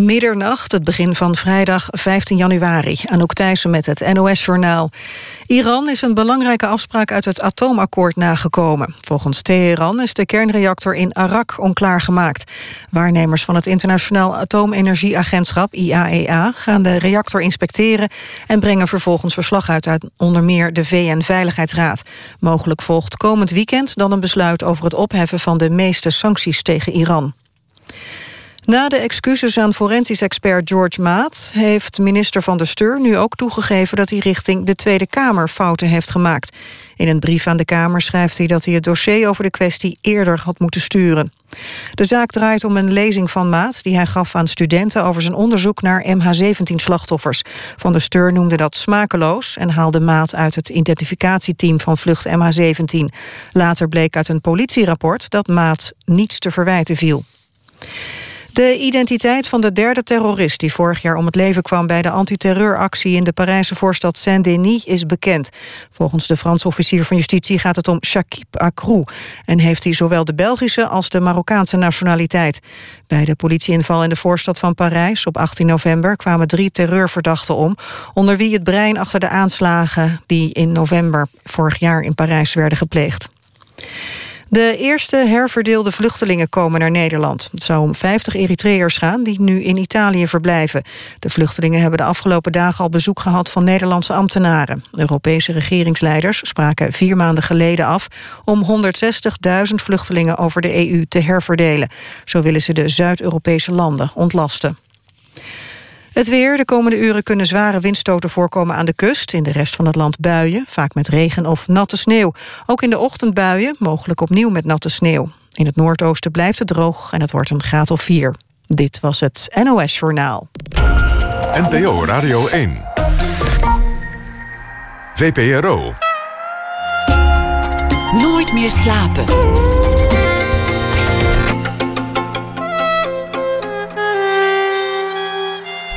Middernacht, het begin van vrijdag 15 januari. Anouk Thijssen met het NOS-journaal. Iran is een belangrijke afspraak uit het atoomakkoord nagekomen. Volgens Teheran is de kernreactor in Arak onklaargemaakt. Waarnemers van het Internationaal Atoomenergieagentschap, IAEA... E gaan de reactor inspecteren en brengen vervolgens verslag uit... uit onder meer de VN-veiligheidsraad. Mogelijk volgt komend weekend dan een besluit over het opheffen... van de meeste sancties tegen Iran. Na de excuses aan forensisch expert George Maat... heeft minister Van der Steur nu ook toegegeven... dat hij richting de Tweede Kamer fouten heeft gemaakt. In een brief aan de Kamer schrijft hij dat hij het dossier over de kwestie eerder had moeten sturen. De zaak draait om een lezing van Maat die hij gaf aan studenten over zijn onderzoek naar MH17-slachtoffers. Van der Steur noemde dat smakeloos en haalde Maat uit het identificatieteam van vlucht MH17. Later bleek uit een politierapport dat Maat niets te verwijten viel. De identiteit van de derde terrorist die vorig jaar om het leven kwam... bij de antiterreuractie in de Parijse voorstad Saint-Denis is bekend. Volgens de Franse officier van justitie gaat het om Shakib Akrou... en heeft hij zowel de Belgische als de Marokkaanse nationaliteit. Bij de politieinval in de voorstad van Parijs op 18 november... kwamen drie terreurverdachten om... onder wie het brein achter de aanslagen... die in november vorig jaar in Parijs werden gepleegd. De eerste herverdeelde vluchtelingen komen naar Nederland. Het zou om 50 Eritreërs gaan die nu in Italië verblijven. De vluchtelingen hebben de afgelopen dagen al bezoek gehad van Nederlandse ambtenaren. Europese regeringsleiders spraken vier maanden geleden af om 160.000 vluchtelingen over de EU te herverdelen. Zo willen ze de Zuid-Europese landen ontlasten. Het weer. De komende uren kunnen zware windstoten voorkomen aan de kust. In de rest van het land buien, vaak met regen of natte sneeuw. Ook in de ochtend buien, mogelijk opnieuw met natte sneeuw. In het noordoosten blijft het droog en het wordt een graad of 4. Dit was het NOS Journaal. NPO Radio 1. VPRO. Nooit meer slapen.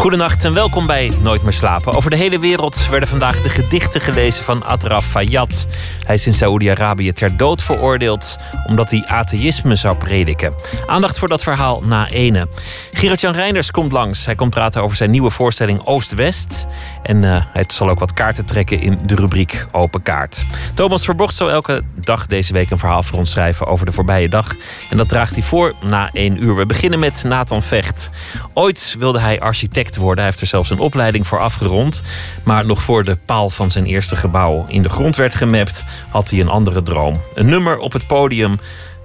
Goedenacht en welkom bij Nooit meer slapen. Over de hele wereld werden vandaag de gedichten gelezen van Atraf Fayyad. Hij is in Saoedi-Arabië ter dood veroordeeld omdat hij atheïsme zou prediken. Aandacht voor dat verhaal na ene. Gerard-Jan Reinders komt langs. Hij komt praten over zijn nieuwe voorstelling Oost-West. En uh, hij zal ook wat kaarten trekken in de rubriek Open Kaart. Thomas Verbocht zal elke dag deze week een verhaal voor ons schrijven over de voorbije dag. En dat draagt hij voor na één uur. We beginnen met Nathan Vecht. Ooit wilde hij architect worden. Hij heeft er zelfs een opleiding voor afgerond. Maar nog voor de paal van zijn eerste gebouw in de grond werd gemapt, had hij een andere droom. Een nummer op het podium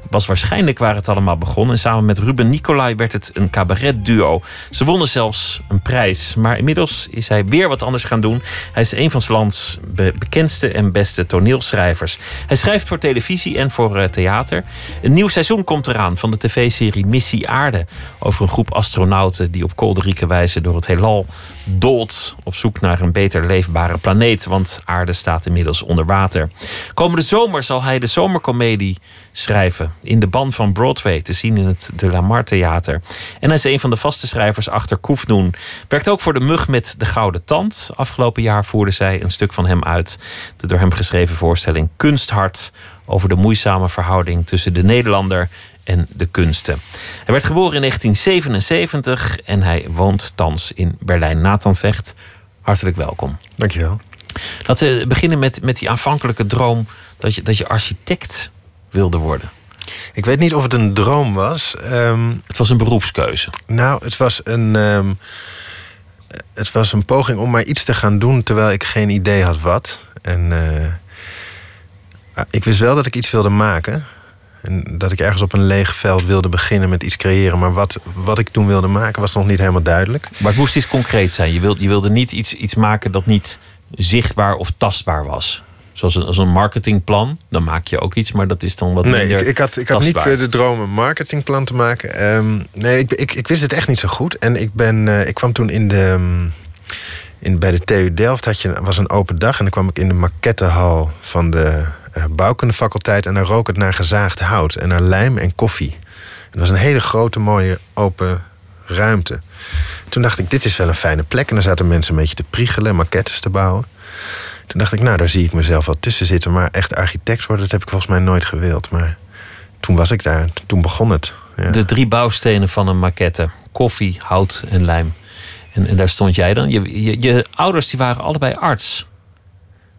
was waarschijnlijk waar het allemaal begon. En samen met Ruben Nicolai werd het een cabaretduo. Ze wonnen zelfs een prijs. Maar inmiddels is hij weer wat anders gaan doen. Hij is een van zijn lands bekendste en beste toneelschrijvers. Hij schrijft voor televisie en voor eh, theater. Een nieuw seizoen komt eraan van de tv-serie Missie Aarde. Over een groep astronauten die op kolderieke wijze door het heelal dolt op zoek naar een beter leefbare planeet, want aarde staat inmiddels onder water. Komende zomer zal hij de zomercomedie schrijven in de ban van Broadway, te zien in het De La Mar Theater. En hij is een van de vaste schrijvers achter Koefnoen. Werkt ook voor de Mug met de Gouden Tand. Afgelopen jaar voerde zij een stuk van hem uit, de door hem geschreven voorstelling Kunsthart over de moeizame verhouding tussen de Nederlander en de kunsten. Hij werd geboren in 1977 en hij woont thans in Berlijn. Nathan Vecht, hartelijk welkom. Dankjewel. Laten we beginnen met, met die aanvankelijke droom dat je, dat je architect wilde worden. Ik weet niet of het een droom was. Ehm, het was een beroepskeuze. Nou, het was een, ehm, het was een poging om maar iets te gaan doen terwijl ik geen idee had wat. En uh, ik wist wel dat ik iets wilde maken. En dat ik ergens op een leeg veld wilde beginnen met iets creëren. Maar wat, wat ik toen wilde maken was nog niet helemaal duidelijk. Maar het moest iets concreet zijn. Je wilde, je wilde niet iets, iets maken dat niet zichtbaar of tastbaar was. Zoals een, als een marketingplan, dan maak je ook iets, maar dat is dan wat nee, minder ik, ik had, ik had niet eh, de droom een marketingplan te maken. Um, nee, ik, ik, ik wist het echt niet zo goed. En ik, ben, uh, ik kwam toen in de... Um, in, bij de TU Delft had je, was een open dag en dan kwam ik in de maquettehal van de bouwkundefaculteit en dan rook het naar gezaagd hout en naar lijm en koffie. Het was een hele grote, mooie, open ruimte. Toen dacht ik, dit is wel een fijne plek. En dan zaten mensen een beetje te priegelen, maquettes te bouwen. Toen dacht ik, nou, daar zie ik mezelf wel tussen zitten. Maar echt architect worden, dat heb ik volgens mij nooit gewild. Maar toen was ik daar, toen begon het. De drie bouwstenen van een maquette: koffie, hout en lijm. En, en daar stond jij dan. Je, je, je ouders die waren allebei arts.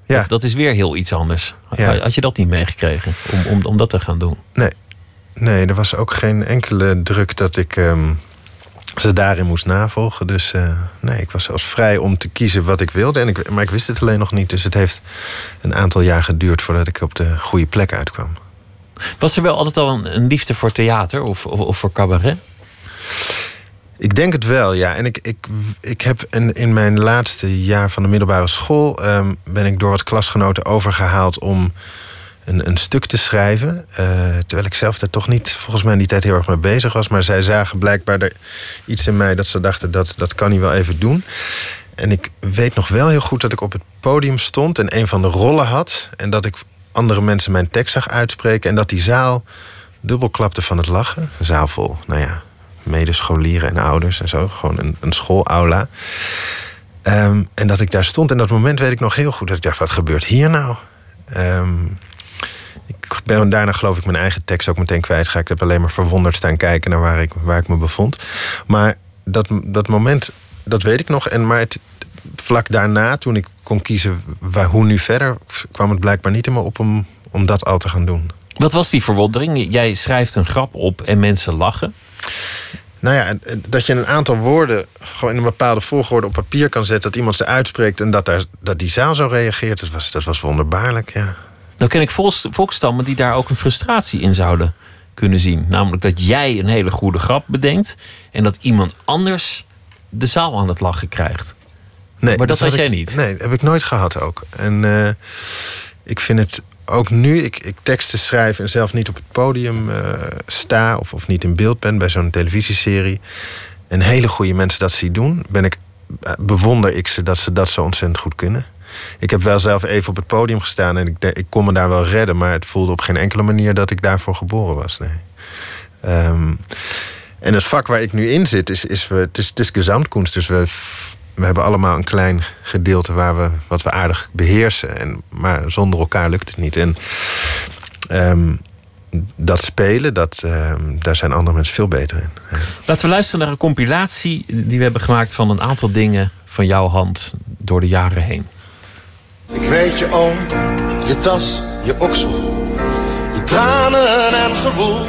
Ja. Dat, dat is weer heel iets anders. Ja. Had je dat niet meegekregen om, om, om dat te gaan doen? Nee. nee, er was ook geen enkele druk dat ik ehm, ze daarin moest navolgen. Dus eh, nee, ik was zelfs vrij om te kiezen wat ik wilde. En ik, maar ik wist het alleen nog niet. Dus het heeft een aantal jaar geduurd voordat ik op de goede plek uitkwam. Was er wel altijd al een, een liefde voor theater of, of, of voor cabaret? Ik denk het wel, ja. En ik, ik, ik heb in, in mijn laatste jaar van de middelbare school... ehm, ben ik door wat klasgenoten overgehaald om een, een stuk te schrijven. Eh, terwijl ik zelf daar toch niet volgens mij in die tijd heel erg mee bezig was. Maar zij zagen blijkbaar er iets in mij dat ze dachten... dat, dat kan hij wel even doen. En ik weet nog wel heel goed dat ik op het podium stond... en een van de rollen had. En dat ik andere mensen mijn tekst zag uitspreken. En dat die zaal dubbel klapte van het lachen. Een zaal vol, nou ja, medescholieren en ouders en zo. Gewoon een, een schoolaula. Ehm, en dat ik daar stond. En dat moment weet ik nog heel goed. Dat ik dacht, wat gebeurt hier nou? Ehm, ik ben daarna geloof ik mijn eigen tekst ook meteen kwijtgeraakt. Ik heb alleen maar verwonderd staan kijken naar waar ik, waar ik me bevond. Maar dat, dat moment, dat weet ik nog. En maar het, vlak daarna, toen ik kon kiezen waar, hoe nu verder... kwam het blijkbaar niet in me op om, om dat al te gaan doen. Wat was die verwondering? Jij schrijft een grap op en mensen lachen. Nou ja, dat je een aantal woorden gewoon in een bepaalde volgorde op papier kan zetten, dat iemand ze uitspreekt en dat, daar, dat die zaal zo reageert, dat was, dat was wonderbaarlijk, ja. Nou ken ik volks, volkstammen die daar ook een frustratie in zouden kunnen zien. Namelijk dat jij een hele goede grap bedenkt en dat iemand anders de zaal aan het lachen krijgt. Nee, Maar dat had heb jij ik- niet? Nee, dat heb ik nooit gehad ook. En eh, ik vind het ook nu, ik, ik teksten schrijf en zelf niet op het podium eh, sta... Of, of niet in beeld ben bij zo'n televisieserie... en hele goede mensen dat zie doen... Ben ik, eh, bewonder ik ze dat ze dat zo ontzettend goed kunnen. Ik heb wel zelf even op het podium gestaan... en ik, ik kon me daar wel redden... maar het voelde op geen enkele manier dat ik daarvoor geboren was. Nee. Ehm, en het vak waar ik nu in zit, is, is we, het is, het is gezamtkunst. Dus we, we hebben allemaal een klein gedeelte waar we, wat we aardig beheersen. En, maar zonder elkaar lukt het niet. En ehm, dat spelen, dat, ehm, daar zijn andere mensen veel beter in. Ja. Laten we luisteren naar een compilatie die we hebben gemaakt van een aantal dingen van jouw hand door de jaren heen. Ik weet je oom, je tas, je oksel, je tranen en gewoel.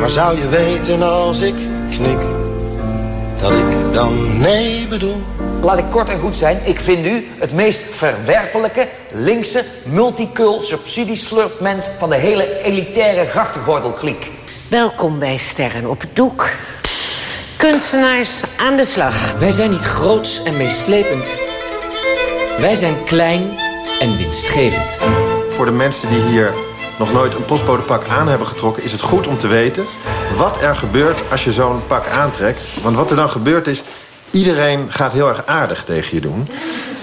Maar zou je weten als ik knik, dat ik dan nee bedoel? Laat ik kort en goed zijn. Ik vind u het meest verwerpelijke, linkse, multicul, subsidieslurpmens van de hele elitaire grachtengordelkliek. Welkom bij Sterren op het Doek. Kunstenaars aan de slag. Wij zijn niet groots en meeslepend. Wij zijn klein en winstgevend. Voor de mensen die hier nog nooit een postbodepak aan hebben getrokken... is het goed om te weten wat er gebeurt als je zo'n pak aantrekt. Want wat er dan gebeurt is... iedereen gaat heel erg aardig tegen je doen.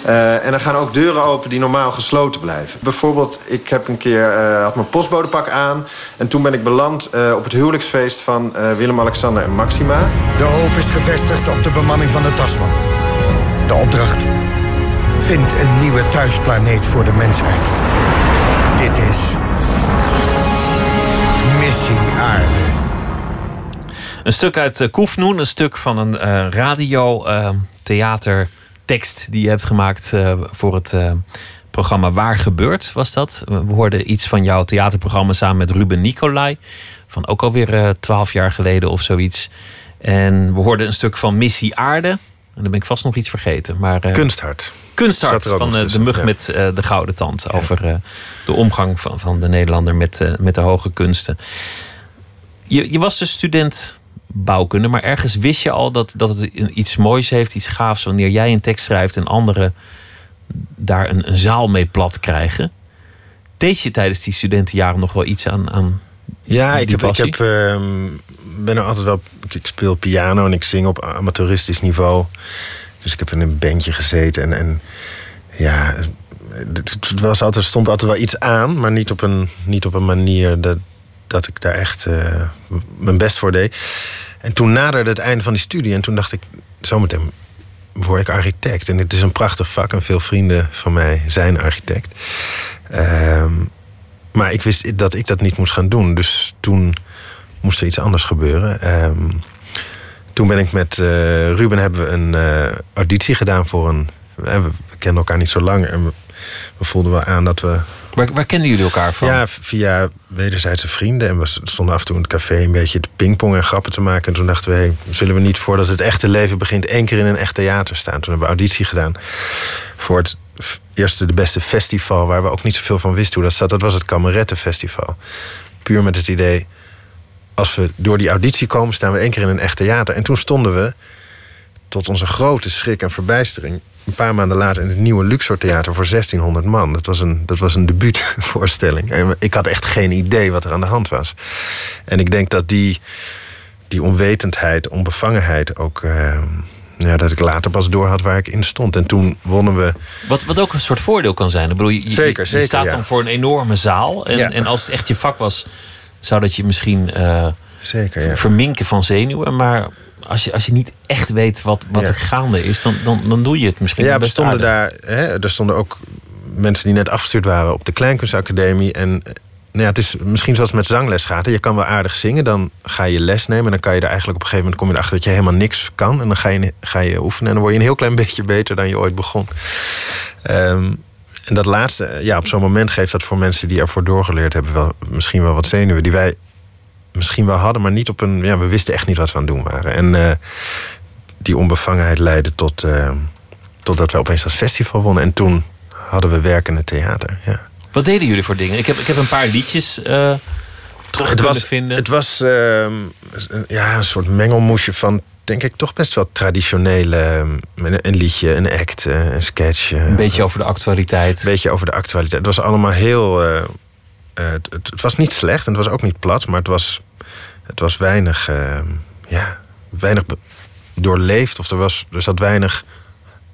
Eh, en er gaan ook deuren open die normaal gesloten blijven. Bijvoorbeeld, ik heb een keer eh, had mijn postbodepak aan... en toen ben ik beland eh, op het huwelijksfeest van Willem-Alexander en Maxima. De hoop is gevestigd op de bemanning van de Tasman. De opdracht. Vind een nieuwe thuisplaneet voor de mensheid. Dit is... Missie Aarde. Een stuk uit uh, Koefnoen, een stuk van een uh, radio uh, theatertekst die je hebt gemaakt voor het programma Waar Gebeurt, was dat. We hoorden iets van jouw theaterprogramma samen met Ruben Nicolai, van ook alweer twaalf jaar geleden of zoiets. En we hoorden een stuk van Missie Aarde. En dan ben ik vast nog iets vergeten. Maar, uh, Kunsthart. Kunsthart van de mug ja. met uh, de gouden tand. Over de omgang van, van de Nederlander met, met de hoge kunsten. Je, je was dus student bouwkunde, maar ergens wist je al dat, dat het iets moois heeft, iets gaafs, wanneer jij een tekst schrijft en anderen daar een, een zaal mee plat krijgen. Deed je tijdens die studentenjaren nog wel iets aan, aan ja, ik, heb, ik heb, uh, ben er altijd wel. Ik speel piano en ik zing op amateuristisch niveau. Dus ik heb in een bandje gezeten. En, en ja, het was altijd, stond altijd wel iets aan, maar niet op een, niet op een manier dat, dat ik daar echt uh, mijn best voor deed. En toen naderde het einde van die studie en toen dacht ik, zometeen word ik architect. En het is een prachtig vak en veel vrienden van mij zijn architect. Uh, maar ik wist dat ik dat niet moest gaan doen. Dus toen moest er iets anders gebeuren. Ehm, toen ben ik met eh, Ruben hebben we een eh, auditie gedaan voor een. We, kenden elkaar niet zo lang en we voelden wel aan dat we. Waar, waar kenden jullie elkaar van? Ja, via wederzijdse vrienden. En we stonden af en toe in het café een beetje te pingpongen en grappen te maken. En toen dachten we, zullen we niet voordat het echte leven begint... één keer in een echt theater staan. Toen hebben we auditie gedaan voor het eerste de beste festival... waar we ook niet zoveel van wisten hoe dat zat. Dat was het Kamerettenfestival. Puur met het idee, als we door die auditie komen... staan we één keer in een echt theater. En toen stonden we, tot onze grote schrik en verbijstering... een paar maanden later in het nieuwe Luxor Theater voor 1600 man. Dat was een, dat was een debuutvoorstelling. En ik had echt geen idee wat er aan de hand was. En ik denk dat die, die onwetendheid, onbevangenheid ook... eh, ja, dat ik later pas door had waar ik in stond. En toen wonnen we... Wat, wat ook een soort voordeel kan zijn. Ik bedoel, je, Zeker, je zeker, staat ja. dan voor een enorme zaal. En, Ja. en als het echt je vak was, zou dat je misschien eh, Zeker, ja. verminken van zenuwen. Maar als je, als je niet echt weet wat, wat Ja. er gaande is, dan, dan, dan doe je het misschien Ja, we stonden daar. Hè, er stonden ook mensen die net afgestuurd waren op de Kleinkunstacademie. En eh, nou ja, het is misschien zoals het met zangles gaat. Je kan wel aardig zingen, dan ga je les nemen. En dan kan je er eigenlijk op een gegeven moment kom je erachter dat je helemaal niks kan. En dan ga je, ga je oefenen. En dan word je een heel klein beetje beter dan je ooit begon. Ehm, en dat laatste, ja, op zo'n moment geeft dat voor mensen die ervoor doorgeleerd hebben, wel, misschien wel wat zenuwen. Die wij misschien wel hadden, maar niet op een. Ja, we wisten echt niet wat we aan het doen waren. En eh, die onbevangenheid leidde tot. eh, totdat we opeens dat festival wonnen. En toen hadden we werk in het theater. Ja. Wat deden jullie voor dingen? Ik heb, ik heb een paar liedjes eh, terug Het kunnen was, vinden. het was ehm, ja, een soort mengelmoesje van, denk ik, toch best wel traditionele. ehm, Een, een liedje, een act, een sketch. een beetje over de actualiteit. Een beetje over de actualiteit. Het was allemaal heel. het- het was niet slecht en het was ook niet plat, maar het was, het was weinig. ehm, ja, weinig doorleefd. Of er, was, er zat weinig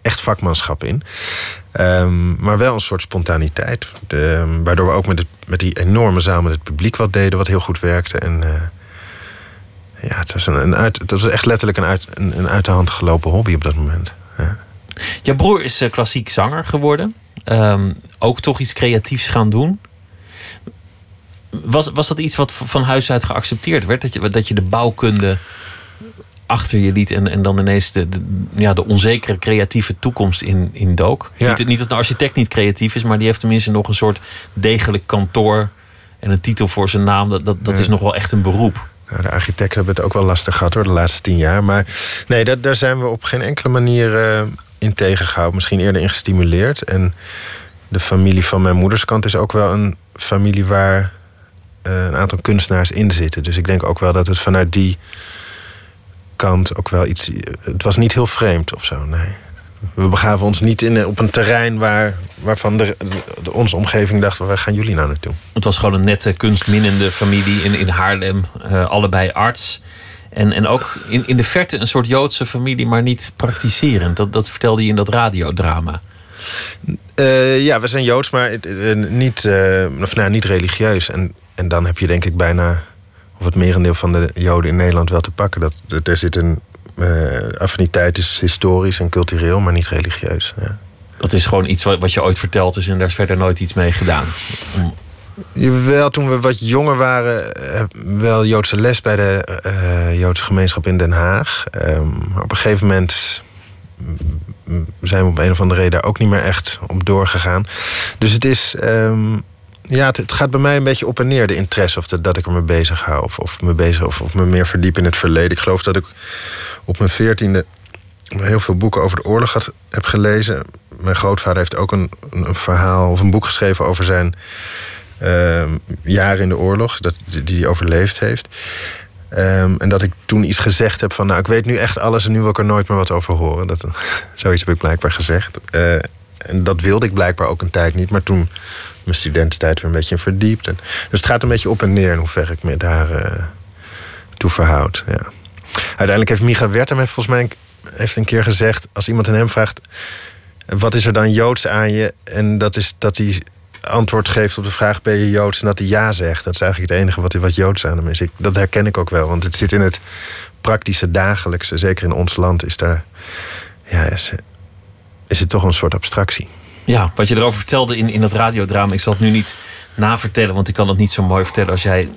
echt vakmanschap in. Ehm, maar wel een soort spontaniteit. Waardoor we ook met, het, met die enorme zaal met het publiek wat deden, wat heel goed werkte. En eh, ja, het was, een, het was echt letterlijk een uit, een, een uit de hand gelopen hobby op dat moment. Ja. Jouw broer is eh, klassiek zanger geworden. Ehm, ook toch iets creatiefs gaan doen. Was, was dat iets wat van huis uit geaccepteerd werd? Dat je, dat je de bouwkunde achter je liet en, en dan ineens de, de, ja, de onzekere creatieve toekomst in, in dook? Ja. Niet, niet dat een architect niet creatief is, maar die heeft tenminste nog een soort degelijk kantoor en een titel voor zijn naam. Dat, dat, dat Ja. is nog wel echt een beroep. Nou, de architecten hebben het ook wel lastig gehad hoor, de laatste tien jaar. Maar nee, dat, daar zijn we op geen enkele manier eh, in tegengehouden. Misschien eerder in gestimuleerd. En de familie van mijn moeders kant is ook wel een familie waar een aantal kunstenaars in zitten. Dus ik denk ook wel dat het vanuit die kant ook wel iets. Het was niet heel vreemd of zo, nee. We begaven ons niet in, op een terrein waar, waarvan de, de- onze omgeving dacht: waar gaan jullie nou naartoe? Het was gewoon een nette, kunstminnende familie in, in Haarlem. eh, allebei arts. En, en ook in, in de verte een soort Joodse familie, maar niet praktiserend. Dat, dat vertelde je in dat radiodrama. Eh, ja, we zijn Joods, maar eh, niet, eh, of, nou, niet religieus. En, en dan heb je denk ik bijna, of het merendeel van de Joden in Nederland wel te pakken. Dat, dat er zit een eh, affiniteit, is historisch en cultureel, maar niet religieus. Ja. Dat is gewoon iets wat, wat je ooit verteld is en daar is verder nooit iets mee gedaan. Om- Jawel, toen we wat jonger waren, eh, wel Joodse les bij de eh, Joodse gemeenschap in Den Haag. Maar op een gegeven moment mm, zijn we op een of andere reden daar ook niet meer echt op doorgegaan. Dus het is. ehm, ja, het, gaat bij mij een beetje op en neer, de interesse of dat ik er mee bezig hou. Of, of, me bezig, of, of me meer verdiep in het verleden. Ik geloof dat ik op mijn veertiende heel veel boeken over de oorlog had, heb gelezen. Mijn grootvader heeft ook een, een een verhaal of een boek geschreven over zijn ehm, jaren in de oorlog, dat, die hij overleefd heeft. Ehm, en dat ik toen iets gezegd heb van, nou, ik weet nu echt alles en nu wil ik er nooit meer wat over horen. Dat, zoiets heb ik blijkbaar gezegd. Eh, en dat wilde ik blijkbaar ook een tijd niet, maar toen mijn studententijd weer een beetje in verdiept. En, dus het gaat een beetje op en neer in hoeverre ik me daar eh, toe verhoud. Ja. Uiteindelijk heeft Micha Wertheim heeft volgens mij heeft een keer gezegd, als iemand aan hem vraagt, wat is er dan Joods aan je? En dat is dat hij antwoord geeft op de vraag: ben je Joods? En dat hij ja zegt. Dat is eigenlijk het enige wat, wat Joods aan hem is. Ik, dat herken ik ook wel, want het zit in het praktische dagelijkse. Zeker in ons land is daar. Ja, is, is het toch een soort abstractie. Ja, wat je erover vertelde in, in dat radiodrama. Ik zal het nu niet navertellen, want ik kan het niet zo mooi vertellen als jij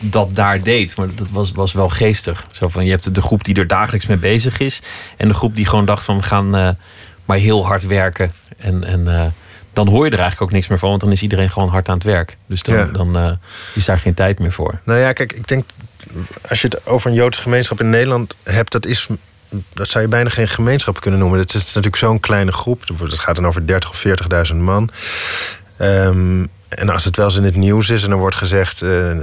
dat daar deed. Maar dat was, was wel geestig. Zo van, je hebt de groep die er dagelijks mee bezig is. En de groep die gewoon dacht van we gaan eh, maar heel hard werken. En, en eh, dan hoor je er eigenlijk ook niks meer van. Want dan is iedereen gewoon hard aan het werk. Dus dan, Ja. dan eh, is daar geen tijd meer voor. Nou ja, kijk, ik denk als je het over een Joodse gemeenschap in Nederland hebt, dat is. Dat zou je bijna geen gemeenschap kunnen noemen. Het is natuurlijk zo'n kleine groep. Het gaat dan over 30.000 of 40.000 man. Ehm, en als het wel eens in het nieuws is en er wordt gezegd... eh,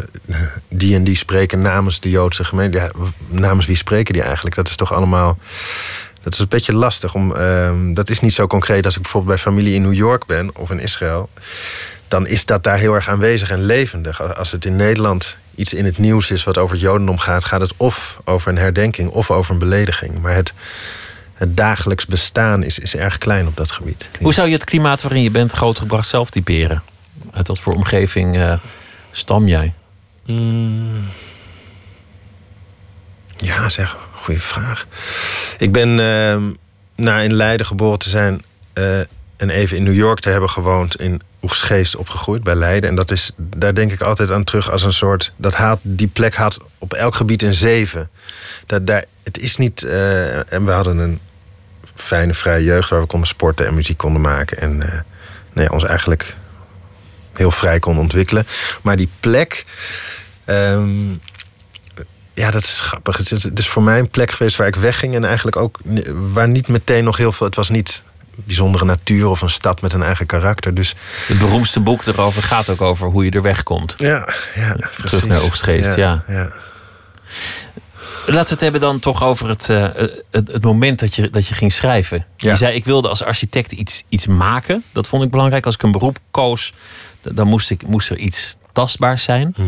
die en die spreken namens de Joodse gemeenschap... Ja, namens wie spreken die eigenlijk? Dat is toch allemaal... Dat is een beetje lastig. Om, ehm, dat is niet zo concreet als ik bijvoorbeeld bij familie in New York ben... of in Israël dan is dat daar heel erg aanwezig en levendig. Als het in Nederland iets in het nieuws is wat over het Jodendom gaat, gaat het of over een herdenking of over een belediging. Maar het, het dagelijks bestaan is, is erg klein op dat gebied. Hoe zou je het klimaat waarin je bent grootgebracht zelf typeren? Uit wat voor omgeving eh, stam jij? Mm. Ja, zeg, goede vraag. Ik ben ehm, na in Leiden geboren te zijn eh, en even in New York te hebben gewoond in Oegsgeest opgegroeid bij Leiden. En dat is, daar denk ik altijd aan terug als een soort. Dat haalt, die plek had op elk gebied een zeven. Dat, daar, het is niet. eh, en we hadden een fijne vrije jeugd waar we konden sporten en muziek konden maken. En eh, nou ja, ons eigenlijk heel vrij konden ontwikkelen. Maar die plek. ehm, ja, dat is grappig. Het is, voor mij een plek geweest waar ik wegging en eigenlijk ook waar niet meteen nog heel veel. Het was niet bijzondere natuur of een stad met een eigen karakter. Dus Het beroemdste boek erover gaat ook over hoe je er wegkomt. ja, ja Terug precies. naar Oostgeest, ja. ja. Laten we het hebben dan toch over het, eh, het, het moment dat je, dat je ging schrijven. Je Ja. zei, ik wilde als architect iets, iets maken. Dat vond ik belangrijk. Als ik een beroep koos, dan moest, ik, moest er iets tastbaars zijn. Mhm.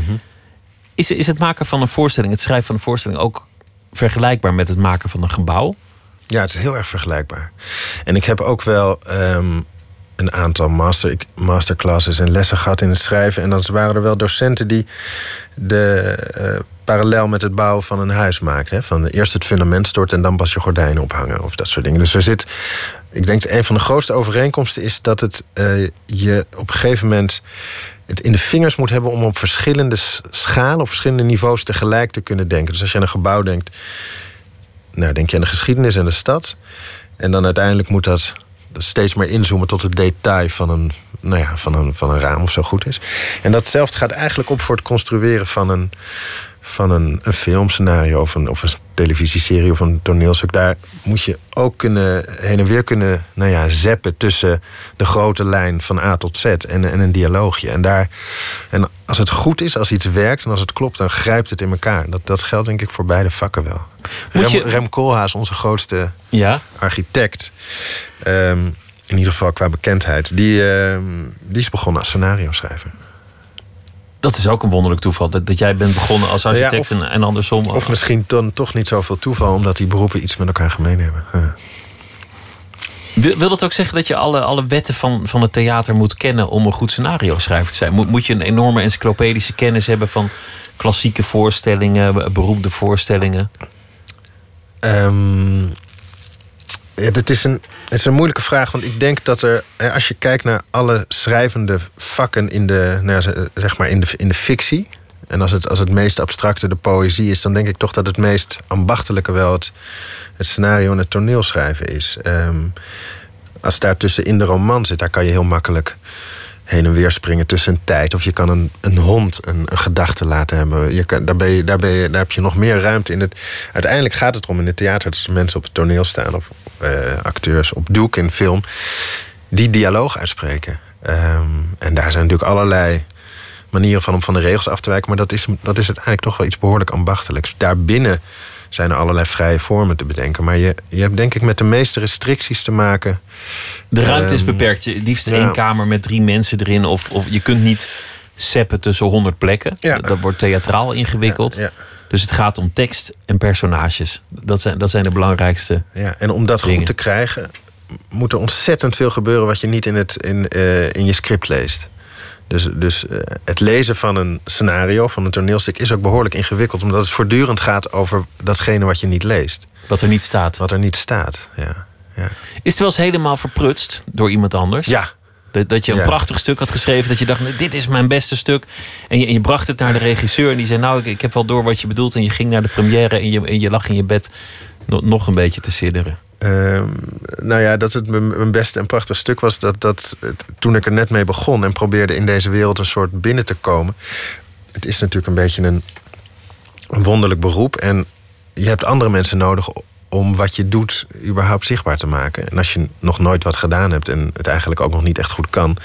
Is, is het maken van een voorstelling, het schrijven van een voorstelling... ook vergelijkbaar met het maken van een gebouw? Ja, het is heel erg vergelijkbaar. En ik heb ook wel ehm, een aantal master, masterclasses en lessen gehad in het schrijven. En dan waren er wel docenten die de eh, parallel met het bouwen van een huis maakten. Van eerst het fundament storten en dan pas je gordijnen ophangen of dat soort dingen. Dus er zit, ik denk dat een van de grootste overeenkomsten is dat het eh, je op een gegeven moment het in de vingers moet hebben om op verschillende schalen, op verschillende niveaus tegelijk te kunnen denken. Dus als je aan een gebouw denkt, nou, denk je aan de geschiedenis en de stad. En dan uiteindelijk moet dat steeds meer inzoomen tot het detail van een, nou ja, van een, van een raam of zo goed is. En datzelfde gaat eigenlijk op voor het construeren van een, van een, een filmscenario of een, of een televisieserie of een toneelstuk. Daar moet je ook kunnen, heen en weer kunnen nou ja, zeppen tussen de grote lijn van A tot Z en, en een dialoogje. En, daar, en als het goed is, als iets werkt en als het klopt, dan grijpt het in elkaar. Dat, dat geldt denk ik voor beide vakken wel. Moet Rem, je- Rem Koolhaas, onze grootste Ja. architect, ehm, in ieder geval qua bekendheid, die, ehm, die is begonnen als scenario schrijver. Dat is ook een wonderlijk toeval. Dat, dat jij bent begonnen als architect Ja, of- en, andersom. Of misschien dan toch niet zoveel toeval, omdat die beroepen iets met elkaar gemeen hebben. Ja. Wil, wil dat ook zeggen dat je alle, alle wetten van, van het theater moet kennen om een goed scenario schrijver te zijn? Moet, moet je een enorme encyclopedische kennis hebben van klassieke voorstellingen, be- beroemde voorstellingen? Ehm, ja, dit is een, het is een moeilijke vraag, want ik denk dat er, als je kijkt naar alle schrijvende vakken in de, nou zeg maar in de, in de fictie, en als het, als het meest abstracte de poëzie is, dan denk ik toch dat het meest ambachtelijke wel het, het scenario en het toneelschrijven is. Ehm, als daar tussen in de roman zit, daar kan je heel makkelijk heen en weer springen tussen een tijd. Of je kan een, een hond een, een gedachte laten hebben. Je kan, daar, ben je, daar, ben je, daar heb je nog meer ruimte in. Het, uiteindelijk gaat het erom in het theater... dat mensen op het toneel staan of eh, acteurs op doek in film... die dialoog uitspreken. Ehm, en daar zijn natuurlijk allerlei manieren van om van de regels af te wijken... maar dat is, dat is uiteindelijk toch wel iets behoorlijk ambachtelijks. Daarbinnen zijn er allerlei vrije vormen te bedenken. Maar je, je hebt denk ik met de meeste restricties te maken... De ruimte is Ehm, beperkt. Je liefst ja. één kamer met drie mensen erin. Of, of je kunt niet seppen tussen honderd plekken. Ja. Dat wordt theatraal ingewikkeld. Ja. Dus het gaat om tekst en personages. Dat zijn, dat zijn de belangrijkste. Ja, en om dat dingen. goed te krijgen, moet er ontzettend veel gebeuren wat je niet in, het, in, eh, in je script leest. Dus, dus eh, het lezen van een scenario, van een toneelstuk, is ook behoorlijk ingewikkeld, omdat het voortdurend gaat over datgene wat je niet leest. Wat er niet staat. Wat er niet staat, ja. ja. Is het wel eens helemaal verprutst door iemand anders? Ja, Dat, dat je een Ja. prachtig stuk had geschreven. Dat je dacht, dit is mijn beste stuk. En je, en je bracht het naar de regisseur. En die zei, nou, ik, ik heb wel door wat je bedoelt. En je ging naar de première en je, en je lag in je bed no- nog een beetje te sidderen. Ehm, nou ja, dat het mijn beste en prachtig stuk was. Dat, dat toen ik er net mee begon en probeerde in deze wereld een soort binnen te komen. Het is natuurlijk een beetje een, een wonderlijk beroep. En je hebt andere mensen nodig om wat je doet überhaupt zichtbaar te maken. En als je nog nooit wat gedaan hebt en het eigenlijk ook nog niet echt goed kan,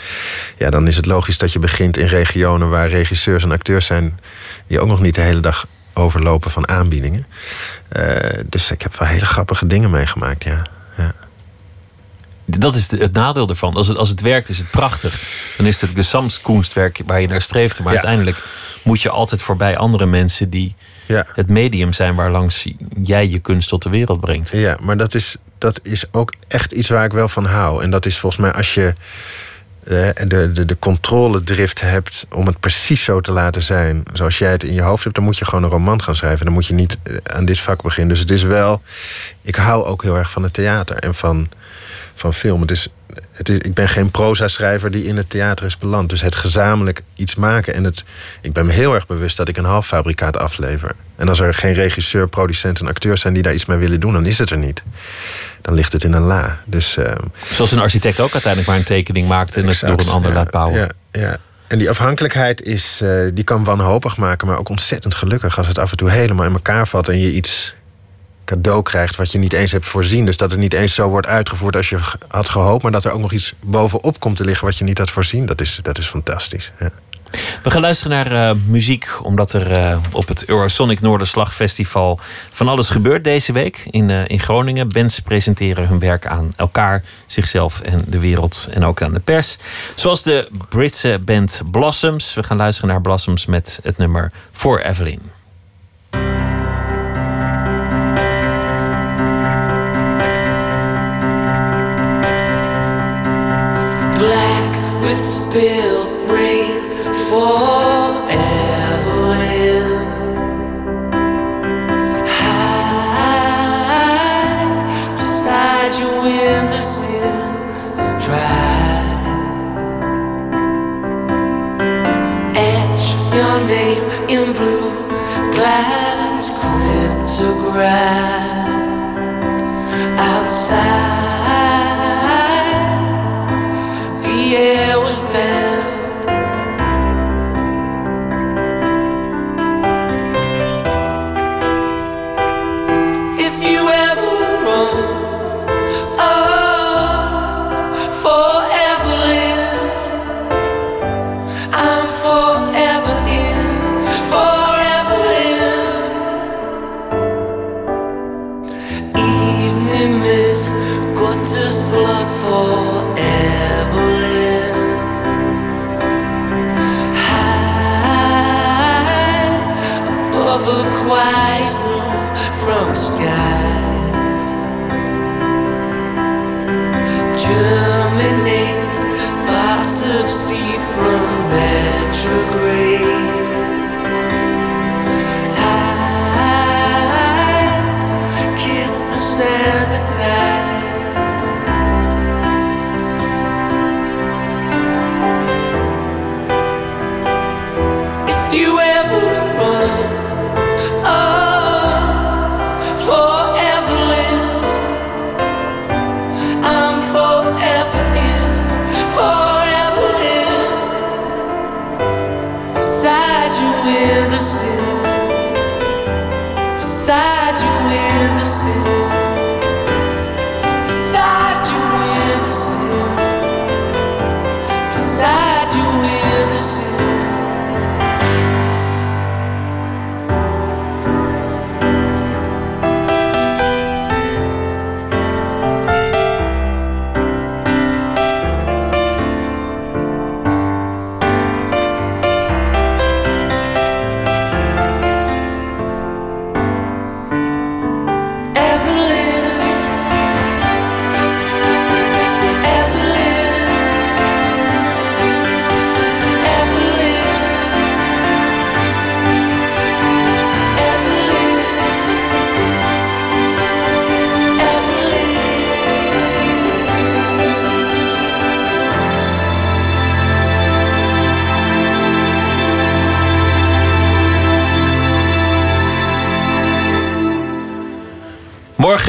ja, dan is het logisch dat je begint in regionen waar regisseurs en acteurs zijn die ook nog niet de hele dag overlopen van aanbiedingen. Eh, dus ik heb wel hele grappige dingen meegemaakt, ja. ja. Dat is het nadeel ervan. Als het, als het werkt, is het prachtig. Dan is het gesamskunstwerk waar je naar streeft. Maar Ja. uiteindelijk moet je altijd voorbij andere mensen die Ja. het medium zijn waarlangs jij je kunst tot de wereld brengt. Ja, maar dat is, dat is ook echt iets waar ik wel van hou. En dat is volgens mij als je de, de, de controledrift hebt om het precies zo te laten zijn zoals jij het in je hoofd hebt, dan moet je gewoon een roman gaan schrijven. Dan moet je niet eh, aan dit vak beginnen. Dus het is wel. Ik hou ook heel erg van het theater en van, van film. Is, het is, ik ben geen proza-schrijver die in het theater is beland. Dus het gezamenlijk iets maken. En het, ik ben me heel erg bewust dat ik een halffabrikaat aflever. En als er geen regisseur, producent en acteurs zijn die daar iets mee willen doen, dan is het er niet. Dan ligt het in een la. Dus, ehm, Zoals een architect ook uiteindelijk maar een tekening maakt en het door een ander ja, laat bouwen. Ja, ja. En die afhankelijkheid is, eh, die kan wanhopig maken, maar ook ontzettend gelukkig als het af en toe helemaal in elkaar valt en je iets cadeau krijgt wat je niet eens hebt voorzien. Dus dat het niet eens zo wordt uitgevoerd als je had gehoopt, maar dat er ook nog iets bovenop komt te liggen wat je niet had voorzien. Dat is, dat is fantastisch. We gaan luisteren naar eh, muziek, omdat er eh, op het Eurosonic Noorderslag Festival van alles gebeurt deze week in, eh, in Groningen. Bands presenteren hun werk aan elkaar, zichzelf en de wereld en ook aan de pers. Zoals de Britse band Blossoms. We gaan luisteren naar Blossoms met het nummer For Evelyn. With spilled rain forever in. High beside you in the etch your name in blue glass cryptograph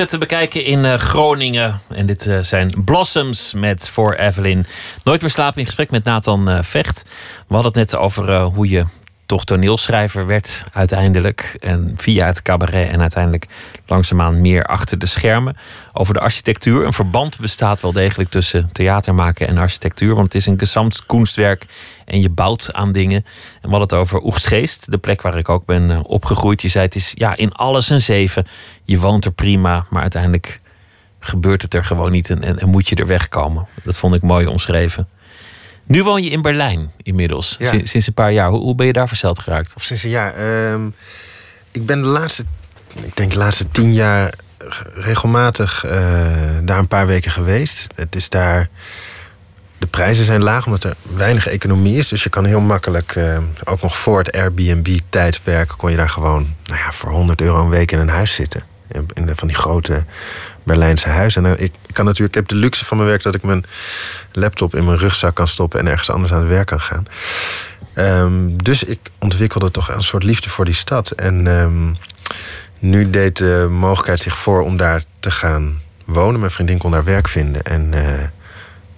Te bekijken in eh, Groningen. En dit eh, zijn Blossoms met For Evelyn. Nooit meer slapen in gesprek met Nathan eh, Vecht. We hadden het net over hoe je toch toneelschrijver werd uiteindelijk. En via het cabaret en uiteindelijk langzaamaan meer achter de schermen. Over de architectuur. Een verband bestaat wel degelijk tussen theater maken en architectuur. Want het is een gesamtkunstwerk en je bouwt aan dingen. En we hadden het over Oegstgeest, de plek waar ik ook ben eh, opgegroeid. Je zei het is ja, in alles een zeven. Je woont er prima, maar uiteindelijk gebeurt het er gewoon niet en, en, en moet je er wegkomen. Dat vond ik mooi omschreven. Nu woon je in Berlijn inmiddels, Ja. sinds, sinds een paar jaar. Hoe, hoe ben je daar verzeld geraakt? Of sinds een jaar. Ehm, ik ben de laatste, ik denk de laatste tien jaar regelmatig eh, daar een paar weken geweest. Het is daar. De prijzen zijn laag omdat er weinig economie is. Dus je kan heel makkelijk, eh, ook nog voor het Airbnb-tijdperk, kon je daar gewoon nou ja, voor 100 euro een week in een huis zitten. In, van die grote Berlijnse huizen. En eh, ik, kan natuurlijk, heb de luxe van mijn werk dat ik mijn laptop in mijn rugzak kan stoppen en ergens anders aan het werk kan gaan. Ehm, dus ik ontwikkelde toch een soort liefde voor die stad. En ehm, nu deed de mogelijkheid zich voor om daar te gaan wonen. Mijn vriendin kon daar werk vinden. En eh,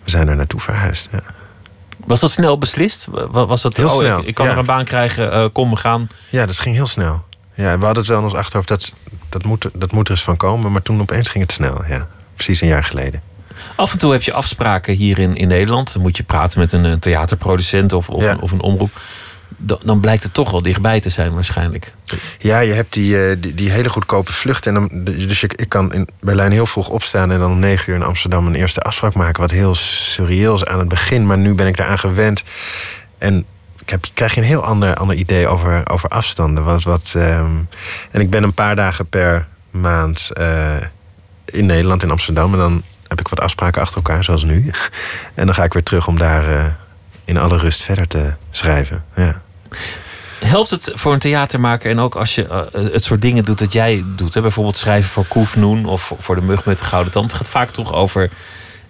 we zijn er naartoe verhuisd. Ja. Was dat snel beslist? Wa- Was dat, Heel oh, snel, Ik, ik kan ja. er een baan krijgen, eh, kom we gaan. ja, dat ging heel snel. Ja, we hadden het wel in ons achterhoofd, dat, dat, moet, er- dat moet er eens van komen. Maar toen opeens ging het snel, ja. Precies een jaar geleden. Af en toe heb je afspraken hier in, in Nederland. Dan moet je praten met een, theaterproducent of, of, Ja. een, of een omroep. Dan, blijkt het toch wel dichtbij te zijn waarschijnlijk. Ja, je hebt die, eh, die, die hele goedkope vlucht. En dan, dus ik, ik kan in Berlijn heel vroeg opstaan en dan om negen uur in Amsterdam een eerste afspraak maken. Wat heel surreëel is aan het begin, maar nu ben ik daaraan gewend. En ik heb, krijg je een heel ander, ander idee over, over afstanden. Wat, wat, ehm, en ik ben een paar dagen per maand eh, in Nederland, in Amsterdam. En dan heb ik wat afspraken achter elkaar, zoals nu. En dan ga ik weer terug om daar eh, in alle rust verder te schrijven. Ja. Helpt het voor een theatermaker en ook als je eh, het soort dingen doet dat jij doet? Hè? Bijvoorbeeld schrijven voor Koef Noen of voor de Mug met de Gouden Tand. Het gaat vaak toch over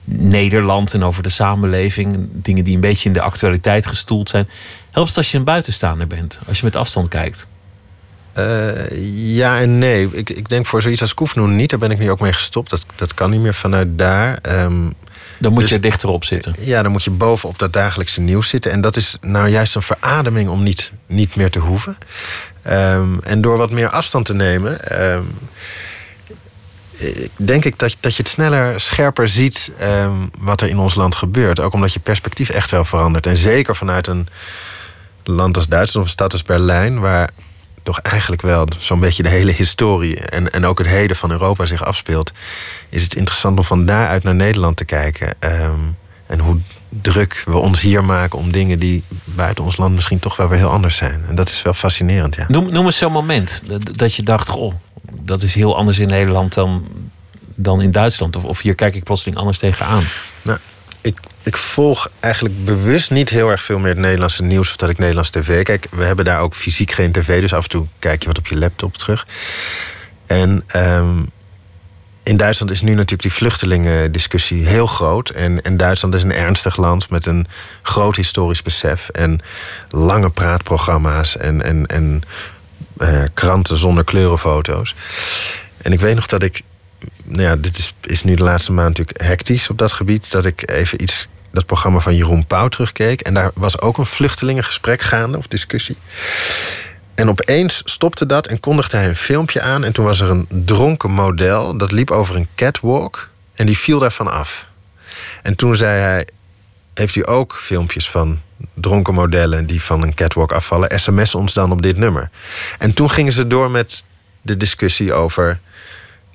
Nederland en over de samenleving. Dingen die een beetje in de actualiteit gestoeld zijn. Helpt het als je een buitenstaander bent? Als je met afstand kijkt? Eh, ja en nee. Ik, ik denk voor zoiets als Koefnoen niet. Daar ben ik nu ook mee gestopt. Dat, dat kan niet meer vanuit daar. Ehm, Dan moet dus- je dichterop zitten. Ja, dan moet je bovenop dat dagelijkse nieuws zitten. En dat is nou juist een verademing om niet, niet meer te hoeven. Ehm, en door wat meer afstand te nemen... ik denk ik dat, dat je het sneller, scherper ziet ehm, wat er in ons land gebeurt. Ook omdat je perspectief echt wel verandert. En zeker vanuit een land als Duitsland of een stad als Berlijn... waar toch eigenlijk wel zo'n beetje de hele historie... En, en ook het heden van Europa zich afspeelt... is het interessant om van daaruit naar Nederland te kijken. ehm, en hoe druk we ons hier maken om dingen die buiten ons land misschien toch wel weer heel anders zijn. En dat is wel fascinerend, ja. Noem, noem eens zo'n moment dat, dat je dacht: Goh, dat is heel anders in Nederland dan, dan in Duitsland. Of, of hier kijk ik plotseling anders tegenaan. Nou, ik, ik volg eigenlijk bewust niet heel erg veel meer het Nederlandse nieuws... of dat ik Nederlands tv kijk. We hebben daar ook fysiek geen tv, dus af en toe kijk je wat op je laptop terug. En ehm, in Duitsland is nu natuurlijk die vluchtelingendiscussie heel groot. En, en Duitsland is een ernstig land met een groot historisch besef... en lange praatprogramma's en, en, en eh, kranten zonder kleurenfoto's. En ik weet nog dat ik nou ja, dit is, is nu de laatste maand natuurlijk hectisch op dat gebied. Dat ik even iets, dat programma van Jeroen Pauw terugkeek. En daar was ook een vluchtelingengesprek gaande, of discussie. En opeens stopte dat en kondigde hij een filmpje aan. En toen was er een dronken model, dat liep over een catwalk. En die viel daarvan af. En toen zei hij, heeft u ook filmpjes van dronken modellen... die van een catwalk afvallen? SMS ons dan op dit nummer. En toen gingen ze door met de discussie over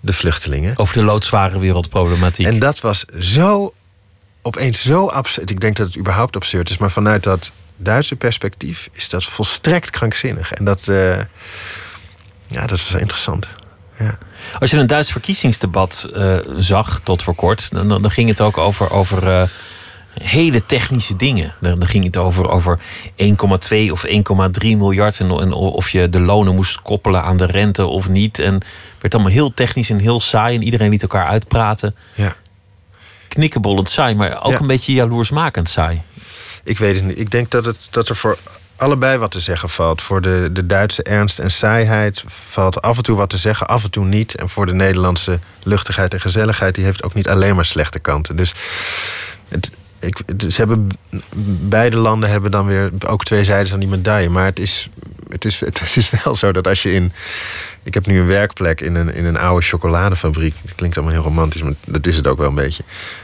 de vluchtelingen. Over de loodzware wereldproblematiek. En dat was zo opeens zo absurd. Ik denk dat het überhaupt absurd is, maar vanuit dat Duitse perspectief is dat volstrekt krankzinnig. En dat, eh, ja, dat was interessant. Ja. Als je een Duits verkiezingsdebat eh, zag tot voor kort, dan, dan ging het ook over, over eh, hele technische dingen. Dan, ging het over, over 1,2 of 1,3 miljard en, en of je de lonen moest koppelen aan de rente of niet. En het werd allemaal heel technisch en heel saai en iedereen liet elkaar uitpraten. Ja. Knikkenbollend saai, maar ook Ja. een beetje jaloersmakend saai. Ik weet het niet. Ik denk dat, het, dat er voor allebei wat te zeggen valt. Voor de, de Duitse ernst en saaiheid valt af en toe wat te zeggen, af en toe niet. En voor de Nederlandse luchtigheid en gezelligheid, die heeft ook niet alleen maar slechte kanten. Dus het, ik, ze hebben, beide landen hebben dan weer ook twee zijdes aan die medaille. Maar het is, het, is, het is wel zo dat als je in. Ik heb nu een werkplek in een, in een oude chocoladefabriek. Dat klinkt allemaal heel romantisch, maar dat is het ook wel een beetje.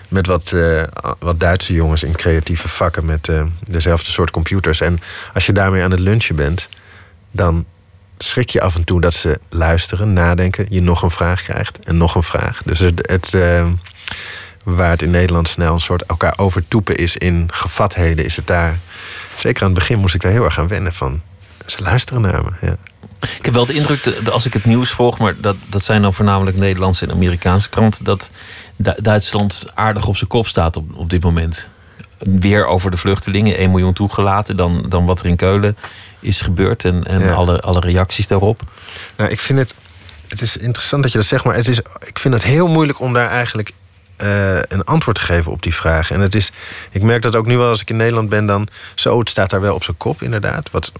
Met wat, eh, wat Duitse jongens in creatieve vakken met eh, dezelfde soort computers. En als je daarmee aan het lunchen bent, dan schrik je af en toe dat ze luisteren, nadenken, je nog een vraag krijgt en nog een vraag. Dus het, het, eh, waar het in Nederland snel een soort elkaar overtoepen is in gevatheden, is het daar. Zeker aan het begin moest ik daar heel erg aan wennen van. Ze luisteren naar me. Ja. Ik heb wel de indruk, dat als ik het nieuws volg, maar dat, dat zijn dan voornamelijk Nederlandse en Amerikaanse kranten, dat Du- Duitsland aardig op zijn kop staat op, op dit moment. Weer over de vluchtelingen, 1 miljoen toegelaten, dan, dan wat er in Keulen is gebeurd en, en Ja. alle, alle reacties daarop. Nou, ik vind het. Het is interessant dat je dat zegt, maar het is, ik vind het heel moeilijk om daar eigenlijk eh, een antwoord te geven op die vraag. En het is, ik merk dat ook nu wel als ik in Nederland ben, dan zo, het staat daar wel op zijn kop, inderdaad. Wat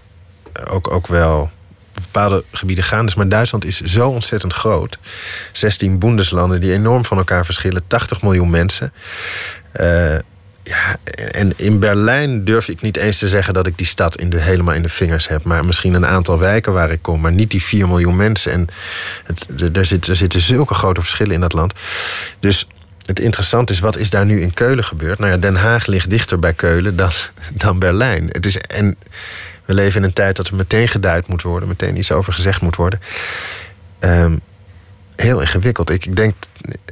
ook, ook wel bepaalde gebieden gaan is. Maar Duitsland is zo ontzettend groot. 16 boendeslanden die enorm van elkaar verschillen. 80 miljoen mensen. Eh, ja, en in Berlijn durf ik niet eens te zeggen dat ik die stad in de, helemaal in de vingers heb. Maar misschien een aantal wijken waar ik kom. Maar niet die 4 miljoen mensen. En het, er, zit, er zitten zulke grote verschillen in dat land. Dus het interessante is, wat is daar nu in Keulen gebeurd? Nou ja, Den Haag ligt dichter bij Keulen dan, dan Berlijn. Het is, en we leven in een tijd dat er meteen geduid moet worden. Meteen iets over gezegd moet worden. Ehm, heel ingewikkeld. Ik, ik denk,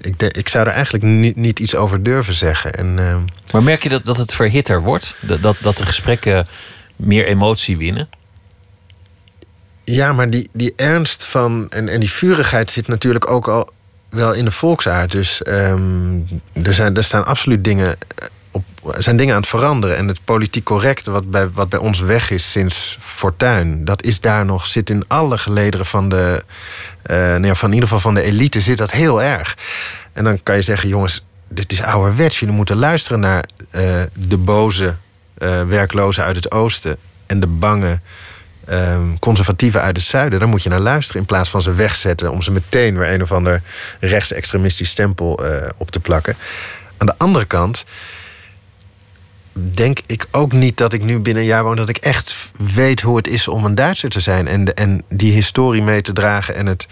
ik, denk, ik zou er eigenlijk niet, niet iets over durven zeggen. En, ehm, Maar merk je dat, dat het verhitter wordt? Dat, dat, dat de gesprekken meer emotie winnen? Ja, maar die, die ernst van en, en die vurigheid zit natuurlijk ook al wel in de volksaard. Dus ehm, er, zijn, er staan absoluut dingen op, zijn dingen aan het veranderen. En het politiek correcte, wat bij, wat bij ons weg is sinds Fortuin, dat is daar nog, zit in alle gelederen van de, eh, nou van in ieder geval van de elite, zit dat heel erg. En dan kan je zeggen, jongens, dit is ouderwets. Jullie moeten luisteren naar eh, de boze eh, werklozen uit het oosten en de bange ehm, conservatieven uit het zuiden. Daar moet je naar luisteren in plaats van ze wegzetten om ze meteen weer een of ander rechtsextremistisch stempel eh, op te plakken. Aan de andere kant denk ik ook niet dat ik nu binnen een jaar woon... dat ik echt weet hoe het is om een Duitser te zijn... en, de- en die historie mee te dragen en het,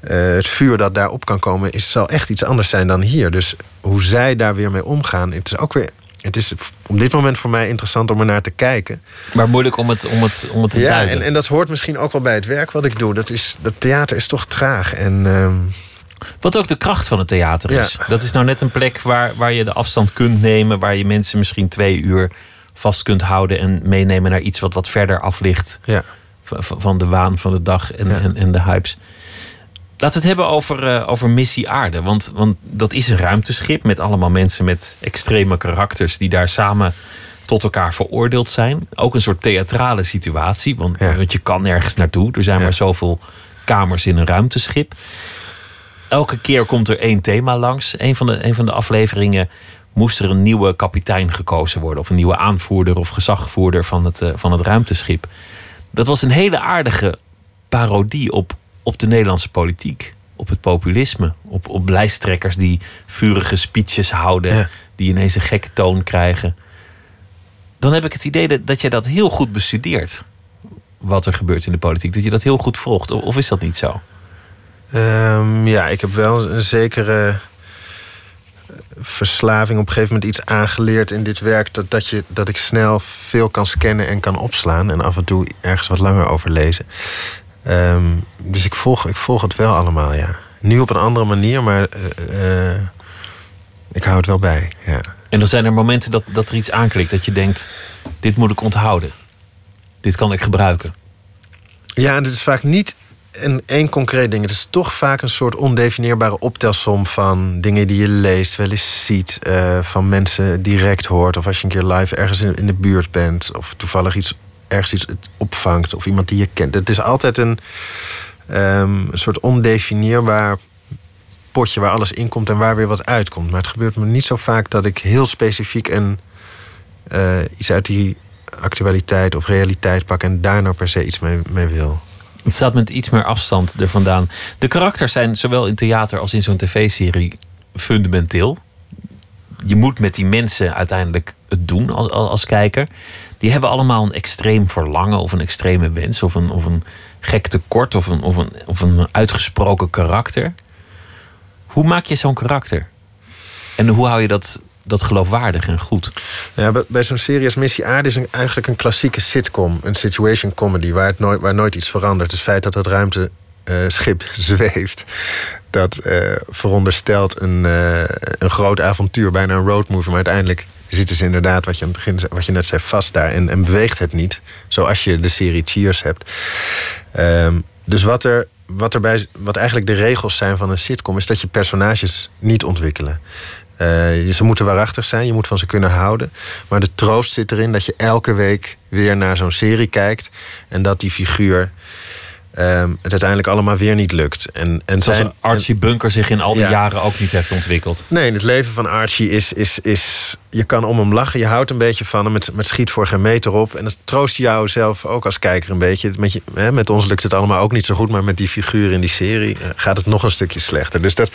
eh, het vuur dat daarop kan komen... Is, zal echt iets anders zijn dan hier. Dus hoe zij daar weer mee omgaan... het is ook weer... Het is op dit moment voor mij interessant om er naar te kijken. Maar moeilijk om het, om het, om het te Ja, duiden. en, en dat hoort misschien ook wel bij het werk wat ik doe. Dat, is, dat theater is toch traag. En, ehm, Wat ook de kracht van het theater is. Ja. Dat is nou net een plek waar, waar je de afstand kunt nemen. Waar je mensen misschien twee uur vast kunt houden. En meenemen naar iets wat wat verder af ligt. Ja. v- v- Van de waan van de dag en, en, en de hypes. Laten we het hebben over, eh, over Missie Aarde. Want, want dat is een ruimteschip met allemaal mensen met extreme karakters. Die daar samen tot elkaar veroordeeld zijn. Ook een soort theatrale situatie. Want, want je kan nergens naartoe. Er zijn maar zoveel kamers in een ruimteschip. Elke keer komt er één thema langs. Een van de, een van de afleveringen moest er een nieuwe kapitein gekozen worden. Of een nieuwe aanvoerder of gezagvoerder van het, eh, van het ruimteschip. Dat was een hele aardige parodie op, op de Nederlandse politiek. Op het populisme. Op, op lijsttrekkers die vurige speeches houden. Die ineens een gekke toon krijgen. Dan heb ik het idee dat, dat jij dat heel goed bestudeert. Wat er gebeurt in de politiek. Dat je dat heel goed volgt. Of, of is dat niet zo? Ehm, ja, ik heb wel een zekere verslaving op een gegeven moment iets aangeleerd in dit werk. Dat, dat, je, dat ik snel veel kan scannen en kan opslaan. En af en toe ergens wat langer over lezen. Ehm, dus ik volg, ik volg het wel allemaal, ja. Nu op een andere manier, maar eh, eh, ik hou het wel bij. Ja. En dan zijn er momenten dat, dat er iets aanklikt. Dat je denkt, dit moet ik onthouden. Dit kan ik gebruiken. Ja, en het is vaak niet een één concreet ding. Het is toch vaak een soort ondefinieerbare optelsom van dingen die je leest, wel eens ziet, eh, van mensen direct hoort. Of als je een keer live ergens in, in de buurt bent, of toevallig iets ergens iets opvangt, of iemand die je kent. Het is altijd een, ehm, een soort ondefinieerbaar potje waar alles in komt en waar weer wat uitkomt. Maar het gebeurt me niet zo vaak dat ik heel specifiek een, eh, iets uit die actualiteit of realiteit pakken en daar nou per se iets mee, mee wil. Het staat met iets meer afstand er vandaan. De karakters zijn zowel in theater als in zo'n tv-serie fundamenteel. Je moet met die mensen uiteindelijk het doen als, als kijker. Die hebben allemaal een extreem verlangen of een extreme wens of een, of een gek tekort of een, of, een, of een uitgesproken karakter. Hoe maak je zo'n karakter? En hoe hou je dat, dat geloofwaardig en goed? Ja, bij, zo'n serie als Missie Aarde is eigenlijk een klassieke sitcom, een situation comedy, waar, het nooit, waar nooit iets verandert. Het feit dat het ruimteschip zweeft, dat eh, veronderstelt een, eh, een groot avontuur, bijna een roadmovie, maar uiteindelijk zitten ze inderdaad, wat je aan het begin wat je net zei, vast daar en, en beweegt het niet. Zoals je de serie Cheers hebt. Ehm, dus wat er. Wat, erbij, wat eigenlijk de regels zijn van een sitcom, is dat je personages niet ontwikkelen. Je- ze moeten waarachtig zijn, je moet van ze kunnen houden. Maar de troost zit erin dat je elke week weer naar zo'n serie kijkt. En dat die figuur ehm, het uiteindelijk allemaal weer niet lukt. En, en Zoals zijn- een Archie Bunker zich in al die Ja. jaren ook niet heeft ontwikkeld. Nee, het leven van Archie is, is, is... Je kan om hem lachen, je houdt een beetje van hem. Het, met schiet voor geen meter op. En dat troost jou zelf ook als kijker een beetje. Met, je, hè, met ons lukt het allemaal ook niet zo goed... maar met die figuur in die serie eh, gaat het nog een stukje slechter. Dus dat,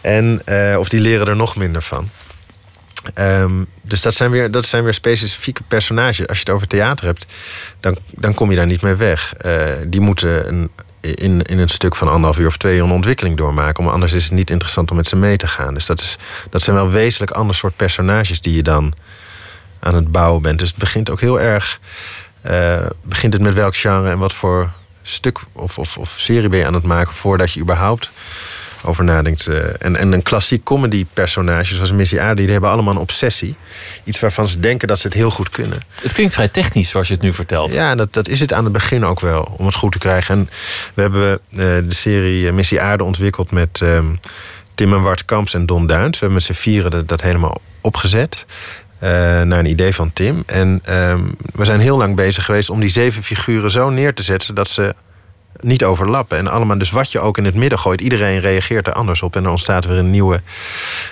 en, eh, of die leren er nog minder van. Ehm, dus dat zijn, weer, dat zijn weer specifieke personages. Als je het over theater hebt, dan, dan kom je daar niet mee weg. Eh, die moeten een, in, in een stuk van anderhalf uur of twee uur een ontwikkeling doormaken. Maar anders is het niet interessant om met ze mee te gaan. Dus dat, is, dat zijn wel wezenlijk ander soort personages die je dan aan het bouwen bent. Dus het begint ook heel erg. eh, begint het met welk genre en wat voor stuk of, of, of serie ben je aan het maken voordat je überhaupt over nadenkt. eh, en, en een klassiek comedy personage zoals Missy Aarde, die hebben allemaal een obsessie. Iets waarvan ze denken dat ze het heel goed kunnen. Het klinkt vrij technisch zoals je het nu vertelt. Ja, dat, dat is het aan het begin ook wel, om het goed te krijgen. En we hebben eh, de serie eh, Missie Aarde ontwikkeld met ehm, Tim en Wart Kamps en Don Duint. We hebben met z'n vieren dat, dat helemaal opgezet. naar een idee van Tim. En ehm, we zijn heel lang bezig geweest om die zeven figuren zo neer te zetten dat ze niet overlappen. En allemaal, dus wat je ook in het midden gooit, iedereen reageert er anders op. En er ontstaat weer een nieuwe.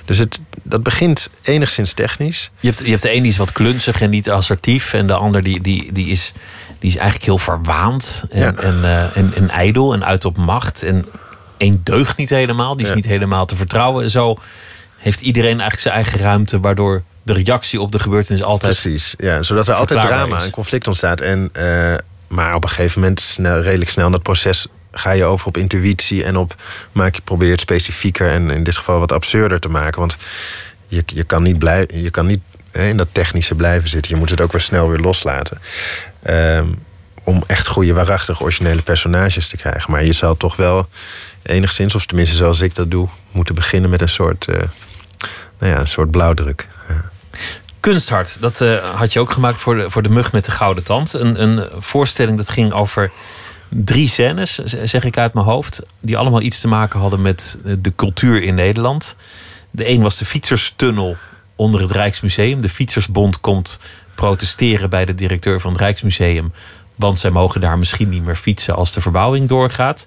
Dus het, dat begint enigszins technisch. Je hebt, je hebt de een die is wat klunzig en niet assertief. En de ander die, die, die, is, die is eigenlijk heel verwaand. En, Ja. en, eh, en, en ijdel en uit op macht. En één deugt niet helemaal. Die is Ja. niet helemaal te vertrouwen. En zo heeft iedereen eigenlijk zijn eigen ruimte. Waardoor de reactie op de gebeurtenis altijd... Precies, ja, zodat er altijd drama is. en conflict ontstaat. En, eh, maar op een gegeven moment, snel, redelijk snel in dat proces, ga je over op intuïtie en op maak je probeer het specifieker en in dit geval wat absurder te maken. Want je, je kan niet, blij, je kan niet hè, in dat technische blijven zitten. Je moet het ook weer snel weer loslaten. Ehm, om echt goede, waarachtige, originele personages te krijgen. Maar je zal toch wel enigszins, of tenminste zoals ik dat doe, moeten beginnen met een soort, eh, nou ja, een soort blauwdruk. Kunsthart, dat eh, had je ook gemaakt voor de, voor de Mug met de Gouden Tand. Een, een voorstelling dat ging over drie scènes, zeg ik uit mijn hoofd. Die allemaal iets te maken hadden met eh, de cultuur in Nederland. De een was de fietserstunnel onder het Rijksmuseum. De Fietsersbond komt protesteren bij de directeur van het Rijksmuseum. Want zij mogen daar misschien niet meer fietsen als de verbouwing doorgaat.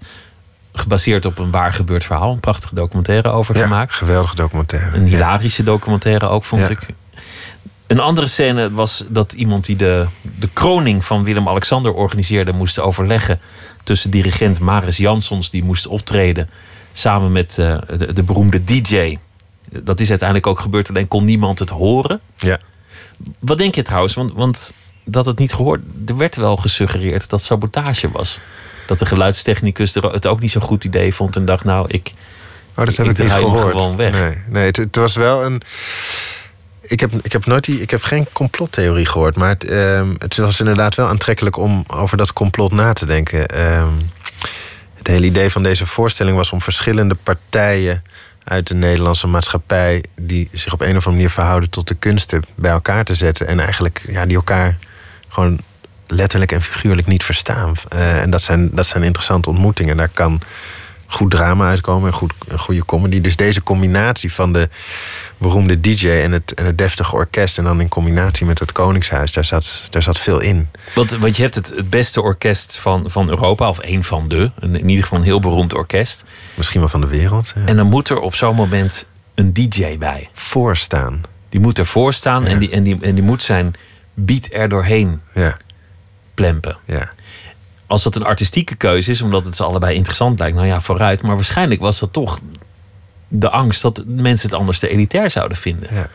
Gebaseerd op een waar gebeurd verhaal. Een prachtige documentaire over gemaakt. Geweldige documentaire. Een hilarische documentaire ook, vond Ja. ik. Een andere scène was dat iemand die de, de kroning van Willem-Alexander organiseerde... moest overleggen tussen dirigent Maris Jansons... die moest optreden samen met eh, de, de beroemde DJ. Dat is uiteindelijk ook gebeurd, alleen kon niemand het horen. Ja. Wat denk je trouwens? Want, want dat het niet gehoord... Er werd wel gesuggereerd dat sabotage was. Dat de geluidstechnicus het ook niet zo'n goed idee vond... en dacht, nou, ik, Oh, dat heb ik ik, niet gehoord. gewoon weg. Nee, nee het, het was wel een. Ik heb, ik heb nooit die. Ik heb geen complottheorie gehoord. Maar het, ehm, het was inderdaad wel aantrekkelijk om over dat complot na te denken. Ehm, het hele idee van deze voorstelling was om verschillende partijen uit de Nederlandse maatschappij. die zich op een of andere manier verhouden tot de kunsten. bij elkaar te zetten. En eigenlijk ja, die elkaar gewoon letterlijk en figuurlijk niet verstaan. Eh, en dat zijn, dat zijn interessante ontmoetingen. Daar kan goed drama uitkomen en goed, een goede comedy. Dus deze combinatie van de beroemde DJ en het, en het deftige orkest... en dan in combinatie met het Koningshuis, daar zat, daar zat veel in. Want, want je hebt het, het beste orkest van, van Europa, of één van de. Een, in ieder geval een heel beroemd orkest. Misschien wel van de wereld. ja. En dan moet er op zo'n moment een DJ bij. Voorstaan. Die moet ervoor staan en, die, en, die, en die moet zijn beat er doorheen Ja. plempen. Ja. Als dat een artistieke keuze is, omdat het ze allebei interessant lijkt, nou ja, vooruit. Maar waarschijnlijk was dat toch de angst dat mensen het anders te elitair zouden vinden. Ja.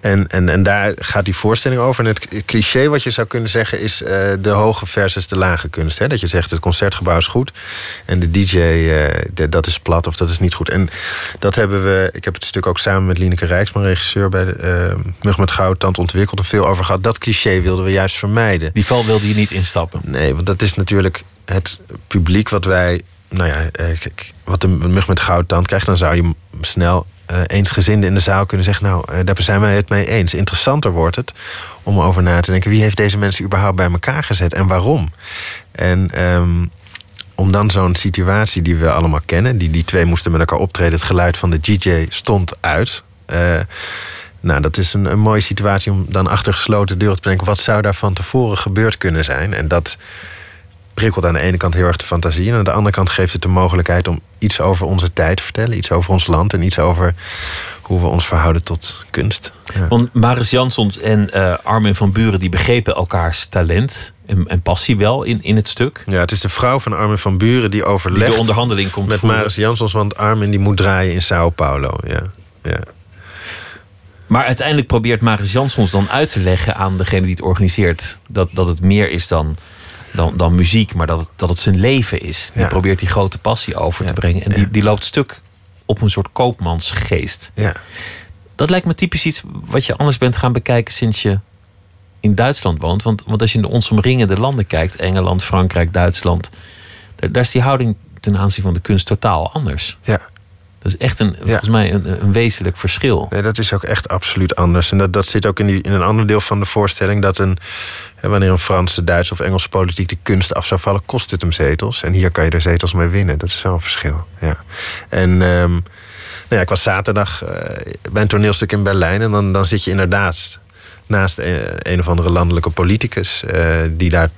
En, en, en daar gaat die voorstelling over. En het cliché wat je zou kunnen zeggen is eh, de hoge versus de lage kunst. Hè? Dat je zegt het concertgebouw is goed en de DJ eh, de- dat is plat of dat is niet goed. En dat hebben we, ik heb het stuk ook samen met Lineke Rijksman, regisseur bij de, eh, Mug met Goud, Tand ontwikkeld, er veel over gehad. Dat cliché wilden we juist vermijden. Die val wilde je niet instappen. Nee, want dat is natuurlijk het publiek wat wij. Nou ja, eh, kijk, wat de mug met goudtand krijgt, dan zou je snel eh eensgezinden in de zaal kunnen zeggen: Nou, eh, daar zijn wij het mee eens. Interessanter wordt het om over na te denken: wie heeft deze mensen überhaupt bij elkaar gezet en waarom? En ehm, om dan zo'n situatie die we allemaal kennen, die, die twee moesten met elkaar optreden, het geluid van de DJ stond uit. Eh, nou, dat is een, een mooie situatie om dan achter gesloten deuren te denken: wat zou daar van tevoren gebeurd kunnen zijn? En dat prikkelt aan de ene kant heel erg de fantasie. En aan de andere kant geeft het de mogelijkheid om iets over onze tijd te vertellen. Iets over ons land en iets over hoe we ons verhouden tot kunst. Ja. Want Maris Jansons en eh, Armin van Buren die begrepen elkaars talent en, en passie wel in, in het stuk. Ja, het is de vrouw van Armin van Buren die overlegt... Die de onderhandeling komt Met voeren. Maris Jansons, want Armin die moet draaien in Sao Paulo. Ja, ja. Maar uiteindelijk probeert Maris Jansons dan uit te leggen aan degene die het organiseert dat, dat het meer is dan, dan, dan muziek, maar dat het, dat het zijn leven is. Die Ja. probeert die grote passie over te brengen. En die, die loopt stuk op een soort koopmansgeest. Ja. Dat lijkt me typisch iets wat je anders bent gaan bekijken sinds je in Duitsland woont. Want, want als je in de ons omringende landen kijkt, Engeland, Frankrijk, Duitsland, daar, daar is die houding ten aanzien van de kunst totaal anders. Ja. Dat is echt een, volgens mij een, een wezenlijk verschil. Nee, dat is ook echt absoluut anders. En dat, dat zit ook in, die, in een ander deel van de voorstelling. Dat een, hè, wanneer een Franse, Duitse of Engelse politiek de kunst af zou vallen, kost het hem zetels. En hier kan je er zetels mee winnen. Dat is wel een verschil. Ja. En ehm, nou ja, ik was zaterdag eh, bij een toneelstuk in Berlijn. En dan, dan zit je inderdaad naast een, een of andere landelijke politicus. eh, die daar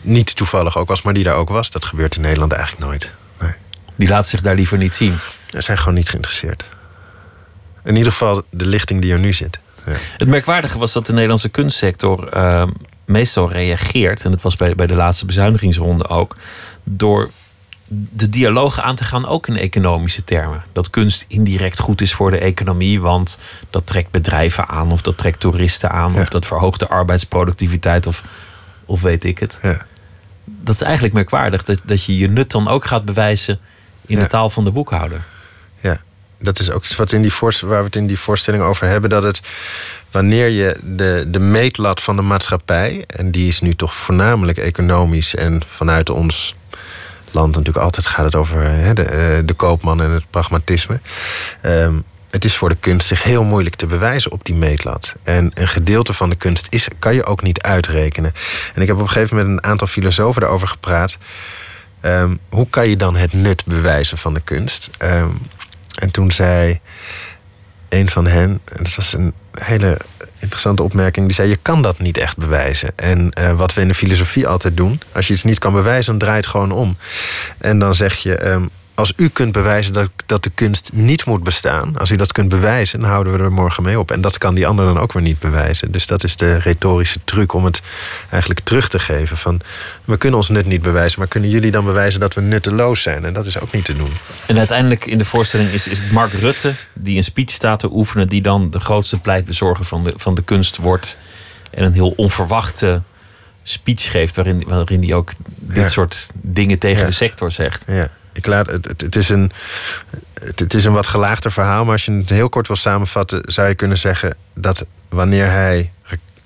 niet toevallig ook was, maar die daar ook was. Dat gebeurt in Nederland eigenlijk nooit. Die laat zich daar liever niet zien. Ze zijn gewoon niet geïnteresseerd. In ieder geval de lichting die er nu zit. Ja. Het merkwaardige was dat de Nederlandse kunstsector eh, meestal reageert, en dat was bij, bij de laatste bezuinigingsronde ook, door de dialoog aan te gaan, ook in economische termen. Dat kunst indirect goed is voor de economie, want dat trekt bedrijven aan, of dat trekt toeristen aan, of dat verhoogt de arbeidsproductiviteit, of, of weet ik het. Ja. Dat is eigenlijk merkwaardig, dat, dat je je nut dan ook gaat bewijzen in de taal van de boekhouder. Dat is ook iets wat in die waar we het in die voorstelling over hebben. Dat het wanneer je de, de meetlat van de maatschappij, en die is nu toch voornamelijk economisch en vanuit ons land natuurlijk altijd gaat het over hè, de, eh, de koopman en het pragmatisme. Ehm, het is voor de kunst zich heel moeilijk te bewijzen op die meetlat. En een gedeelte van de kunst is, kan je ook niet uitrekenen. En ik heb op een gegeven moment een aantal filosofen daarover gepraat. Ehm, hoe kan je dan het nut bewijzen van de kunst? Ehm, en toen zei een van hen, en dat was een hele interessante opmerking, die zei: Je kan dat niet echt bewijzen. En eh, wat we in de filosofie altijd doen, als je iets niet kan bewijzen, dan draai het gewoon om. En dan zeg je. ehm, als u kunt bewijzen dat, dat de kunst niet moet bestaan, als u dat kunt bewijzen, dan houden we er morgen mee op. En dat kan die ander dan ook weer niet bewijzen. Dus dat is de retorische truc om het eigenlijk terug te geven. Van, we kunnen ons nut niet bewijzen, maar kunnen jullie dan bewijzen dat we nutteloos zijn? En dat is ook niet te doen. En uiteindelijk in de voorstelling is, is het Mark Rutte die een speech staat te oefenen, die dan de grootste pleitbezorger van de, van de kunst wordt. En een heel onverwachte speech geeft, waarin, waarin hij ook dit Ja. soort dingen tegen Ja. de sector zegt. Ja, ik laat, het, het, het, is een, het, is een wat gelaagder verhaal, maar als je het heel kort wil samenvatten, zou je kunnen zeggen dat wanneer hij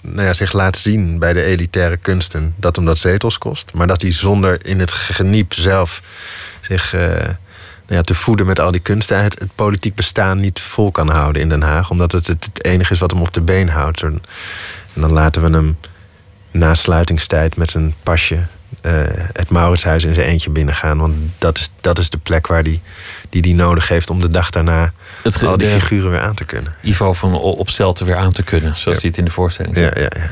nou ja, zich laat zien bij de elitaire kunsten, dat hem dat zetels kost, maar dat hij zonder in het geniep zelf zich eh, nou ja, te voeden met al die kunsten, het, het politiek bestaan niet vol kan houden in Den Haag, omdat het het, het enige is wat hem op de been houdt. En dan laten we hem na sluitingstijd met een pasje eh, het Mauritshuis in zijn eentje binnengaan. Want dat is, dat is de plek waar die, die die nodig heeft om de dag daarna Het al die de- figuren weer aan te kunnen. Ivo van Opstelten weer aan te kunnen, zoals Ja. hij het in de voorstelling zegt. ja, ja.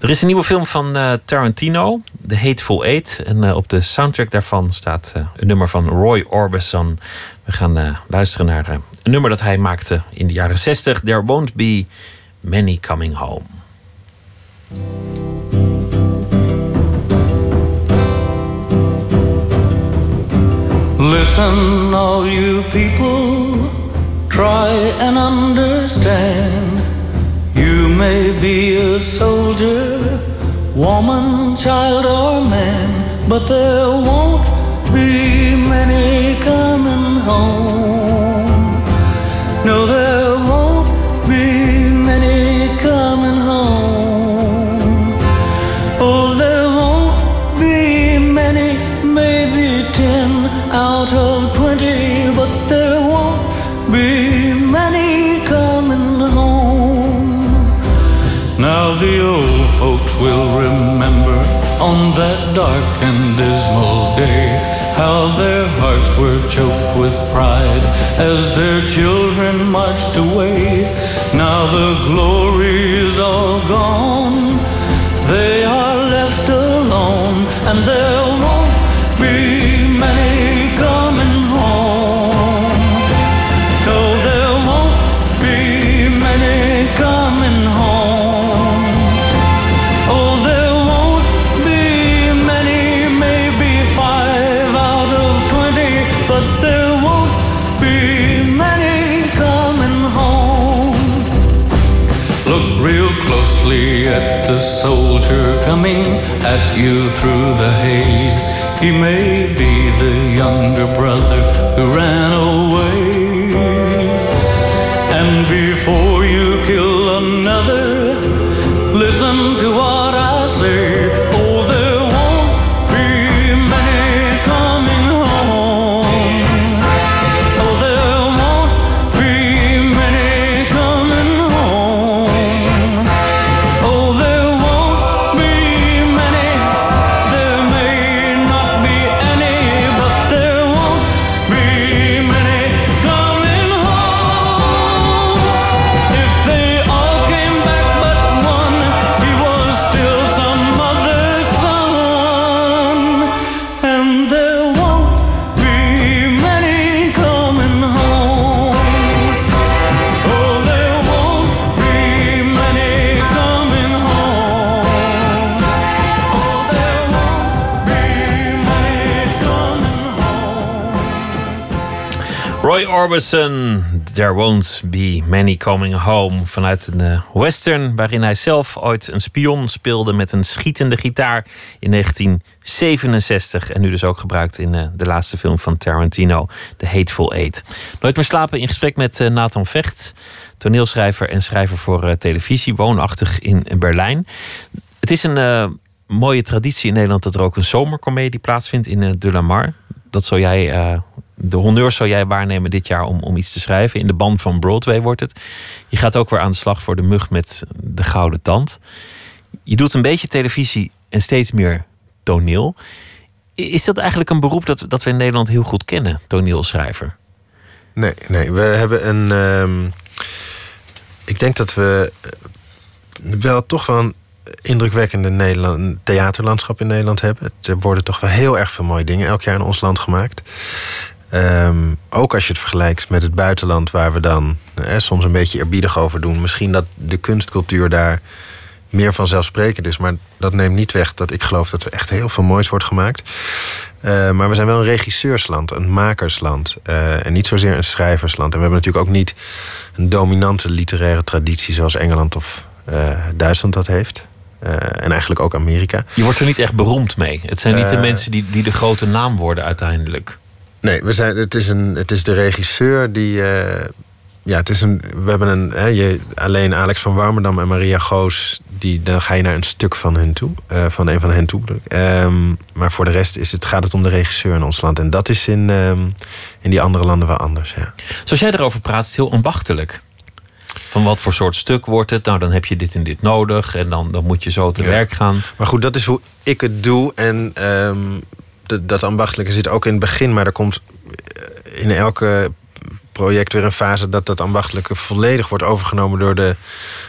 Er is een nieuwe film van eh, Tarantino, The Hateful Eight. En eh, op de soundtrack daarvan staat een nummer van Roy Orbison. We gaan luisteren naar een nummer dat hij maakte in de jaren 60. There won't be many coming home. Listen, all you people, try and understand. You may be a soldier, woman, child, or man, but there won't be many coming home. On that dark and dismal day how their hearts were choked with pride as their children marched away. Now the glory is all gone, they are left alone, and there coming at you through the haze. He may be the younger brother who ran away. Orbison, There Won't Be Many Coming Home. Vanuit een eh, western waarin hij zelf ooit een spion speelde met een schietende gitaar in 1967. En nu dus ook gebruikt in eh, de laatste film van Tarantino, The Hateful Eight. Nooit meer slapen in gesprek met eh, Nathan Vecht, toneelschrijver en schrijver voor televisie, woonachtig in Berlijn. Het is een mooie traditie in Nederland dat er ook een zomercomedie plaatsvindt in De La Mar. Dat zou jij, de honneurs zou jij waarnemen dit jaar om, om iets te schrijven. In de band van Broadway wordt het. Je gaat ook weer aan de slag voor de mug met de gouden tand. Je doet een beetje televisie en steeds meer toneel. Is dat eigenlijk een beroep dat, dat we in Nederland heel goed kennen, toneelschrijver? Nee, nee. We hebben een. ehm, ik denk dat we eh, wel toch wel een indrukwekkende Nederland, theaterlandschap in Nederland hebben. Er worden toch wel heel erg veel mooie dingen elk jaar in ons land gemaakt. Ehm, ook als je het vergelijkt met het buitenland, waar we dan eh, soms een beetje eerbiedig over doen. Misschien dat de kunstcultuur daar meer vanzelfsprekend is. Maar dat neemt niet weg dat ik geloof dat er echt heel veel moois wordt gemaakt. Eh, maar we zijn wel een regisseursland, een makersland. eh, en niet zozeer een schrijversland. En we hebben natuurlijk ook niet een dominante literaire traditie zoals Engeland of Duitsland dat heeft. En eigenlijk ook Amerika. Je wordt er niet echt beroemd mee. Het zijn niet de mensen die, die de grote naam worden uiteindelijk. Nee, we zijn, het, is een, het is de regisseur die. eh, ja, het is een. We hebben een. Hè, je, alleen Alex van Warmerdam en Maria Goos. Die, dan ga je naar een stuk van hun toe. eh, van een van hen toe. Ehm, maar voor de rest is het, gaat het om de regisseur in ons land. En dat is in, ehm, in die andere landen wel anders. Ja. Zoals jij erover praat, is het heel ambachtelijk. Van wat voor soort stuk wordt het? Nou, dan heb je dit en dit nodig. En dan, dan moet je zo te Ja. werk gaan. Maar goed, dat is hoe ik het doe. En ehm, dat, ambachtelijke zit ook in het begin. Maar er komt eh, in elke project weer een fase dat dat ambachtelijke volledig wordt overgenomen door de,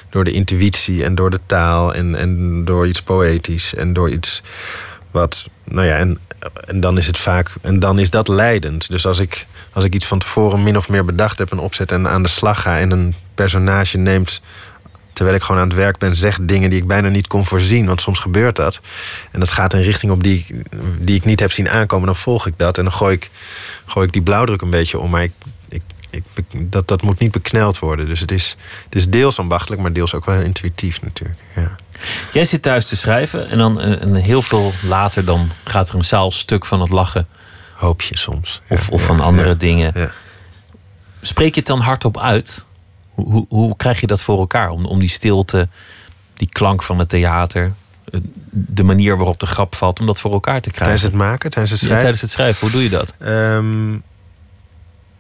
door de intuïtie en door de taal en, en door iets poëtisch en door iets wat, nou ja, en, en dan is het vaak, en dan is dat leidend. Dus als ik, als ik iets van tevoren min of meer bedacht heb, een opzet en aan de slag ga en een personage neemt terwijl ik gewoon aan het werk ben, zeg dingen die ik bijna niet kon voorzien. Want soms gebeurt dat. En dat gaat in richting op die, ik- die ik niet heb zien aankomen. Dan volg ik dat. En dan gooi ik, gooi ik die blauwdruk een beetje om. Maar ik, ik, ik, dat, dat moet niet bekneld worden. Dus het is, het is deels ambachtelijk, maar deels ook wel intuïtief natuurlijk. Ja. Jij zit thuis te schrijven en dan een, een heel veel later dan gaat er een zaal stuk van het lachen. Hoop je soms. Of, of van andere dingen. Spreek je het dan hardop uit? Hoe, hoe, krijg je dat voor elkaar? Om, om die stilte, die klank van het theater, eh, de manier waarop de grap valt, om dat voor elkaar te krijgen? Tijdens het maken, tijdens het Ja, schrijven? tijdens het schrijven, hoe doe je dat? Ehm,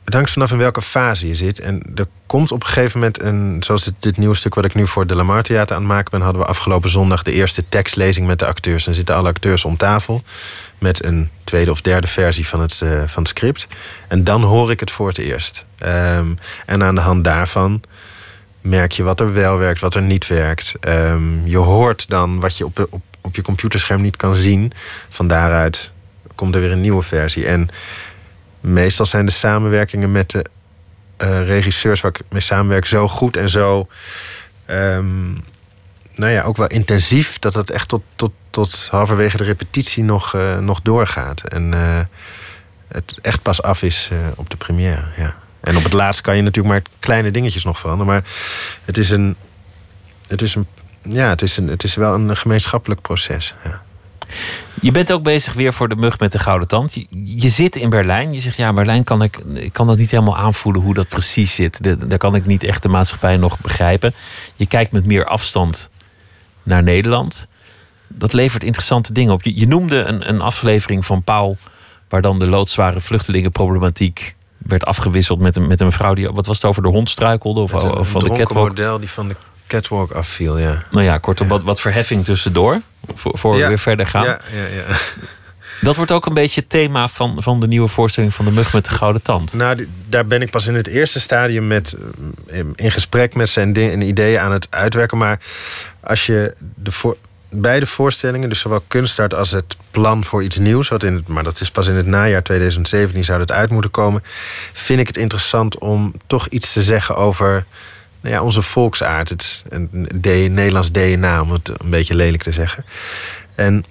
het hangt vanaf in welke fase je zit. En er komt op een gegeven moment een... Zoals dit nieuwe stuk wat ik nu voor de Lamar Theater aan het maken ben... hadden we afgelopen zondag de eerste tekstlezing met de acteurs. Dan zitten alle acteurs om tafel met een tweede of derde versie van het, eh, van het script. En dan hoor ik het voor het eerst. Ehm, en aan de hand daarvan merk je wat er wel werkt, wat er niet werkt. Ehm, je hoort dan wat je op, op, op je computerscherm niet kan zien. Van daaruit komt er weer een nieuwe versie. En meestal zijn de samenwerkingen met de eh, regisseurs waar ik mee samenwerk zo goed en zo. ehm, nou ja, ook wel intensief dat het echt tot, tot, tot halverwege de repetitie nog, eh, nog doorgaat. En eh, het echt pas af is eh, op de première. Ja. En op het laatst kan je natuurlijk maar kleine dingetjes nog veranderen. Maar het is een. Het is een ja, het is, een, het is wel een gemeenschappelijk proces. Ja. Je bent ook bezig weer voor de mug met de gouden tand. Je, je zit in Berlijn. Je zegt ja, Berlijn kan ik, ik kan dat niet helemaal aanvoelen hoe dat precies zit. Daar kan ik niet echt de maatschappij nog begrijpen. Je kijkt met meer afstand naar Nederland. Dat levert interessante dingen op. Je, je noemde een, een aflevering van Pauw, waar dan de loodzware vluchtelingenproblematiek werd afgewisseld met een, met een mevrouw die, wat was het over de hond struikelde of, een, of van de catwalk. model die van de catwalk afviel, ja. Nou ja, kortom, wat, wat verheffing tussendoor. Voor, voor we weer verder gaan. Ja, ja, ja. Dat wordt ook een beetje het thema van, van de nieuwe voorstelling van de mug met de gouden tand. Nou, daar ben ik pas in het eerste stadium met, eh, in gesprek met zijn ideeën aan het uitwerken. Maar als je de beide voorstellingen, dus zowel Kunststart als het plan voor iets nieuws, wat in het, maar dat is pas in het najaar 2017 zou dat uit moeten komen, vind ik het interessant om toch iets te zeggen over nou ja, onze volksaard, het D- Nederlands DNA, om het een beetje lelijk te zeggen. En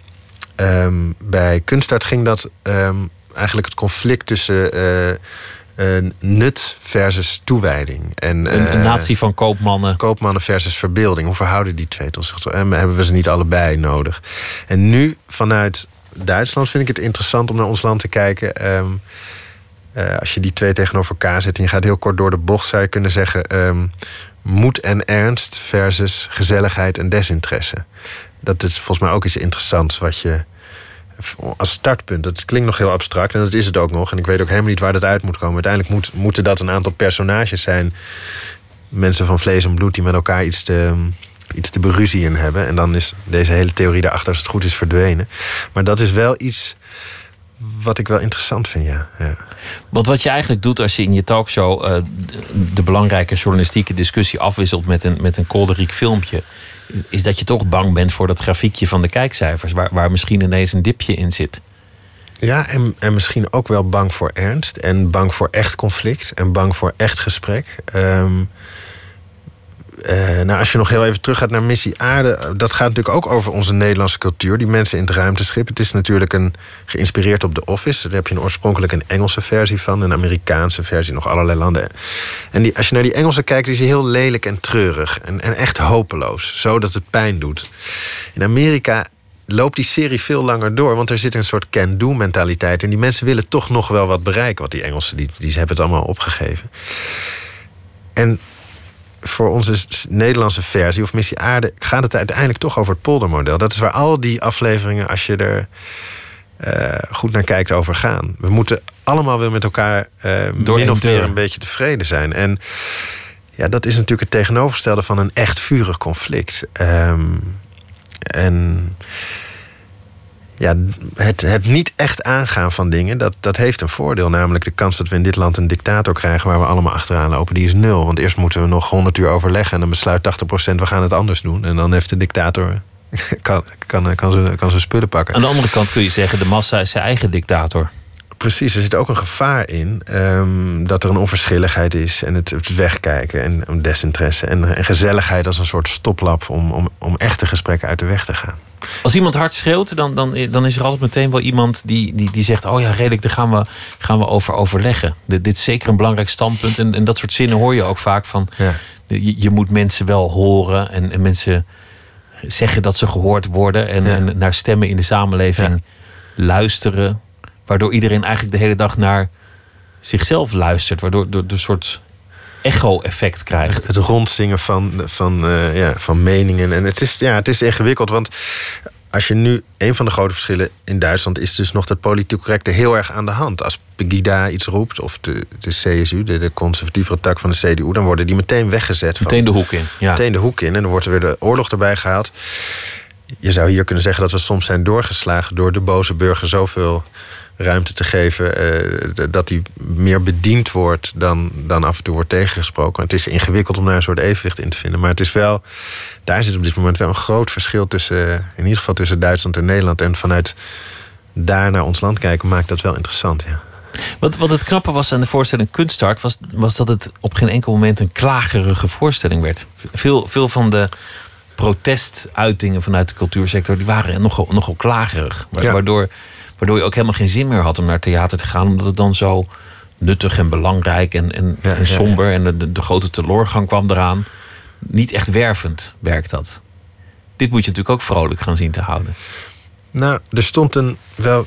ehm, bij Kunststart ging dat ehm, eigenlijk het conflict tussen eh, eh, nut versus toewijding. En, Een, een eh, natie van koopmannen. Koopmannen versus verbeelding. Hoe verhouden die twee tot zich? En hebben we ze niet allebei nodig? En nu vanuit Duitsland vind ik het interessant om naar ons land te kijken. Ehm, als je die twee tegenover elkaar zet en je gaat heel kort door de bocht, zou je kunnen zeggen: ehm, moed en ernst versus gezelligheid en desinteresse. Dat is volgens mij ook iets interessants wat je als startpunt. Dat klinkt nog heel abstract en dat is het ook nog. En ik weet ook helemaal niet waar dat uit moet komen. Uiteindelijk moet, moeten dat een aantal personages zijn. Mensen van vlees en bloed die met elkaar iets te, iets te beruzien hebben. En dan is deze hele theorie daarachter, als het goed is, verdwenen. Maar dat is wel iets wat ik wel interessant vind, ja. Want wat je eigenlijk doet als je in je talkshow eh, de belangrijke journalistieke discussie afwisselt met een, met een kolderiek filmpje, is dat je toch bang bent voor dat grafiekje van de kijkcijfers, waar, waar misschien ineens een dipje in zit. Ja, en, en misschien ook wel bang voor ernst. En bang voor echt conflict. En bang voor echt gesprek. Ehm, eh, nou, als je nog heel even teruggaat naar Missie Aarde... dat gaat natuurlijk ook over onze Nederlandse cultuur. Die mensen in het ruimteschip. Het is natuurlijk een, geïnspireerd op The Office. Daar heb je een oorspronkelijk een Engelse versie van. Een Amerikaanse versie, nog allerlei landen. En die, als je naar die Engelse kijkt, is die heel lelijk en treurig. En, en echt hopeloos. Zodat het pijn doet. In Amerika loopt die serie veel langer door. Want er zit een soort can-do mentaliteit. En die mensen willen toch nog wel wat bereiken. Want die Engelsen, die, die hebben het allemaal opgegeven. En voor onze Nederlandse versie, of Missie Aarde... gaat het uiteindelijk toch over het poldermodel. Dat is waar al die afleveringen, als je er eh, goed naar kijkt, over gaan. We moeten allemaal weer met elkaar Door min of meer een beetje tevreden zijn. En ja, dat is natuurlijk het tegenovergestelde van een echt vurig conflict. Ehm, en ja, het, het niet echt aangaan van dingen, dat, dat heeft een voordeel. Namelijk de kans dat we in dit land een dictator krijgen waar we allemaal achteraan lopen, die is nul. Want eerst moeten we nog 100 uur overleggen en dan besluit 80% we gaan het anders doen. En dan heeft de dictator kan, kan, kan, zijn, kan zijn spullen pakken. Aan de andere kant kun je zeggen, de massa is zijn eigen dictator. Precies, er zit ook een gevaar in ehm, dat er een onverschilligheid is en het, het wegkijken en um, desinteresse en, en, gezelligheid als een soort stoplap om, om, om echte gesprekken uit de weg te gaan. Als iemand hard schreeuwt, dan, dan, dan is er altijd meteen wel iemand die, die, die zegt: Oh ja, redelijk, daar gaan we, gaan we over overleggen. Dit, dit is zeker een belangrijk standpunt. En, en dat soort zinnen hoor je ook vaak van: ja. je, je, moet mensen wel horen en, en mensen zeggen dat ze gehoord worden en, ja. en naar stemmen in de samenleving ja. luisteren. Waardoor iedereen eigenlijk de hele dag naar zichzelf luistert. Waardoor door een soort echo-effect krijgt. Het rondzingen van, van, uh, ja, van meningen. En het is, ja, het is ingewikkeld, want als je nu... een van de grote verschillen in Duitsland is dus nog dat politiek correcte heel erg aan de hand. Als Pegida iets roept, of de, de CSU, de, de conservatievere tak van de CDU... dan worden die meteen weggezet. Meteen de hoek in. Ja. Meteen de hoek in en dan wordt er weer de oorlog erbij gehaald. Je zou hier kunnen zeggen dat we soms zijn doorgeslagen... door de boze burger zoveel ruimte te geven. Uh, dat hij meer bediend wordt dan, dan af en toe wordt tegengesproken. Het is ingewikkeld om daar een soort evenwicht in te vinden. Maar het is wel, daar zit op dit moment wel een groot verschil tussen, in ieder geval tussen Duitsland en Nederland. En vanuit daar naar ons land kijken maakt dat wel interessant. Ja. Wat, wat het knappe was aan de voorstelling Kunststart, was, was dat het op geen enkel moment een klagerige voorstelling werd. Veel, veel van de protestuitingen vanuit de cultuursector die waren nogal, nogal klagerig. Waardoor. Ja Waardoor je ook helemaal geen zin meer had om naar theater te gaan. Omdat het dan zo nuttig en belangrijk en, en, ja, en somber. Ja, ja. En de, de, grote teleurgang kwam eraan. Niet echt wervend werkt dat. Dit moet je natuurlijk ook vrolijk gaan zien te houden. Nou, er stond een wel.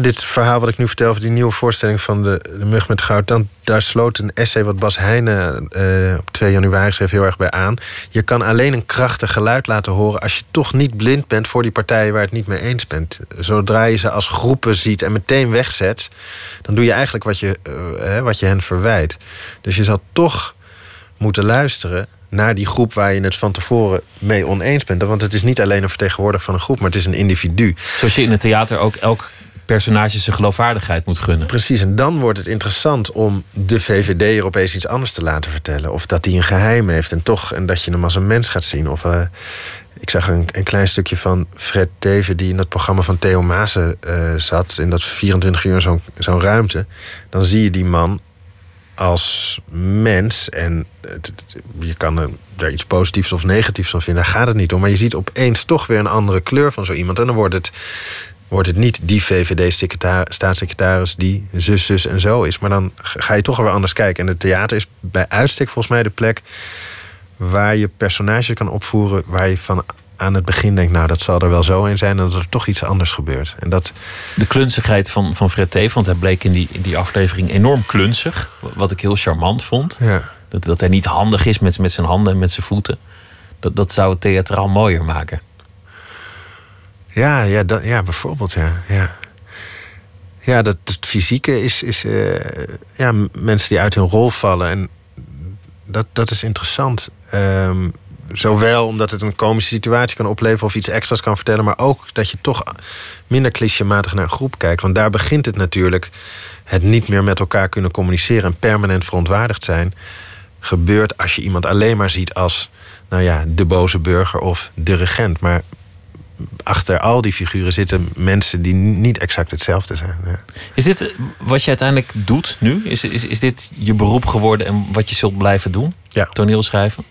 Dit verhaal wat ik nu vertel over die nieuwe voorstelling van de, de Mug met Goud. Dan, daar sloot een essay wat Bas Heijnen uh, op 2 januari schreef heel erg bij aan. Je kan alleen een krachtig geluid laten horen als je toch niet blind bent voor die partijen waar het niet mee eens bent. Zodra je ze als groepen ziet en meteen wegzet, dan doe je eigenlijk wat je, uh, wat je hen verwijt. Dus je zal toch moeten luisteren naar die groep waar je het van tevoren mee oneens bent. Want het is niet alleen een vertegenwoordiger van een groep, maar het is een individu. Zoals je in het theater ook elk personage zijn geloofwaardigheid moet gunnen. Precies, en dan wordt het interessant om de VVD er opeens iets anders te laten vertellen. Of dat hij een geheim heeft en toch en dat je hem als een mens gaat zien. Of uh, ik zag een, een, klein stukje van Fred Teven die in het programma van Theo Maassen uh, zat. In dat 24 uur zo'n zo'n ruimte. Dan zie je die man als mens, en je kan er daar iets positiefs of negatiefs van vinden, daar gaat het niet om. Maar je ziet opeens toch weer een andere kleur van zo iemand. En dan wordt het, wordt het niet die VVD-staatssecretaris die zus, zus en zo is. Maar dan ga je toch weer anders kijken. En het theater is bij uitstek volgens mij de plek waar je personages kan opvoeren waar je van aan het begin denkt, nou, dat zal er wel zo in zijn... dat er toch iets anders gebeurt. En dat... De klunzigheid van, van Fred Teef, want hij bleek in die, in die aflevering enorm klunzig. Wat ik heel charmant vond. Ja. Dat, dat hij niet handig is met, met zijn handen en met zijn voeten. Dat, dat zou het theatraal mooier maken. Ja, ja, dat, ja bijvoorbeeld, ja. ja. Ja, dat, het fysieke is, is uh, ja, mensen die uit hun rol vallen. En dat, dat is interessant. Um, Zowel omdat het een komische situatie kan opleveren of iets extra's kan vertellen, maar ook dat je toch minder clichématig naar een groep kijkt. Want daar begint het natuurlijk. Het niet meer met elkaar kunnen communiceren en permanent verontwaardigd zijn. gebeurt als je iemand alleen maar ziet als nou ja, de boze burger of de regent. Maar achter al die figuren zitten mensen die niet exact hetzelfde zijn. Ja. Is dit wat je uiteindelijk doet nu? Is, is, is dit je beroep geworden en wat je zult blijven doen? Ja. Toneelschrijven?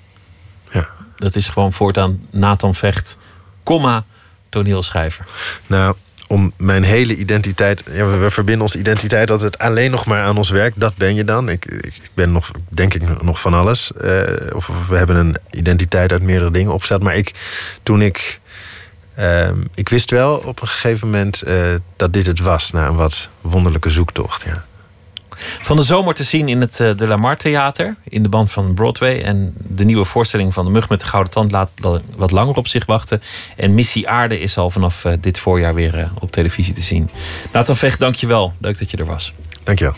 Dat is gewoon voortaan Nathan Vecht, comma, toneelschrijver. Nou, om mijn hele identiteit. Ja, we, verbinden onze identiteit altijd alleen nog maar aan ons werk. Dat ben je dan. Ik, ik, ben nog, denk ik, nog van alles. Uh, of, we hebben een identiteit uit meerdere dingen opgesteld. Maar ik, toen ik. Uh, ik wist wel op een gegeven moment uh, dat dit het was na een wat wonderlijke zoektocht. Ja. Van de zomer te zien in het De La Mar Theater. In de band van Broadway. En de nieuwe voorstelling van De Mug met de Gouden Tand laat wat langer op zich wachten. En Missie Aarde is al vanaf dit voorjaar weer op televisie te zien. Nathan Vecht, dank je wel. Leuk dat je er was. Dank je wel.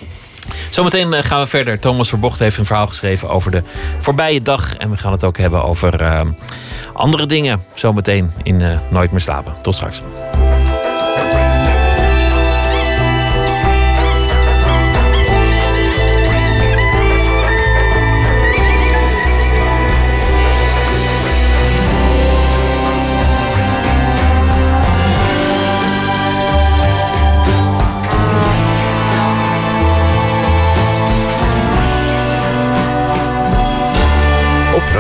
Zometeen gaan we verder. Thomas Verbocht heeft een verhaal geschreven over de voorbije dag. En we gaan het ook hebben over uh, andere dingen. Zometeen in uh, Nooit meer slapen. Tot straks.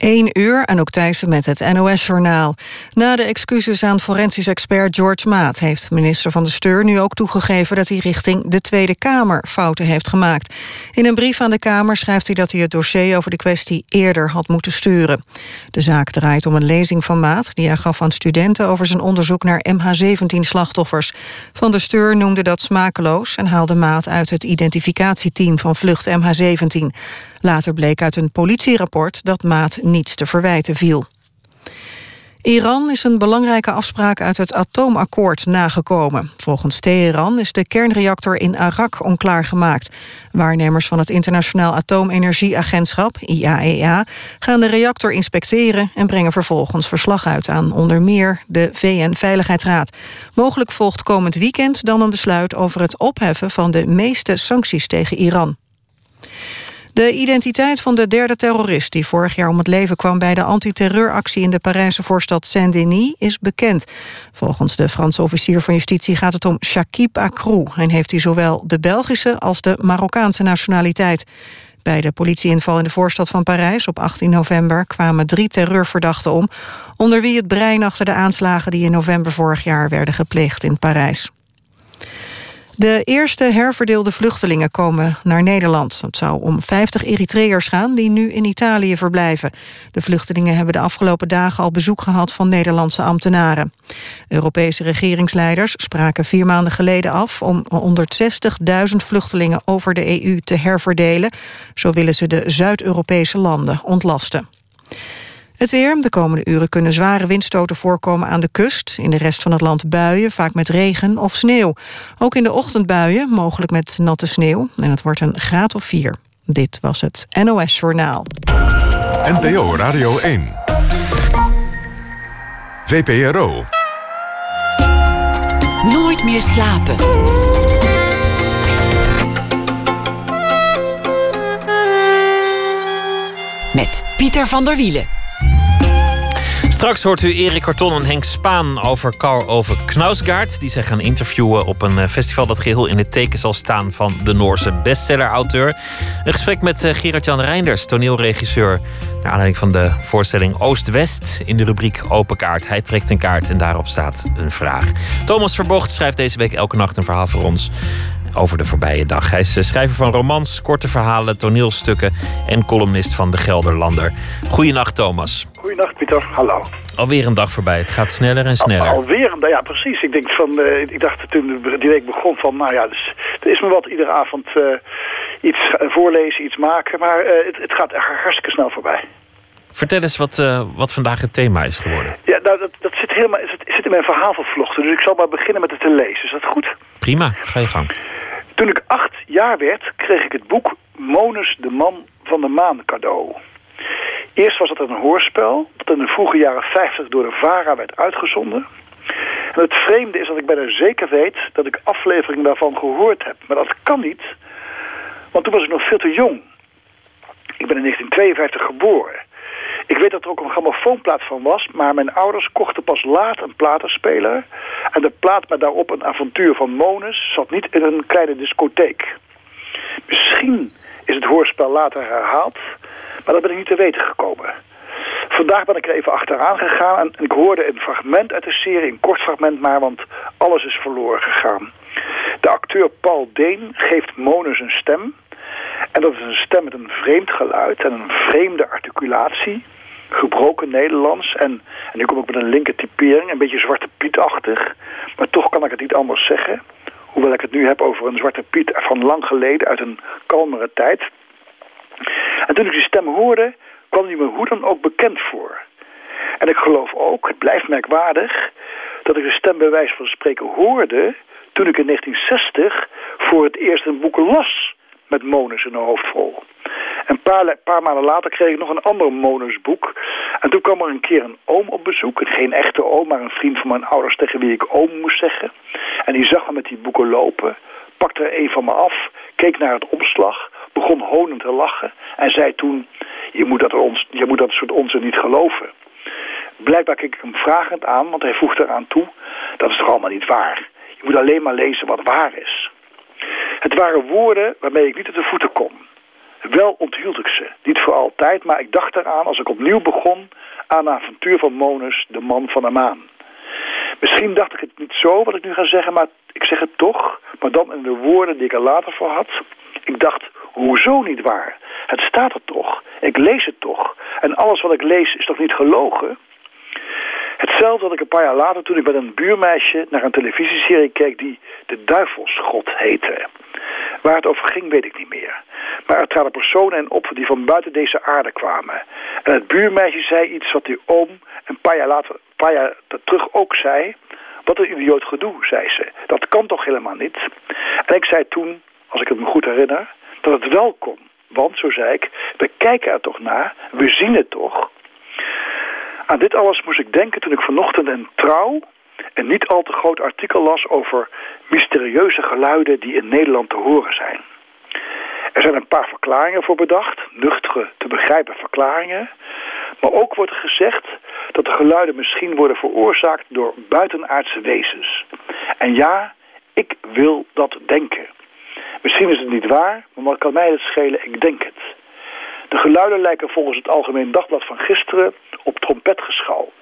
1 uur, en ook Thijssen met het NOS-journaal. Na de excuses aan forensisch expert George Maat... heeft minister van de Steur nu ook toegegeven... dat hij richting de Tweede Kamer fouten heeft gemaakt. In een brief aan de Kamer schrijft hij dat hij het dossier... over de kwestie eerder had moeten sturen. De zaak draait om een lezing van Maat... die hij gaf aan studenten over zijn onderzoek naar MH17-slachtoffers. Van de Steur noemde dat smakeloos... en haalde Maat uit het identificatieteam van vlucht MH17. Later bleek uit een politierapport dat Maat niets te verwijten viel. Iran is een belangrijke afspraak uit het atoomakkoord nagekomen. Volgens Teheran is de kernreactor in Arak onklaargemaakt. Waarnemers van het Internationaal Atoomenergieagentschap, IAEA... E gaan de reactor inspecteren en brengen vervolgens verslag uit... aan onder meer de VN-veiligheidsraad. Mogelijk volgt komend weekend dan een besluit over het opheffen... van de meeste sancties tegen Iran. De identiteit van de derde terrorist die vorig jaar om het leven kwam... bij de antiterreuractie in de Parijse voorstad Saint-Denis is bekend. Volgens de Franse officier van justitie gaat het om Shakib Akrou... en heeft hij zowel de Belgische als de Marokkaanse nationaliteit. Bij de politieinval in de voorstad van Parijs op 18 november... kwamen drie terreurverdachten om... onder wie het brein achter de aanslagen die in november vorig jaar werden gepleegd in Parijs. De eerste herverdeelde vluchtelingen komen naar Nederland. Het zou om 50 Eritreërs gaan die nu in Italië verblijven. De vluchtelingen hebben de afgelopen dagen al bezoek gehad van Nederlandse ambtenaren. Europese regeringsleiders spraken vier maanden geleden af... om 160.000 vluchtelingen over de EU te herverdelen. Zo willen ze de Zuid-Europese landen ontlasten. Het weer. De komende uren kunnen zware windstoten voorkomen aan de kust. In de rest van het land buien, vaak met regen of sneeuw. Ook in de ochtendbuien, mogelijk met natte sneeuw. En het wordt een graad of 4. Dit was het NOS Journaal. NPO Radio 1. VPRO. Nooit meer slapen. Met Pieter van der Wielen. Straks hoort u Erik Karton en Henk Spaan over Karl over Knausgaard... die zij gaan interviewen op een eh, festival dat geheel in het teken zal staan... van de Noorse bestseller-auteur. Een gesprek met eh, Gerard-Jan Reinders, toneelregisseur... naar aanleiding van de voorstelling Oost-West in de rubriek Open Kaart. Hij trekt een kaart en daarop staat een vraag. Thomas Verbocht schrijft deze week elke nacht een verhaal voor ons over de voorbije dag. Hij is eh, schrijver van romans, korte verhalen, toneelstukken en columnist van De Gelderlander. Goedenacht, Thomas. Goedenacht, Pieter. Hallo. Alweer een dag voorbij. Het gaat sneller en sneller. Al, alweer een dag, ja precies. Ik, denk van, uh, ik dacht toen die week begon van, nou ja, dus, er is me wat iedere avond uh, iets voorlezen, iets maken. Maar uh, het, het gaat echt hartstikke snel voorbij. Vertel eens wat, uh, wat vandaag het thema is geworden. Ja, nou, dat, dat zit helemaal zit, zit in mijn verhaal vervlochten. Dus ik zal maar beginnen met het te lezen. Is dat goed? Prima, ga je gang. Toen ik acht jaar werd, kreeg ik het boek Monus de Man van de Maan cadeau. Eerst was het een hoorspel dat in de vroege jaren 50 door de VARA werd uitgezonden. En het vreemde is dat ik bijna zeker weet dat ik afleveringen daarvan gehoord heb. Maar dat kan niet, want toen was ik nog veel te jong. Ik ben in 1952 geboren. Ik weet dat er ook een grammofoonplaat van was, maar mijn ouders kochten pas laat een platenspeler. En de plaat met daarop een avontuur van Monus zat niet in een kleine discotheek. Misschien is het hoorspel later herhaald, maar dat ben ik niet te weten gekomen. Vandaag ben ik er even achteraan gegaan en ik hoorde een fragment uit de serie, een kort fragment maar, want alles is verloren gegaan. De acteur Paul Deen geeft Monus een stem. En dat is een stem met een vreemd geluid en een vreemde articulatie gebroken Nederlands. En, en nu kom ik met een linker typering, een beetje Zwarte Piet-achtig. Maar toch kan ik het niet anders zeggen. Hoewel ik het nu heb over een Zwarte Piet van lang geleden, uit een kalmere tijd. En toen ik die stem hoorde, kwam die me hoe dan ook bekend voor. En ik geloof ook, het blijft merkwaardig, dat ik de stem bij wijze van spreken hoorde... toen ik in 1960 voor het eerst een boek las met Monus in de hoofdrol. Een paar, maanden later kreeg ik nog een ander Monusboek. En toen kwam er een keer een oom op bezoek. Geen echte oom, maar een vriend van mijn ouders tegen wie ik oom moest zeggen. En die zag me met die boeken lopen, pakte er een van me af, keek naar het omslag, begon honend te lachen en zei toen... je moet dat, ons, je moet dat soort onzin niet geloven. Blijkbaar keek ik hem vragend aan, want hij voegde eraan toe... dat is toch allemaal niet waar. Je moet alleen maar lezen wat waar is. Het waren woorden waarmee ik niet op de voeten kon. Wel onthield ik ze. Niet voor altijd, maar ik dacht eraan als ik opnieuw begon... aan een avontuur van Monus, de man van de maan. Misschien dacht ik het niet zo wat ik nu ga zeggen, maar ik zeg het toch. Maar dan in de woorden die ik er later voor had. Ik dacht, hoezo niet waar? Het staat er toch. Ik lees het toch. En alles wat ik lees is toch niet gelogen? Hetzelfde had ik een paar jaar later toen ik met een buurmeisje naar een televisieserie keek die De Duivelsgod heette. Waar het over ging weet ik niet meer. Maar er traden personen in op die van buiten deze aarde kwamen. En het buurmeisje zei iets wat die oom een paar jaar, later, een paar jaar terug ook zei. Wat een idioot gedoe, zei ze. Dat kan toch helemaal niet? En ik zei toen, als ik het me goed herinner, dat het wel kon. Want, zo zei ik, we kijken er toch naar, we zien het toch. Aan dit alles moest ik denken toen ik vanochtend een trouw een niet al te groot artikel las over mysterieuze geluiden die in Nederland te horen zijn. Er zijn een paar verklaringen voor bedacht, nuchtere te begrijpen verklaringen. Maar ook wordt gezegd dat de geluiden misschien worden veroorzaakt door buitenaardse wezens. En ja, ik wil dat denken. Misschien is het niet waar, maar wat kan mij het schelen, ik denk het. De geluiden lijken volgens het Algemeen Dagblad van gisteren op trompetgeschal.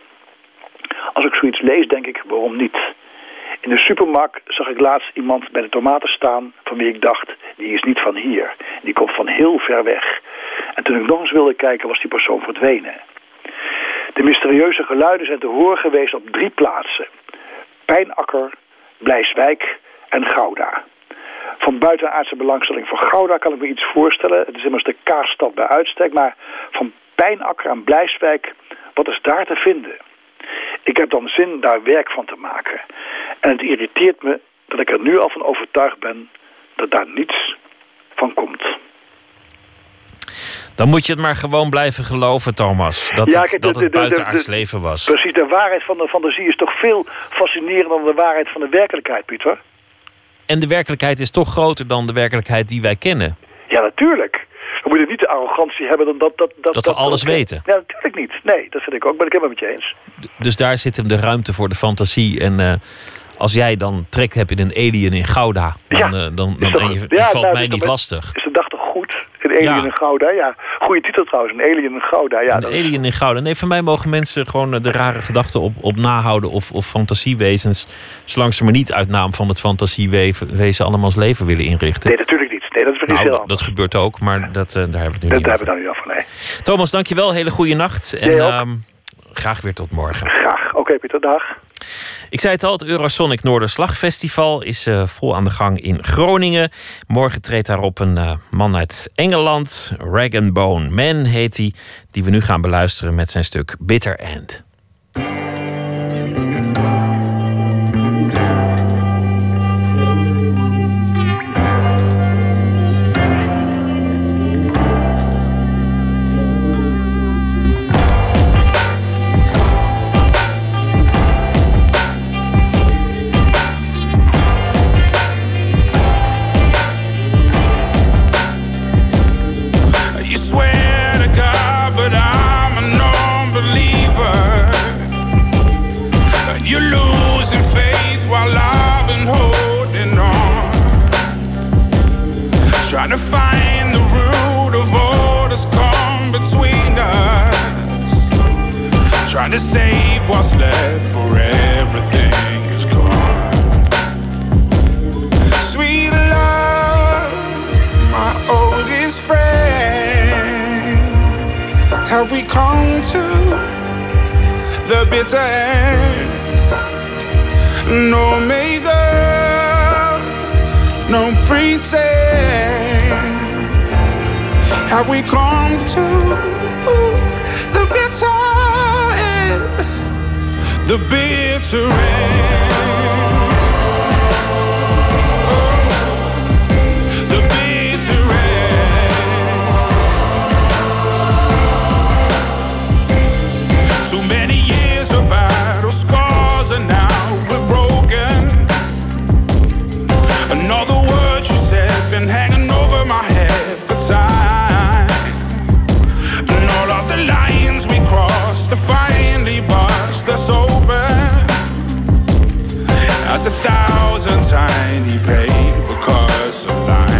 Als ik zoiets lees, denk ik, waarom niet? In de supermarkt zag ik laatst iemand bij de tomaten staan... van wie ik dacht, die is niet van hier. Die komt van heel ver weg. En toen ik nog eens wilde kijken, was die persoon verdwenen. De mysterieuze geluiden zijn te horen geweest op drie plaatsen. Pijnakker, Blijswijk en Gouda. Van buitenaardse belangstelling voor Gouda kan ik me iets voorstellen. Het is immers de kaasstad bij uitstek. Maar van Pijnakker en Blijswijk, wat is daar te vinden? Ik heb dan zin daar werk van te maken. En het irriteert me dat ik er nu al van overtuigd ben dat daar niets van komt. Dan moet je het maar gewoon blijven geloven, Thomas. Dat Ja, het, kijk, dat het de- de- buitenaards de- leven was. Precies, de waarheid van de fantasie is toch veel fascinerender dan de waarheid van de werkelijkheid, Pieter? En de werkelijkheid is toch groter dan de werkelijkheid die wij kennen. Ja, natuurlijk. We moeten niet de arrogantie hebben dan dat... Dat, dat, Dat we alles weten. Ja, natuurlijk niet. Nee, dat vind ik ook. Ben ik helemaal met je eens. Dus daar zit hem de ruimte voor de fantasie. En eh, als jij dan trek hebt in een alien in Gouda, dan, eh, dan, dan, je, ja, valt nou, mij niet lastig. Is de dag toch goed? Een alien in Gouda, ja. Goeie titel trouwens, een alien in Gouda. Ja, Een alien in Gouda. Nee, van mij mogen mensen gewoon eh, de rare gedachten op, op nahouden of, of fantasiewezens. Zolang ze maar niet uit naam van het fantasiewezen allemaal ons leven willen inrichten. Nee, natuurlijk niet. Nee, dat is Nou, dat, dat gebeurt ook, maar dat, eh, daar hebben we het nu Dat niet hebben over. we dan niet af van, nee. Thomas, dankjewel. Hele goede nacht. En ehm, graag weer tot morgen. Graag. Oké, Pieter, dag. Ik zei het al, het Eurosonic Noorderslagfestival is eh, vol aan de gang in Groningen. Morgen treedt daarop een eh, man uit Engeland, Rag Bone Man heet hij, die we nu gaan beluisteren met zijn stuk Bitter End. To save what's left for everything is gone. Sweet love my oldest friend. Have we come to the bitter end? No makeup, no pretend. Have we come to the bitter? The bitter end. a thousand tiny paid because of lying.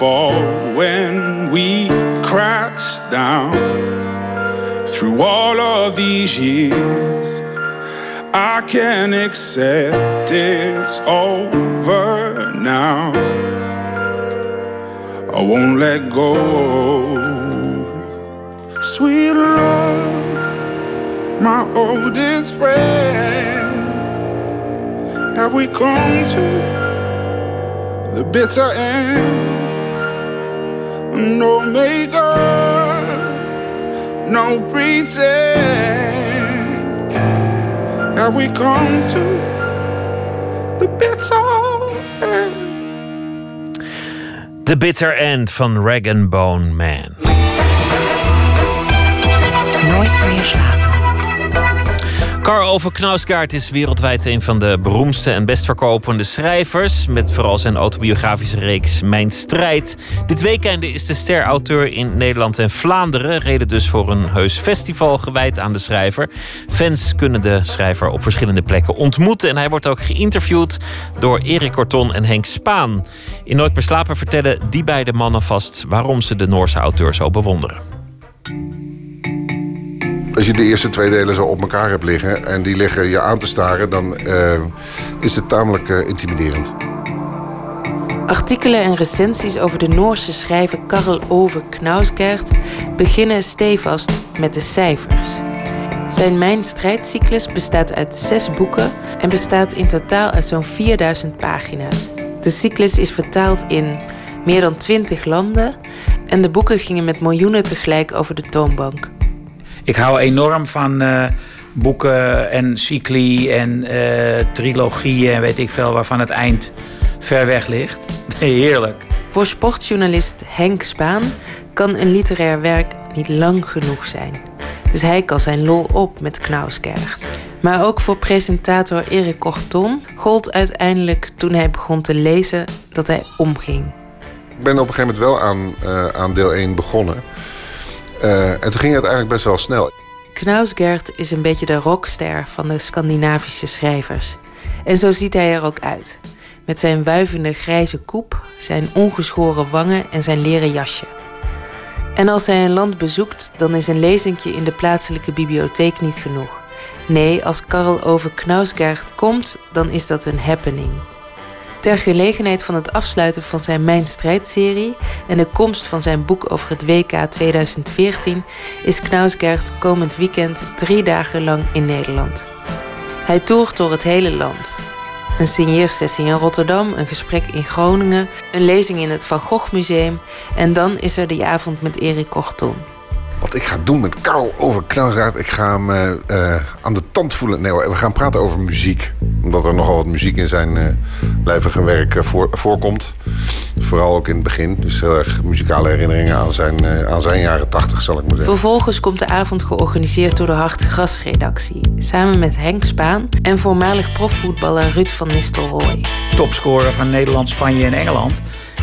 Fall when we crash down. Through all of these years, I can accept it's over now. I won't let go. Sweet love, my oldest friend. Have we come to the bitter end? No makeup, no pretend. Have we come to the bitter end? The Bitter End van Rag and Bone Man. Nooit meer slapen. Karl Ove Knausgaard is wereldwijd een van de beroemdste en best verkopende schrijvers. Met vooral zijn autobiografische reeks Mijn Strijd. Dit weekend is de ster-auteur in Nederland en Vlaanderen. Reden dus voor een heus festival gewijd aan de schrijver. Fans kunnen de schrijver op verschillende plekken ontmoeten. En hij wordt ook geïnterviewd door Erik Corton en Henk Spaan. In Nooit meer slapen vertellen die beide mannen vast waarom ze de Noorse auteur zo bewonderen. Als je de eerste twee delen zo op elkaar hebt liggen en die liggen je aan te staren, dan eh, is het tamelijk eh, intimiderend. Artikelen en recensies over de Noorse schrijver Karl Ove Knausgaard beginnen stevast met de cijfers. Zijn Mijn strijdcyclus bestaat uit zes boeken en bestaat in totaal uit zo'n 4000 pagina's. De cyclus is vertaald in meer dan 20 landen en de boeken gingen met miljoenen tegelijk over de toonbank. Ik hou enorm van eh, boeken en cycli en eh, trilogieën en weet ik veel waarvan het eind ver weg ligt. Heerlijk. Voor sportjournalist Henk Spaan kan een literair werk niet lang genoeg zijn. Dus hij kan zijn lol op met Knausgaard. Maar ook voor presentator Erik Corton gold uiteindelijk toen hij begon te lezen dat hij omging. Ik ben op een gegeven moment wel aan, eh, aan deel 1 begonnen. Eh, en toen ging het eigenlijk best wel snel. Knausgaard is een beetje de rockster van de Scandinavische schrijvers. En zo ziet hij er ook uit. Met zijn wuivende grijze koep, zijn ongeschoren wangen en zijn leren jasje. En als hij een land bezoekt, dan is een lezingje in de plaatselijke bibliotheek niet genoeg. Nee, als Karel over Knausgaard komt, dan is dat een happening. Ter gelegenheid van het afsluiten van zijn Mijn Strijd-serie en de komst van zijn boek over het WK 2014 is Knausgaard komend weekend drie dagen lang in Nederland. Hij toert door het hele land. Een signeersessie in Rotterdam, een gesprek in Groningen, een lezing in het Van Gogh Museum en dan is er die avond met Erik Korton. Wat ik ga doen met Karel over ik ga hem eh, eh, aan de tand voelen. Nee, hoor, we gaan praten over muziek. Omdat er nogal wat muziek in zijn uh, lijvige werk voor, voorkomt. Vooral ook in het begin. Dus heel erg muzikale herinneringen aan zijn, aan zijn jaren tachtig, zal ik maar zeggen. Vervolgens komt de avond georganiseerd door de Hart Gras redactie. Samen met Henk Spaan en voormalig profvoetballer Ruud van Nistelrooy. Topscorer van Nederland, Spanje en Engeland.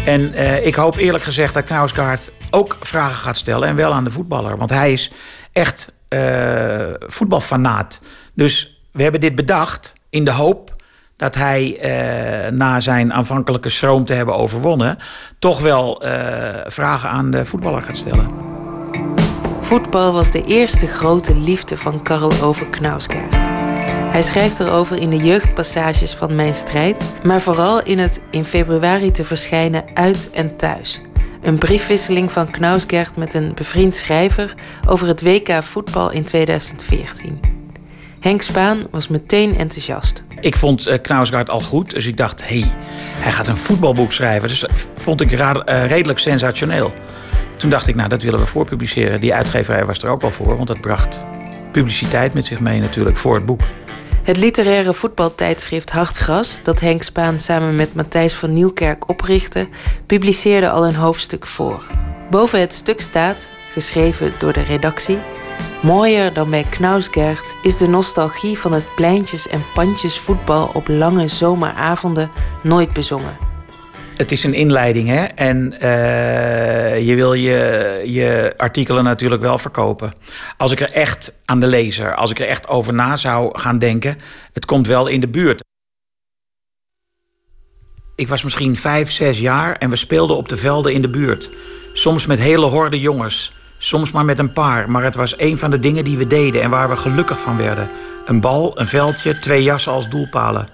En uh, ik hoop eerlijk gezegd dat Knausgaard ook vragen gaat stellen. En wel aan de voetballer. Want hij is echt uh, voetbalfanaat. Dus we hebben dit bedacht in de hoop dat hij uh, na zijn aanvankelijke schroom te hebben overwonnen... toch wel vragen aan de voetballer gaat stellen. Voetbal was de eerste grote liefde van Karel over Knausgaard. Hij schrijft erover in de jeugdpassages van Mijn Strijd, maar vooral in het in februari te verschijnen Uit en Thuis. Een briefwisseling van Knausgert met een bevriend schrijver over het WK voetbal in 2014. Henk Spaan was meteen enthousiast. Ik vond uh, Knausgaard al goed, dus ik dacht, hé, hey, hij gaat een voetbalboek schrijven. Dus dat vond ik uh, redelijk sensationeel. Toen dacht ik, nou, dat willen we voorpubliceren. Die uitgeverij was er ook al voor, want dat bracht publiciteit met zich mee natuurlijk voor het boek. Het literaire voetbaltijdschrift Hartgras, dat Henk Spaan samen met Matthijs van Nieuwkerk oprichtte, publiceerde al een hoofdstuk voor. Boven het stuk staat, geschreven door de redactie, Mooier dan bij Knausgert is de nostalgie van het pleintjes- en pandjesvoetbal op lange zomeravonden nooit bezongen. Het is een inleiding, hè? En uh, je wil je, je artikelen natuurlijk wel verkopen. Als ik er echt aan de lezer, als ik er echt over na zou gaan denken, het komt wel in de buurt. Ik was misschien vijf, zes jaar en we speelden op de velden in de buurt. Soms met hele horde jongens, soms maar met een paar. Maar het was een van de dingen die we deden en waar we gelukkig van werden. Een bal, een veldje, twee jassen als doelpalen.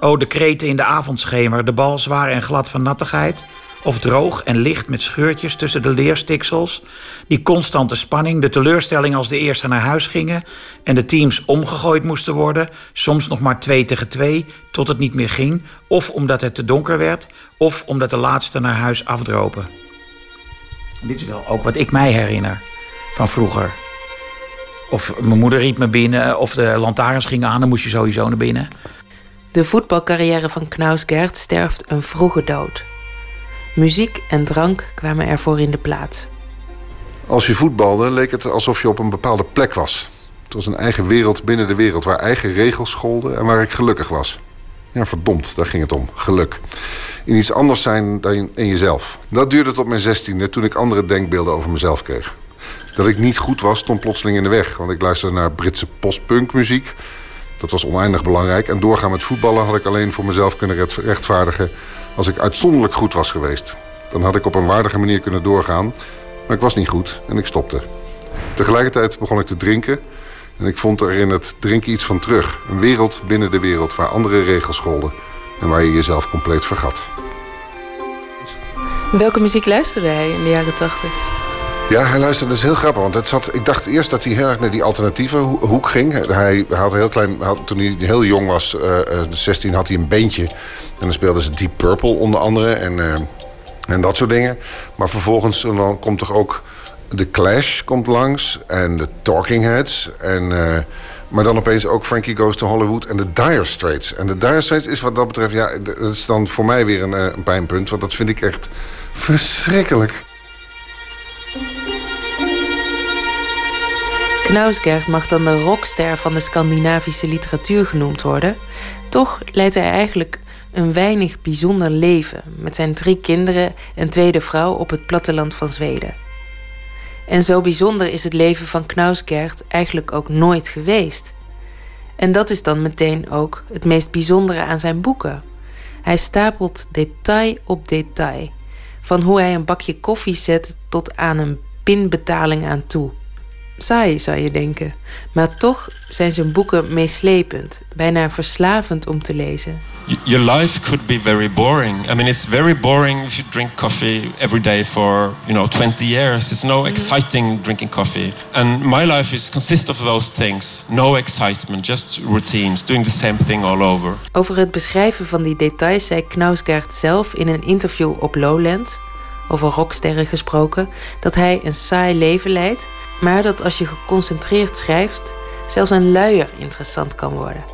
O, de kreten in de avondschemer, de bal zwaar en glad van nattigheid. Of droog en licht met scheurtjes tussen de leerstiksels. Die constante spanning, de teleurstelling als de eerste naar huis gingen. En de teams omgegooid moesten worden. Soms nog maar twee tegen twee, tot het niet meer ging. Of omdat het te donker werd, of omdat de laatste naar huis afdropen. dit is wel ook wat ik mij herinner van vroeger. Of mijn moeder riep me binnen, of de lantaarns gingen aan, dan moest je sowieso naar binnen. De voetbalcarrière van Knausgert sterft een vroege dood. Muziek en drank kwamen ervoor in de plaats. Als je voetbalde, leek het alsof je op een bepaalde plek was. Het was een eigen wereld binnen de wereld, waar eigen regels scholden en waar ik gelukkig was. Ja, verdomd, daar ging het om. Geluk. In iets anders zijn dan in jezelf. Dat duurde tot mijn zestiende, toen ik andere denkbeelden over mezelf kreeg. Dat ik niet goed was, stond plotseling in de weg. Want ik luisterde naar Britse postpunkmuziek. Dat was oneindig belangrijk. En doorgaan met voetballen had ik alleen voor mezelf kunnen rechtvaardigen... als ik uitzonderlijk goed was geweest. Dan had ik op een waardige manier kunnen doorgaan. Maar ik was niet goed en ik stopte. Tegelijkertijd begon ik te drinken... en ik vond er in het drinken iets van terug. Een wereld binnen de wereld waar andere regels scholden... en waar je jezelf compleet vergat. Welke muziek luisterde hij in de jaren tachtig? Ja, hij luisterde, is heel grappig. Want het zat, ik dacht eerst dat hij heel erg naar die alternatieve hoek ging. Hij had heel klein, had, toen hij heel jong was, uh, uh, 16, had hij een beentje. En dan speelden ze Deep Purple onder andere en, uh, en dat soort dingen. Maar vervolgens dan komt er ook The Clash komt langs en de Talking Heads. En, maar dan opeens ook Frankie Goes to Hollywood en de Dire Straits. En de Dire Straits is wat dat betreft, ja, dat is dan voor mij weer een pijnpunt. Want dat vind ik echt verschrikkelijk. Knausgert mag dan de rockster van de Scandinavische literatuur genoemd worden. Toch leidt hij eigenlijk een weinig bijzonder leven met zijn drie kinderen en tweede vrouw op het platteland van Zweden. En zo bijzonder is het leven van Knausgert eigenlijk ook nooit geweest. En dat is dan meteen ook het meest bijzondere aan zijn boeken. Hij stapelt detail op detail, van hoe hij een bakje koffie zet tot aan een pinbetaling aan toe saai, zou je denken. Maar toch zijn zijn boeken meeslepend, bijna verslavend om te lezen. Your life could be very boring. I mean, it's very boring if you drink coffee every day for, you know, 20 years. It's no exciting drinking coffee. And my life is consists of those things. No excitement, just routines, doing the same thing all over. Over het beschrijven van die details zei Knausgaard zelf in een interview op Lowland, over rocksterren gesproken, dat hij een saai leven leidt maar dat als je geconcentreerd schrijft, zelfs een luier interessant kan worden.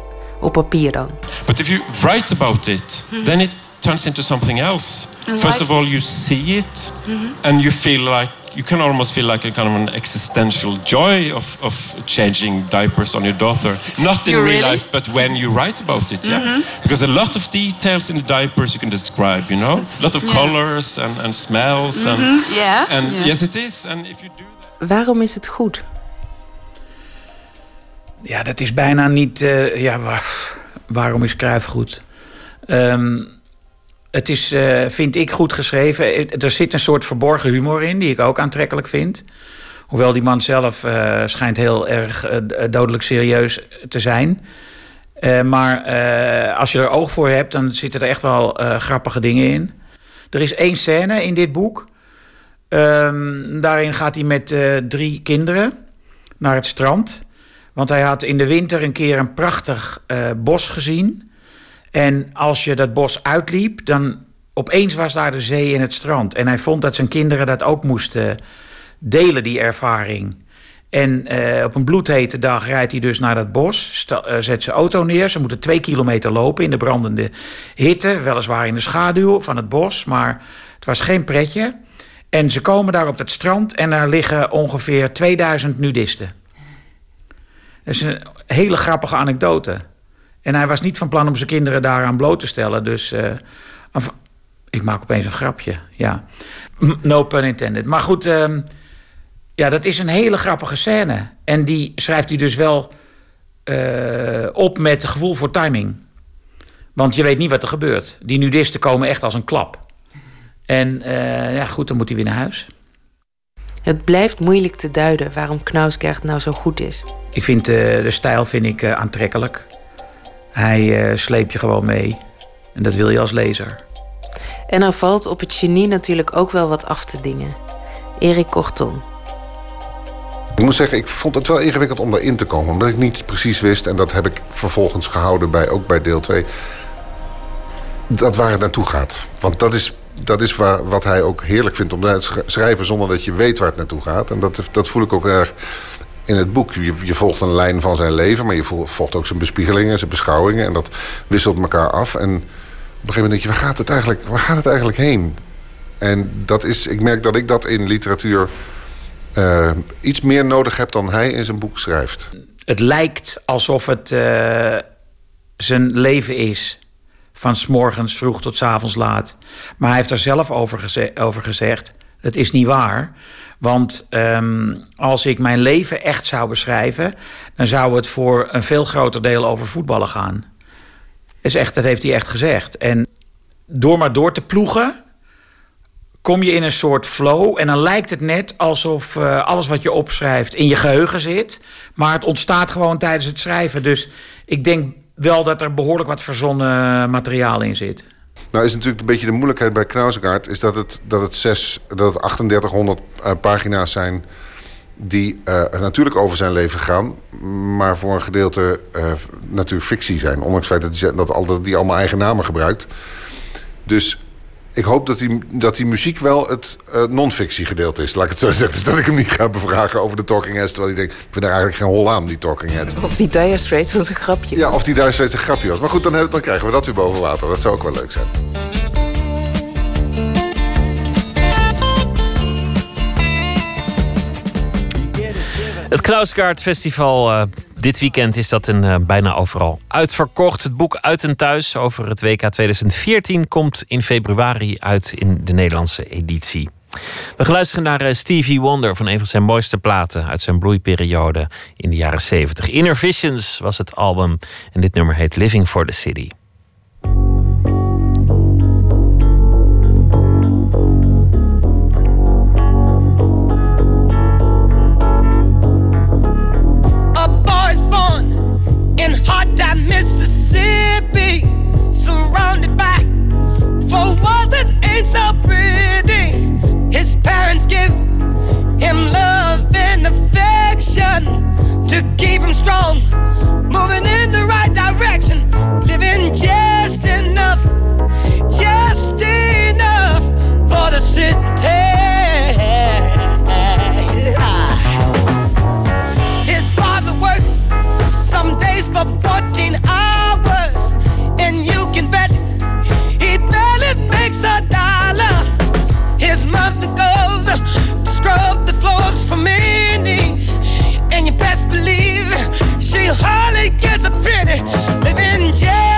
Op papier dan. But if you write about it, -hmm. then it turns into something else. First of all, you see it, -hmm. and you feel like you can almost feel like a kind of an existential joy of, of changing diapers on your daughter. Not in you real really? life, but when you write about it, yeah. Mm -hmm. Because a lot of details in the diapers you can describe, you know? A lot of yeah. colors and, and smells. And, yeah. and yeah. yes, it is. And if you do Waarom is het goed? Ja, dat is bijna niet. Uh, ja, waar, waarom is Cruijff goed? Um, het is, uh, vind ik, goed geschreven. Er zit een soort verborgen humor in, die ik ook aantrekkelijk vind. Hoewel die man zelf schijnt heel erg dodelijk serieus te zijn. maar als je er oog voor hebt, dan zitten er echt wel grappige dingen in. Er is één scène in dit boek Ehm, daarin gaat hij met eh, drie kinderen naar het strand. Want hij had in de winter een keer een prachtig eh, bos gezien. En als je dat bos uitliep, dan opeens was daar de zee en het strand. En hij vond dat zijn kinderen dat ook moesten delen, die ervaring. En eh, op een bloedhete dag rijdt hij dus naar dat bos, zet zijn auto neer. Ze moeten twee kilometer lopen in de brandende hitte, weliswaar in de schaduw van het bos, maar het was geen pretje. En ze komen daar op het strand en daar liggen ongeveer 2000 nudisten. Dat is een hele grappige anekdote. En hij was niet van plan om zijn kinderen daaraan bloot te stellen. Dus eh, ik maak opeens een grapje. Ja, no pun intended. Maar goed, ehm, ja, dat is een hele grappige scène. En die schrijft hij dus wel eh, op met gevoel voor timing. Want je weet niet wat er gebeurt. Die nudisten komen echt als een klap. En eh, ja, goed, dan moet hij weer naar huis. Het blijft moeilijk te duiden waarom Knausgaard nou zo goed is. Ik vind eh, de stijl vind ik, eh, aantrekkelijk. Hij eh sleept je gewoon mee. En dat wil je als lezer. En er valt op het genie natuurlijk ook wel wat af te dingen. Erik Korton. Ik moet zeggen, ik vond het wel ingewikkeld om daarin te komen. Omdat ik niet precies wist, en dat heb ik vervolgens gehouden bij, ook bij deel 2... dat waar het naartoe gaat. Want dat is, dat is waar, wat hij ook heerlijk vindt om te sch- schrijven... zonder dat je weet waar het naartoe gaat. En dat, dat voel ik ook erg in het boek. Je, je volgt een lijn van zijn leven, maar je vol- volgt ook zijn bespiegelingen, zijn beschouwingen. En dat wisselt elkaar af. En op een gegeven moment denk je, waar gaat het eigenlijk, waar gaat het eigenlijk heen? En dat is, ik merk dat ik dat in literatuur eh, iets meer nodig heb dan hij in zijn boek schrijft. Het lijkt alsof het eh, zijn leven is. Van 's morgens vroeg tot 's avonds laat. Maar hij heeft er zelf over, over gezegd: het is niet waar. Want ehm, als ik mijn leven echt zou beschrijven, dan zou het voor een veel groter deel over voetballen gaan. Is echt, dat heeft hij echt gezegd. En door maar door te ploegen, kom je in een soort flow. En dan lijkt het net alsof eh, alles wat je opschrijft in je geheugen zit. Maar het ontstaat gewoon tijdens het schrijven. Dus ik denk wel dat er behoorlijk wat verzonnen materiaal in zit. Nou is natuurlijk een beetje de moeilijkheid bij Knausgaard... is dat het, dat het, zes, dat het 3800 eh, pagina's zijn... die eh, natuurlijk over zijn leven gaan... maar voor een gedeelte eh, natuurlijk fictie zijn. Ondanks het feit dat hij, dat, dat hij allemaal eigen namen gebruikt. Dus ik hoop dat die, dat die muziek wel het eh, non-fictie gedeelte is. Laat ik het zo zeggen. Dus dat ik hem niet ga bevragen over de Talking Heads... terwijl hij denkt, ik vind er eigenlijk geen hol aan, die Talking Heads. Of die Dire Straits was een grapje. Ja, of die daar steeds een grapje was. Maar goed, dan, heb- dan krijgen we dat weer boven water. Dat zou ook wel leuk zijn. Het Knausgaard Festival eh, dit weekend is dat een, eh, bijna overal uitverkocht. Het boek Uit en Thuis over het WK 2014 komt in februari uit in de Nederlandse editie. We gaan luisteren naar eh, Stevie Wonder van een van zijn mooiste platen uit zijn bloeiperiode in de jaren 70. Inner Visions was het album en dit nummer heet Living for the City. Hardly gets a penny, living just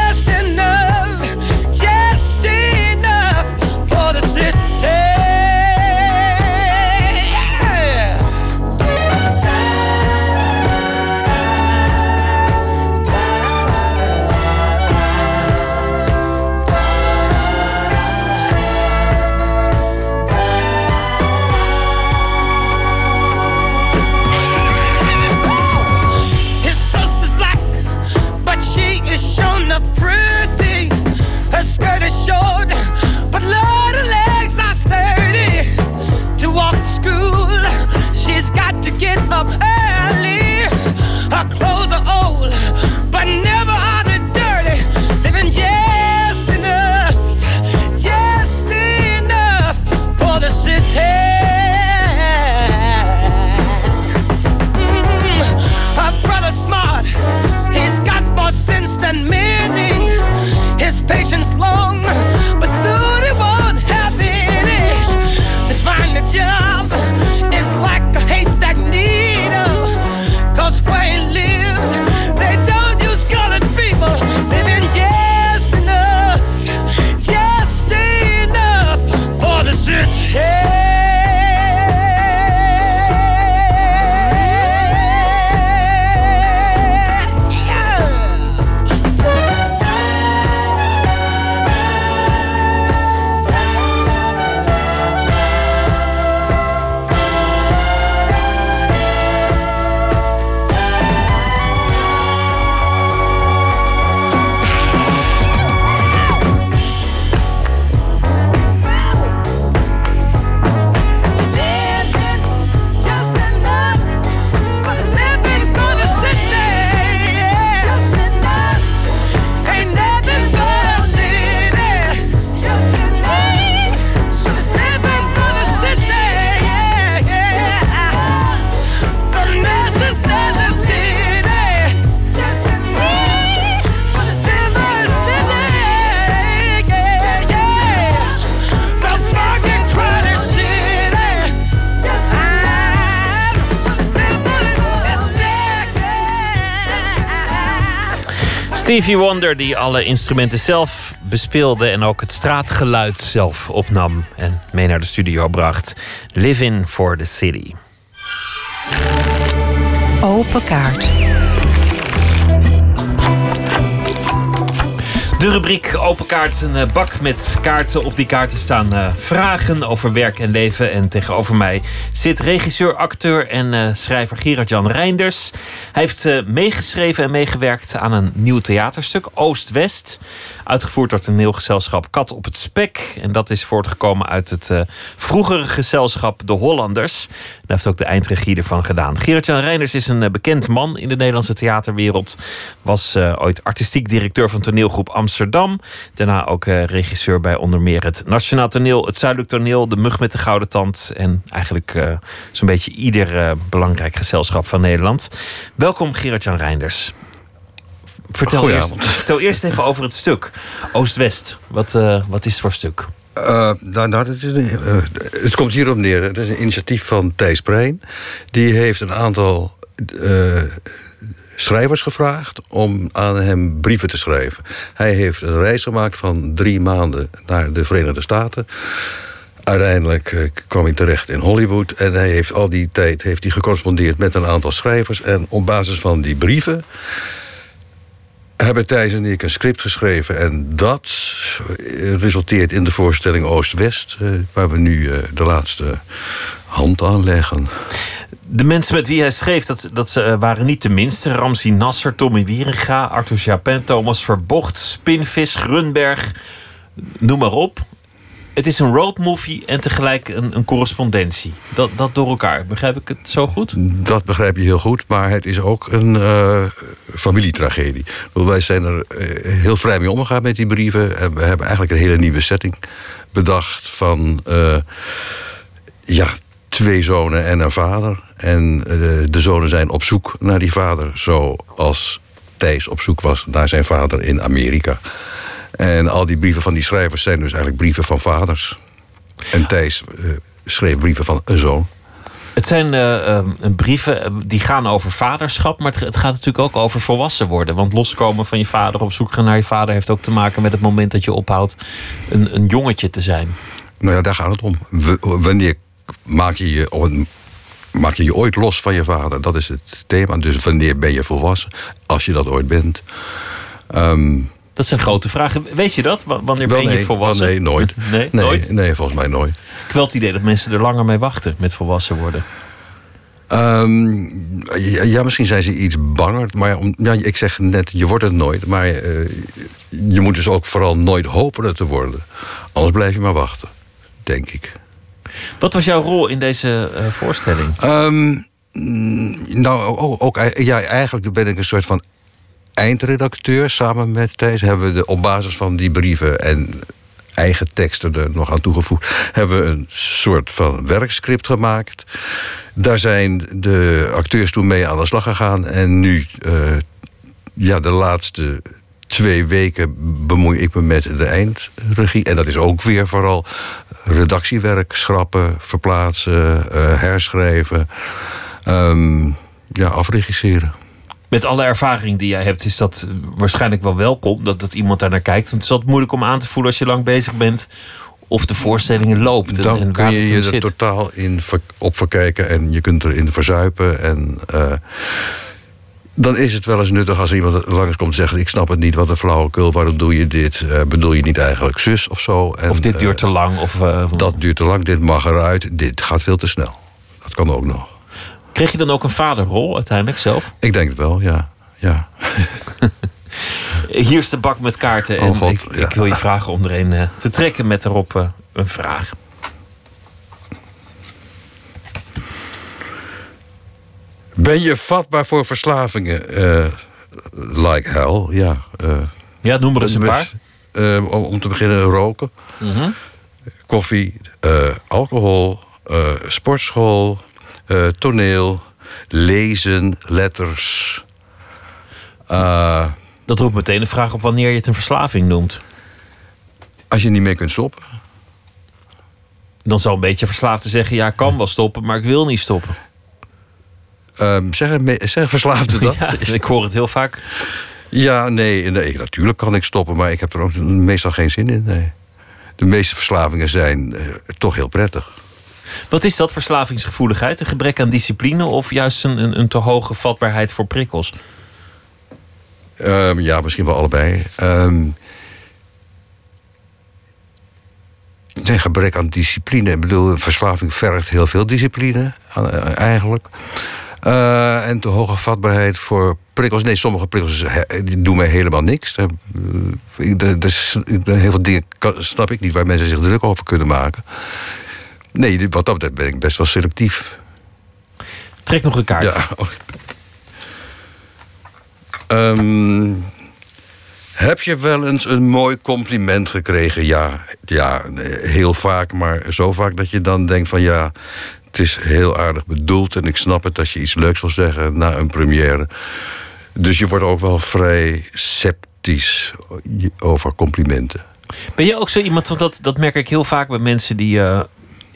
Stevie Wonder die alle instrumenten zelf bespeelde en ook het straatgeluid zelf opnam en mee naar de studio bracht. Living for the City. Open kaart. De rubriek Open Kaart, een eh, bak met kaarten. Op die kaarten staan eh, vragen over werk en leven. En tegenover mij zit regisseur, acteur en eh, schrijver Gerard-Jan Reinders. Hij heeft meegeschreven en meegewerkt aan een nieuw theaterstuk, Oost-West. Uitgevoerd door toneelgezelschap Kat op het Spek. En dat is voortgekomen uit het vroegere gezelschap De Hollanders. Daar heeft ook de eindregie ervan gedaan. Gerard-Jan Reinders is een eh, bekend man in de Nederlandse theaterwereld. Was eh, ooit artistiek directeur van toneelgroep Amsterdam. Daarna ook eh, regisseur bij onder meer het Nationaal Toneel, het Zuidelijk Toneel, De Mug met de Gouden Tand. En eigenlijk zo'n beetje ieder belangrijk gezelschap van Nederland. Welkom Gerard-Jan Reinders. Vertel eerst, vertel eerst even over het stuk. Oost-West. Wat, wat is het voor stuk? Eh, nou, nou, is eh, het komt hierop neer. Het is een initiatief van Thijs Brein. Die heeft een aantal eh, schrijvers gevraagd om aan hem brieven te schrijven. Hij heeft een reis gemaakt van drie maanden naar de Verenigde Staten. Uiteindelijk kwam hij terecht in Hollywood. En hij heeft al die tijd heeft hij gecorrespondeerd met een aantal schrijvers. En op basis van die brieven hebben Thijs en ik een script geschreven. En dat eh, resulteert in de voorstelling Oost-West... eh, waar we nu eh, de laatste hand aan leggen. De mensen met wie hij schreef, dat, dat ze, waren niet de minste. Ramzi Nasser, Tommy Wieringa, Arthur Chapin, Thomas Verbocht, Spinvis, Grunberg, noem maar op. Het is een roadmovie en tegelijk een, een correspondentie. Dat, dat door elkaar. Begrijp ik het zo goed? Dat begrijp je heel goed, maar het is ook een eh, familietragedie. Wij zijn er eh, heel vrij mee omgegaan met die brieven. En we hebben eigenlijk een hele nieuwe setting bedacht van... eh, ja, twee zonen en een vader. En de zonen zijn op zoek naar die vader, zoals Thijs op zoek was naar zijn vader in Amerika. En al die brieven van die schrijvers zijn dus eigenlijk brieven van vaders. En Thijs eh, schreef brieven van een zoon. Het zijn eh, eh, brieven eh, die gaan over vaderschap, maar het, het gaat natuurlijk ook over volwassen worden. Want loskomen van je vader, op zoek gaan naar je vader, heeft ook te maken met het moment dat je ophoudt een, een jongetje te zijn. Nou ja, daar gaat het om. W- wanneer maak je je, maak je je ooit los van je vader? Dat is het thema. Dus wanneer ben je volwassen? Als je dat ooit bent. Ehm, Dat zijn grote vragen. Weet je dat? Wanneer wel ben je nee, volwassen? Nee, nooit. Nee, nee, nooit? Nee, volgens mij nooit. Ik wel het idee dat mensen er langer mee wachten met volwassen worden. Ehm, ja, ja, misschien zijn ze iets banger. Maar om, ja, ik zeg net, je wordt het nooit. Maar eh, je moet dus ook vooral nooit hopen het te worden. Anders blijf je maar wachten, denk ik. Wat was jouw rol in deze eh, voorstelling? Ehm, Mm, Nou, ook, ook, ja, eigenlijk ben ik een soort van eindredacteur. Samen met Thijs hebben we de, op basis van die brieven en eigen teksten er nog aan toegevoegd... hebben we een soort van werkscript gemaakt. Daar zijn de acteurs toen mee aan de slag gegaan. En nu, eh, ja, de laatste twee weken bemoei ik me met de eindregie. En dat is ook weer vooral redactiewerk, schrappen, verplaatsen, eh, herschrijven... Ehm, ja, afregisseren. Met alle ervaring die jij hebt, is dat waarschijnlijk wel welkom dat, dat iemand daar naar kijkt. Want het is altijd moeilijk om aan te voelen als je lang bezig bent of de voorstellingen loopt. Dan en, kun je je er zit. totaal in ver- op verkijken en je kunt erin verzuipen. En eh, dan is het wel eens nuttig als iemand langskomt en zegt... ik snap het niet, wat een flauwekul, waarom doe je dit? Eh, bedoel je niet eigenlijk zus of zo? En, Of dit duurt eh, te lang. Of, eh, dat duurt te lang, dit mag eruit, dit gaat veel te snel. Dat kan ook nog. Kreeg je dan ook een vaderrol uiteindelijk zelf? Ik denk het wel, ja. ja. Hier is de bak met kaarten. En Oh God, ik, ik wil je vragen om er een eh, te trekken met erop eh, een vraag. Ben je vatbaar voor verslavingen? Eh, like hell, ja. ja, noem er eens een paar. om, te beginnen roken. Mhm. koffie, alcohol, sportschool, eh, toneel, lezen, letters. Eh, Dat roept meteen de vraag op wanneer je het een verslaving noemt. als je niet meer kunt stoppen. Dan zou een beetje verslaafd te zeggen: ja, ik kan wel stoppen, maar ik wil niet stoppen. Ehm zeggen, me- zeggen verslaafden dat? Ja, ik hoor het heel vaak. Ja, nee, nee, natuurlijk kan ik stoppen, maar ik heb er ook meestal geen zin in. Nee. De meeste verslavingen zijn eh, toch heel prettig. Wat is dat, verslavingsgevoeligheid? Een gebrek aan discipline of juist een, een, te hoge vatbaarheid voor prikkels? Ehm, ja, misschien wel allebei. Ehm een gebrek aan discipline. Ik bedoel, verslaving vergt heel veel discipline, eh, eigenlijk. Eh, en te hoge vatbaarheid voor prikkels. Nee, sommige prikkels die doen mij helemaal niks. Eh, heel veel dingen snap ik niet waar mensen zich druk over kunnen maken. Nee, wat dat betreft ben ik best wel selectief. Trek nog een kaart. Ja. Ehm, heb je wel eens een mooi compliment gekregen? Ja, ja, heel vaak, maar zo vaak dat je dan denkt van ja, het is heel aardig bedoeld en ik snap het dat je iets leuks wil zeggen na een première. Dus je wordt ook wel vrij sceptisch over complimenten. Ben je ook zo iemand, want dat, dat merk ik heel vaak bij mensen die eh,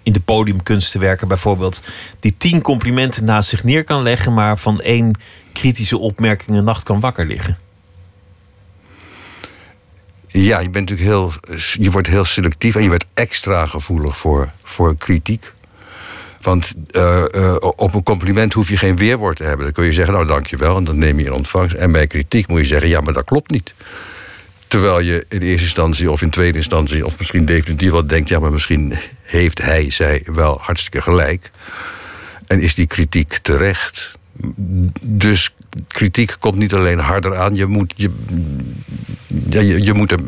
in de podiumkunsten werken bijvoorbeeld, die tien complimenten naast zich neer kan leggen, maar van één kritische opmerking een nacht kan wakker liggen. Ja, je bent natuurlijk heel. Je wordt heel selectief en je wordt extra gevoelig voor, voor kritiek. Want eh, eh, op een compliment hoef je geen weerwoord te hebben. Dan kun je zeggen, nou dankjewel, en dan neem je in ontvangst. En bij kritiek moet je zeggen, ja, maar dat klopt niet. Terwijl je in eerste instantie of in tweede instantie... of misschien definitief wel denkt... ja, maar misschien heeft hij, zij wel hartstikke gelijk. En is die kritiek terecht? Dus kritiek komt niet alleen harder aan. Je moet, je, je, je moet, er,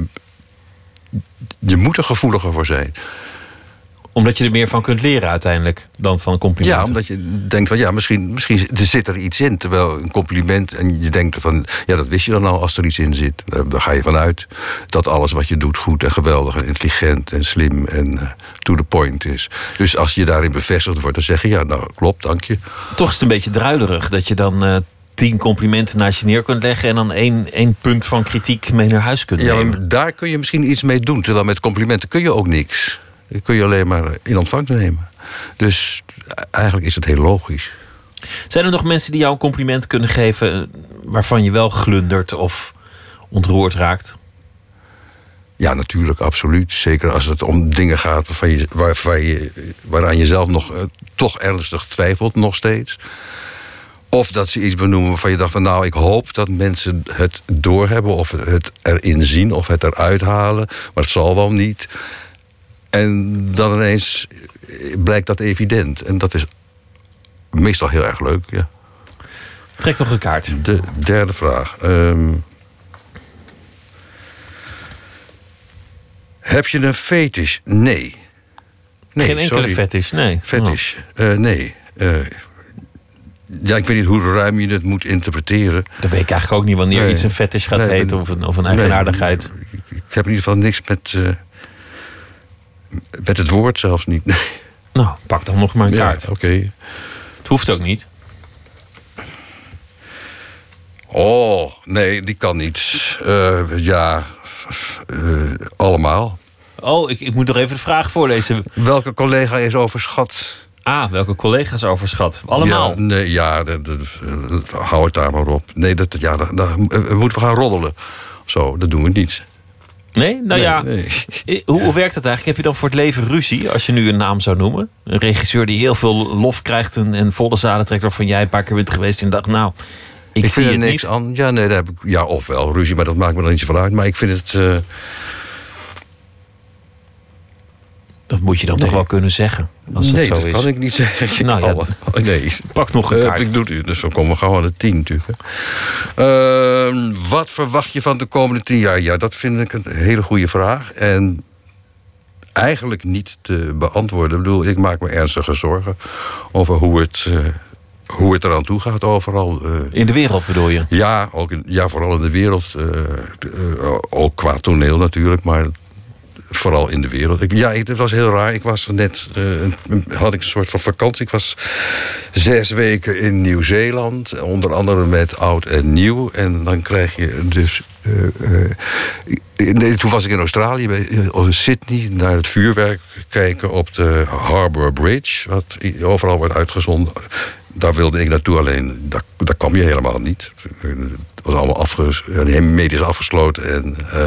je moet er gevoeliger voor zijn. Omdat je er meer van kunt leren uiteindelijk dan van complimenten. Ja, omdat je denkt van ja, misschien, misschien zit er iets in. Terwijl een compliment en je denkt van ja, dat wist je dan al als er iets in zit. Daar ga je vanuit dat alles wat je doet goed en geweldig en intelligent en slim en eh, to the point is. Dus als je daarin bevestigd wordt, dan zeg je ja, nou klopt, dank je. Toch is het een beetje druilerig dat je dan eh, tien complimenten naast je neer kunt leggen en dan één, één punt van kritiek mee naar huis kunt Ja, nemen. maar daar kun je misschien iets mee doen. Terwijl met complimenten kun je ook niks. Kun je alleen maar in ontvangst nemen. Dus eigenlijk is het heel logisch. Zijn er nog mensen die jou een compliment kunnen geven eh, waarvan je wel glundert of ontroerd raakt? Ja, natuurlijk, absoluut. Zeker als het om dingen gaat waarvan je, waarvan je, waaraan je zelf nog eh, toch ernstig twijfelt, nog steeds. Of dat ze iets benoemen waarvan je dacht van nou, ik hoop dat mensen het doorhebben of het erin zien of het eruit halen. Maar het zal wel niet. En dan ineens blijkt dat evident. En dat is meestal heel erg leuk, ja. Trek toch een kaart. De derde vraag. Ehm, heb je een fetish? Nee. nee Geen enkele sorry. fetish, nee. Fetish? Eh, nee. Eh, ja, ik weet niet hoe ruim je het moet interpreteren. Dat weet ik eigenlijk ook niet wanneer Nee. iets een fetish gaat Nee, heten of een, of een nee, eigenaardigheid. Ik heb in ieder geval niks met, eh, met het woord zelfs niet. Nou, pak dan nog maar een Ja, kaart. Oké. Het hoeft ook niet. Oh, nee, die kan niet. Eh, ja, eh, allemaal. Oh, ik, ik moet nog even de vraag voorlezen. Welke collega is overschat? Ah, welke collega's overschat? Allemaal. Ja, nee, ja, dat, dat, eh, hou het daar maar op. Nee, dat, ja, daar, daar eh, moeten we gaan roddelen. Zo, dat doen we niet. Nee? Nou Nee, ja, nee. Hoe, hoe werkt dat eigenlijk? Heb je dan voor het leven ruzie, als je nu een naam zou noemen? Een regisseur die heel veel lof krijgt en, en volle zalen trekt... waarvan jij een paar keer bent geweest en dacht, nou, ik, Ik, zie vind er het niks aan. Ja, nee, daar heb ik. Ja, ofwel ruzie, maar dat maakt me dan niet zoveel uit. Maar ik vind het. eh, Dat moet je dan toch wel kunnen zeggen, als nee, zo dat is. kan ik niet zeggen. Nou ja, Oh, nee. Pak nog een Eh, kaart. ik doe het, dus dan komen we gauw aan de tien natuurlijk. Ehm, wat verwacht je van de komende tien jaar? Ja, dat vind ik een hele goede vraag. En eigenlijk niet te beantwoorden. Ik bedoel, ik maak me ernstige zorgen over hoe het, eh, hoe het eraan toe gaat overal. eh. In de wereld bedoel je? Ja, ook in, ja vooral in de wereld. ook qua toneel natuurlijk, maar vooral in de wereld. Ik, ja, het was heel raar. Ik was net, eh, had ik een soort van vakantie. Ik was zes weken in Nieuw-Zeeland, onder andere met oud en nieuw. En dan krijg je dus. eh, eh, toen was ik in Australië, bij Sydney, naar het vuurwerk kijken op de Harbour Bridge, wat overal wordt uitgezonden. Daar wilde ik naartoe, alleen daar, daar kwam je helemaal niet. Het was allemaal afges, medisch afgesloten en eh,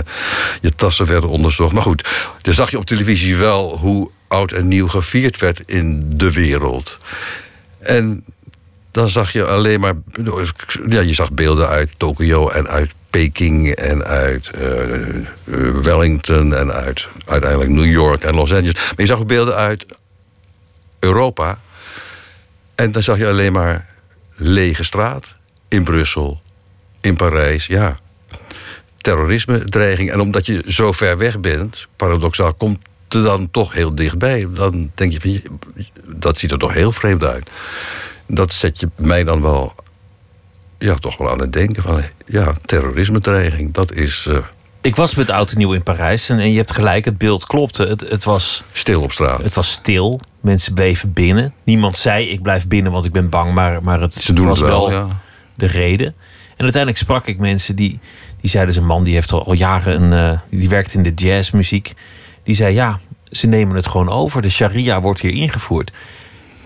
je tassen werden onderzocht. Maar goed, dan zag je op televisie wel hoe oud en nieuw gevierd werd in de wereld. En dan zag je alleen maar. Ja, je zag beelden uit Tokio en uit Peking en uit eh, eh, Wellington en uit uiteindelijk New York en Los Angeles. Maar je zag ook beelden uit Europa. En dan zag je alleen maar lege straat in Brussel, in Parijs. Ja, terrorisme, dreiging. En omdat je zo ver weg bent, paradoxaal, komt er dan toch heel dichtbij. Dan denk je van, dat ziet er toch heel vreemd uit. Dat zet je mij dan wel, ja, toch wel aan het denken van, ja, terrorisme, dreiging, dat is... eh, Ik was met oud en nieuw in Parijs en, en je hebt gelijk, het beeld klopte. Het, het was stil op straat. Het was stil. Mensen bleven binnen. Niemand zei ik blijf binnen want ik ben bang, maar, maar het Ze doen was het wel, wel ja. de reden. En uiteindelijk sprak ik mensen die, die zeiden, een man die heeft al, al jaren een, eh, die werkt in de jazzmuziek. Die zei ja, ze nemen het gewoon over. De sharia wordt hier ingevoerd.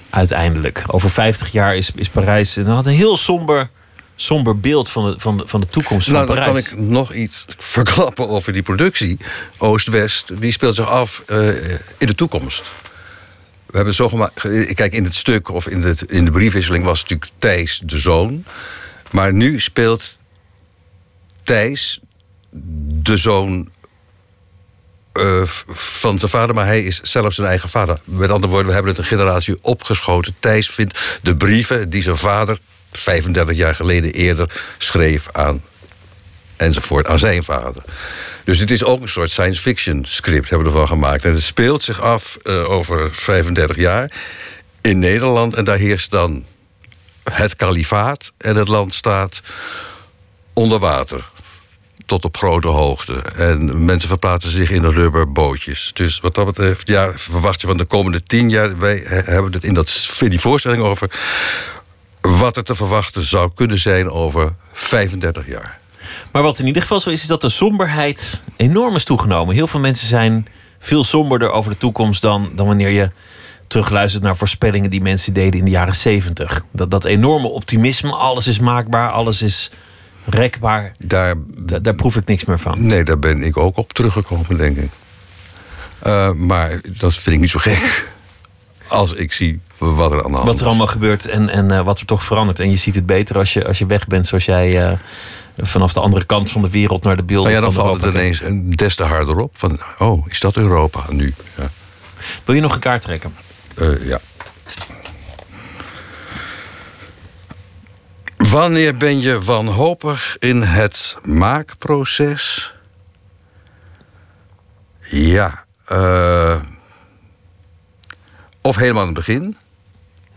Uiteindelijk. Over 50 jaar is, is Parijs. En dan had een heel somber, somber beeld van de, van de, van de toekomst Nou, van dan Parijs. kan ik nog iets verklappen over die productie. Oost-West, die speelt zich af eh, in de toekomst. We hebben zo gemaakt. Kijk, in het stuk of in de, in de briefwisseling was natuurlijk Thijs de zoon. Maar nu speelt Thijs de zoon eh, van zijn vader, maar hij is zelf zijn eigen vader. Met andere woorden, we hebben het een generatie opgeschoten. Thijs vindt de brieven die zijn vader 35 jaar geleden eerder schreef aan enzovoort aan zijn vader. Dus het is ook een soort science fiction script hebben we ervan gemaakt. En het speelt zich af eh, over 35 jaar in Nederland. En daar heerst dan het kalifaat. En het land staat onder water. Tot op grote hoogte. En mensen verplaatsen zich in rubberbootjes. Dus wat dat betreft, verwacht je van de komende tien jaar. Wij he- hebben het in dat, in die voorstelling over. wat er te verwachten zou kunnen zijn over 35 jaar. Maar wat in ieder geval zo is, is dat de somberheid enorm is toegenomen. Heel veel mensen zijn veel somberder over de toekomst dan, dan wanneer je terugluistert naar voorspellingen die mensen deden in de jaren zeventig. Dat, dat enorme optimisme, alles is maakbaar, alles is rekbaar. Daar, daar proef ik niks meer van. Nee, daar ben ik ook op teruggekomen, denk ik. Eh, maar dat vind ik niet zo gek. Als ik zie wat er hand Wat er allemaal gebeurt en, en eh, wat er toch verandert. En je ziet het beter als je, als je weg bent zoals jij eh, vanaf de andere kant van de wereld naar de beelden Nou ja, dan van valt het ineens een des te harder op. Van, oh, is dat Europa nu? Ja. Wil je nog een kaart trekken? Eh, ja. Wanneer ben je wanhopig in het maakproces? Ja. eh, of helemaal aan het begin.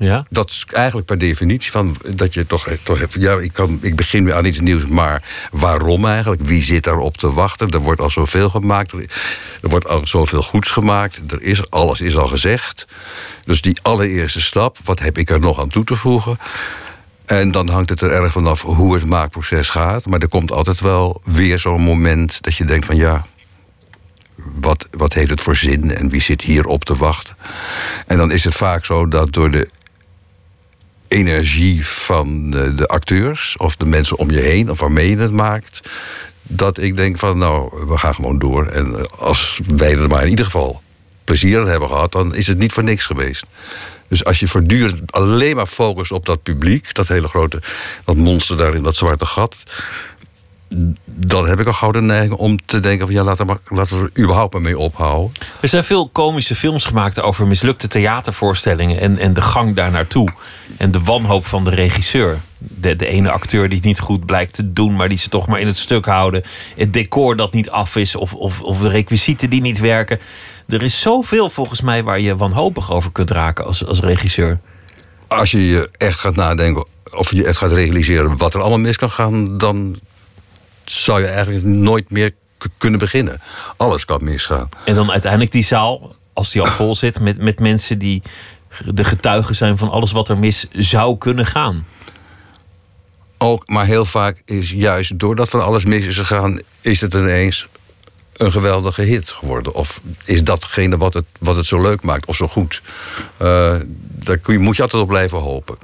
Ja? Dat is eigenlijk per definitie van dat je toch, toch. Ja, ik, kan, ik begin weer aan iets nieuws, maar waarom eigenlijk? Wie zit daarop te wachten? Er wordt al zoveel gemaakt. Er wordt al zoveel goeds gemaakt. Er is, alles is al gezegd. Dus die allereerste stap, wat heb ik er nog aan toe te voegen? En dan hangt het er erg vanaf hoe het maakproces gaat. Maar er komt altijd wel weer zo'n moment dat je denkt van ja, wat, wat heeft het voor zin en wie zit hier op te wachten? En dan is het vaak zo dat door de energie van de, acteurs of de mensen om je heen of waarmee je het maakt, dat ik denk van nou, we gaan gewoon door. En als wij er maar in ieder geval plezier aan hebben gehad, dan is het niet voor niks geweest. Dus als je voortdurend alleen maar focust op dat publiek, dat hele grote, dat monster daar in dat zwarte gat, dan heb ik een gouden neiging om te denken van ja, laten we, laten we er überhaupt maar mee ophouden. Er zijn veel komische films gemaakt over mislukte theatervoorstellingen en, en de gang daar naartoe. En de wanhoop van de regisseur. De, de ene acteur die het niet goed blijkt te doen, maar die ze toch maar in het stuk houden. Het decor dat niet af is, of, of, of de requisieten die niet werken. Er is zoveel volgens mij waar je wanhopig over kunt raken als, als regisseur. Als je je echt gaat nadenken, of je echt gaat realiseren wat er allemaal mis kan gaan, dan zou je eigenlijk nooit meer kunnen beginnen. Alles kan misgaan. En dan uiteindelijk die zaal, als die al vol zit, met, met mensen die de getuigen zijn van alles wat er mis zou kunnen gaan. Ook, maar heel vaak is juist doordat van alles mis is gegaan, is het ineens een geweldige hit geworden. Of is datgene wat het, wat het zo leuk maakt of zo goed. Eh, daar kun je, moet je altijd op blijven hopen.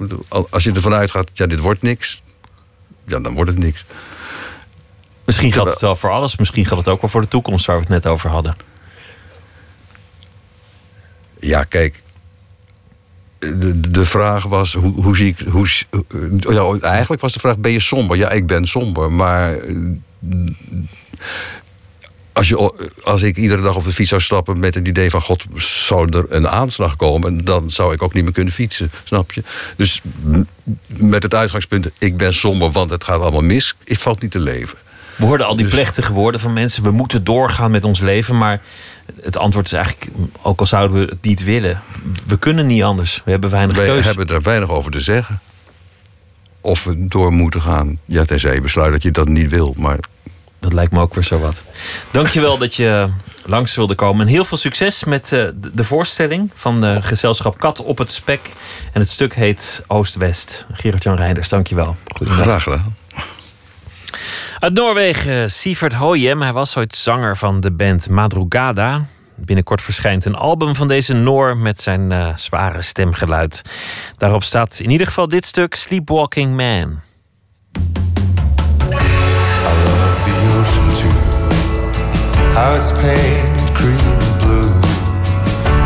Als je ervan uitgaat, ja, dit wordt niks, ja, dan wordt het niks. Misschien geldt het wel voor alles. Misschien geldt het ook wel voor de toekomst waar we het net over hadden. Ja, kijk. De, de vraag was, hoe, hoe zie ik... Hoe, ja, eigenlijk was de vraag, ben je somber? Ja, ik ben somber, maar... eh, Als, je, als ik iedere dag op de fiets zou stappen met het idee van... God, zou er een aanslag komen... dan zou ik ook niet meer kunnen fietsen, snap je? Dus met het uitgangspunt, ik ben somber, want het gaat allemaal mis... ik valt niet te leven. We hoorden al die Dus- plechtige woorden van mensen. We moeten doorgaan met ons leven. Maar het antwoord is eigenlijk, ook al zouden we het niet willen, we kunnen niet anders. We hebben weinig Wij keuze. hebben er weinig over te zeggen. Of we door moeten gaan. Ja, tenzij je besluit dat je dat niet wil. Maar Dat lijkt me ook weer zo wat. Dankjewel dat je langs wilde komen. En heel veel succes met eh, de, voorstelling van de gezelschap Kat op het Spek. En het stuk heet Oost-West. Gerard-Jan Reinders, dankjewel. Goedendag. graag gedaan. Uit Noorwegen, Sievert Hoyem. Hij was ooit zanger van de band Madrugada. Binnenkort verschijnt een album van deze Noor met zijn eh, zware stemgeluid. Daarop staat in ieder geval dit stuk Sleepwalking Man. the ocean too. How it's painted green and blue.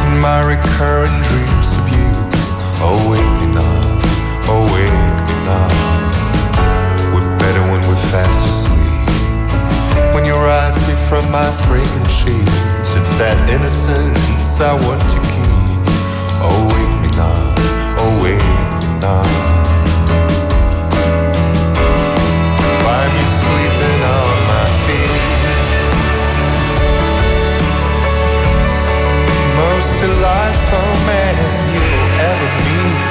In my recurrent dreams of you. Oh, from my fragrant sheets, it's that innocence I want to keep. Oh, wake me now, oh, wake me now. Find me sleeping on my feet. Most delightful man you'll ever meet.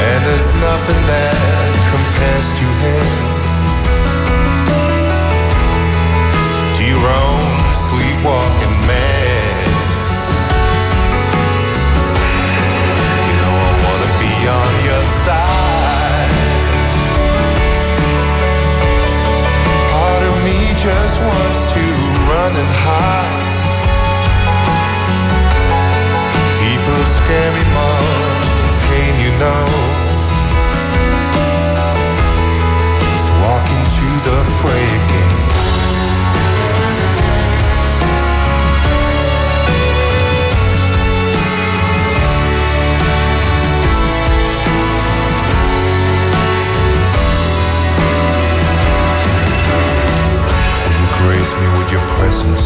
And there's nothing that compares to him. To sleepwalking man. You know I wanna be on your side. Part of me just wants to run and hide. People scare me more than pain, you know. The fray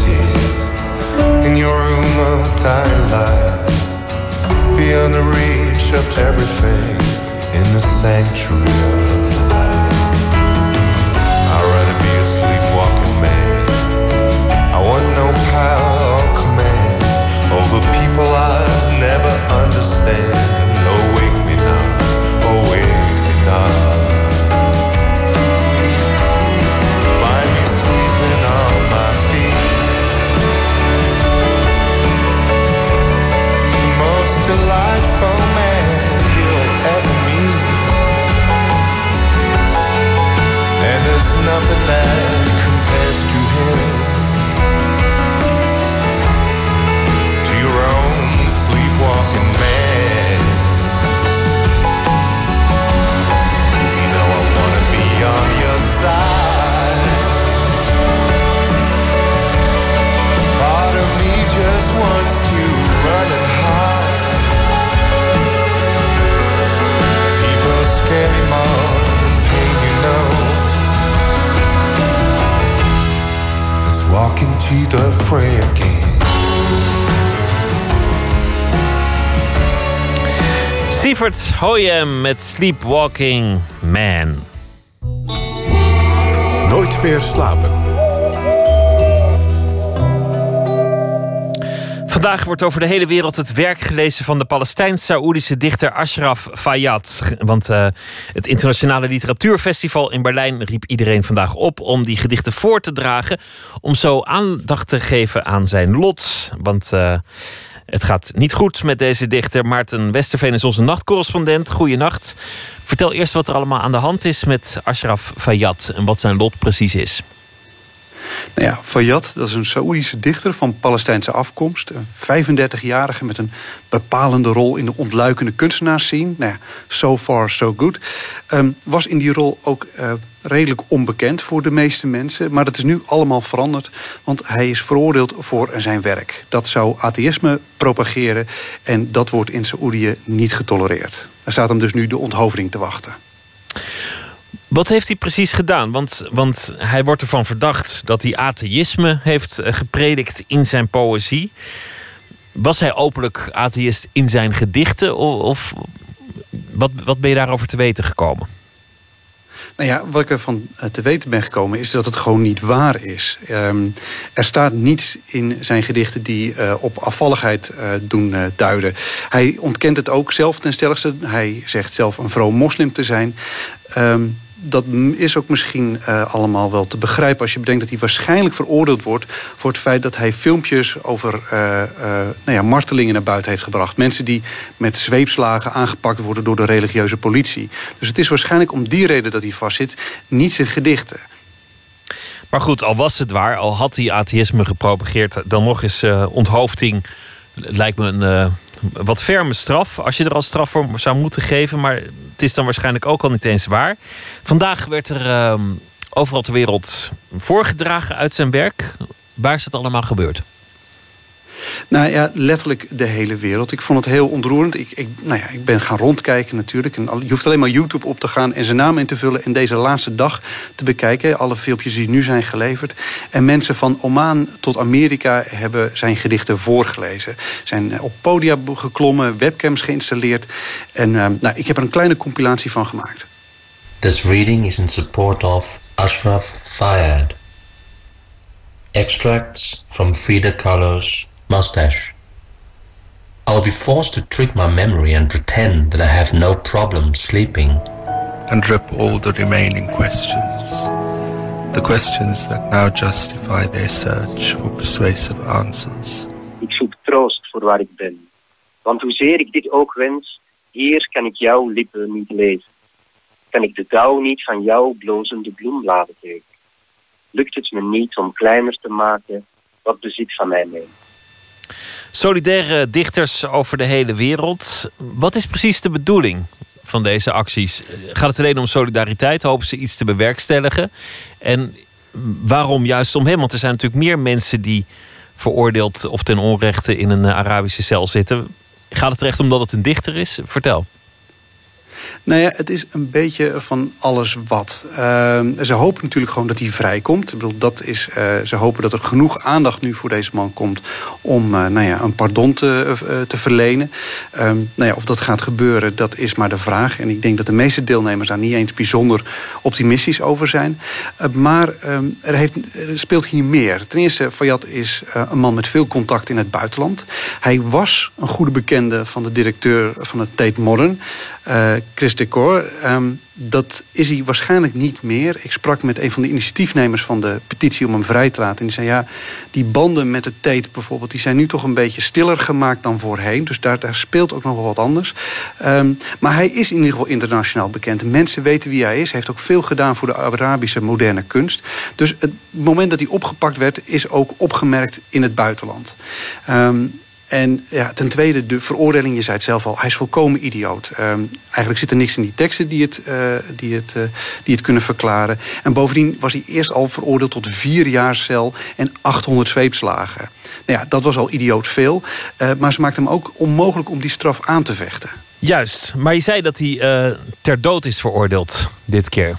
here In your room of tiny light Beyond the reach of everything In the sanctuary of the night. I'd rather be a sleepwalking man. I want no power or command Over people I've never to Hoyem met Sleepwalking Man. Nooit meer slapen. Vandaag wordt over de hele wereld het werk gelezen van de Palestijns-Saoedische dichter Ashraf Fayyad. Want uh, het Internationale Literatuurfestival in Berlijn riep iedereen vandaag op om die gedichten voor te dragen. Om zo aandacht te geven aan zijn lot. Want uh, het gaat niet goed met deze dichter. Maarten Westerveen is onze nachtcorrespondent. Goeienacht. Vertel eerst wat er allemaal aan de hand is met Ashraf Fayyad en wat zijn lot precies is. Nou ja, Fayyad, dat is een Saoedische dichter van Palestijnse afkomst. Een 35-jarige met een bepalende rol in de ontluikende kunstenaarsscene. Nou ja, so far so good. Um, was in die rol ook uh, redelijk onbekend voor de meeste mensen. Maar dat is nu allemaal veranderd. Want hij is veroordeeld voor zijn werk. Dat zou atheïsme propageren. En dat wordt in Saoedië niet getolereerd. Er staat hem dus nu de onthoofding te wachten. Wat heeft hij precies gedaan? Want, want hij wordt ervan verdacht dat hij atheïsme heeft eh, gepredikt in zijn poëzie. Was hij openlijk atheïst in zijn gedichten? Of, wat, wat ben je daarover te weten gekomen? Nou ja, wat ik ervan eh, te weten ben gekomen is dat het gewoon niet waar is. Um, er staat niets in zijn gedichten die uh, op afvalligheid doen duiden. Hij ontkent het ook zelf ten stelligste. Hij zegt zelf een vroom moslim te zijn. Um, dat is ook misschien uh, allemaal wel te begrijpen... als je bedenkt dat hij waarschijnlijk veroordeeld wordt... voor het feit dat hij filmpjes over uh, uh, nou ja, martelingen naar buiten heeft gebracht. Mensen die met zweepslagen aangepakt worden door de religieuze politie. Dus het is waarschijnlijk om die reden dat hij vastzit... niet zijn gedichten. Maar goed, al was het waar, al had hij atheïsme gepropageerd... dan nog eens onthoofding lijkt me een wat ferme straf. Als je er al straf voor zou moeten geven. Maar het is dan waarschijnlijk ook al niet eens waar. Vandaag werd er uh, overal ter wereld voorgedragen uit zijn werk. Waar is het allemaal gebeurd? Nou ja, letterlijk de hele wereld. Ik vond het heel ontroerend. Ik, ik, nou ja, ik ben gaan rondkijken natuurlijk. Je hoeft alleen maar YouTube op te gaan en zijn naam in te vullen... en deze laatste dag te bekijken. Alle filmpjes die nu zijn geleverd. En mensen van Oman tot Amerika hebben zijn gedichten voorgelezen. Zijn op podia geklommen, webcams geïnstalleerd. En uh, nou, ik heb er een kleine compilatie van gemaakt. This reading is in support of Ashraf Fayyad. Extracts from Frida Kahlo's mustache. I'll be forced to trick my memory and pretend that I have no problem sleeping. And rip all the remaining questions. The questions that now justify their search for persuasive answers. Ik zoek troost voor waar ik ben. Want hoezeer ik dit ook wens, hier kan ik jouw lippen niet lezen. Kan ik de dauw niet van jouw blozende bloem laten tekenen. Lukt het me niet om kleiner te maken wat bezit van mij neemt. Solidaire dichters over de hele wereld. Wat is precies de bedoeling van deze acties? Gaat het alleen om solidariteit? Hopen ze iets te bewerkstelligen? En waarom juist om hem? Want er zijn natuurlijk meer mensen die veroordeeld of ten onrechte in een Arabische cel zitten. Gaat het terecht omdat het een dichter is? Vertel. Nou ja, het is een beetje van alles wat. Uh, ze hopen natuurlijk gewoon dat hij vrijkomt. Ik bedoel, dat is, uh, ze hopen dat er genoeg aandacht nu voor deze man komt... om uh, nou ja, een pardon te, te verlenen. Ehm, nou ja, of dat gaat gebeuren, dat is maar de vraag. En ik denk dat de meeste deelnemers daar niet eens bijzonder optimistisch over zijn. maar ehm, er, heeft, er speelt hier meer. Ten eerste, Fayad is een man met veel contact in het buitenland. Hij was een goede bekende van de directeur van het Tate Modern... Chris Decor. Um, dat is hij waarschijnlijk niet meer. Ik sprak met een van de initiatiefnemers van de petitie om hem vrij te laten. En die zei, ja, die banden met het Tate bijvoorbeeld... die zijn nu toch een beetje stiller gemaakt dan voorheen. Dus daar, daar speelt ook nog wel wat anders. Um, maar hij is in ieder geval internationaal bekend. Mensen weten wie hij is. Hij heeft ook veel gedaan voor de Arabische moderne kunst. Dus het moment dat hij opgepakt werd... is ook opgemerkt in het buitenland. Um, en ja, ten tweede, de veroordeling, je zei het zelf al, hij is volkomen idioot. Um, eigenlijk zit er niks in die teksten die het, uh, die, het, uh, die het kunnen verklaren. En bovendien was hij eerst al veroordeeld tot vier jaar cel en 800 zweepslagen. Nou ja, dat was al idioot veel. Uh, maar ze maakte hem ook onmogelijk om die straf aan te vechten. Juist, maar je zei dat hij ter dood is veroordeeld dit keer.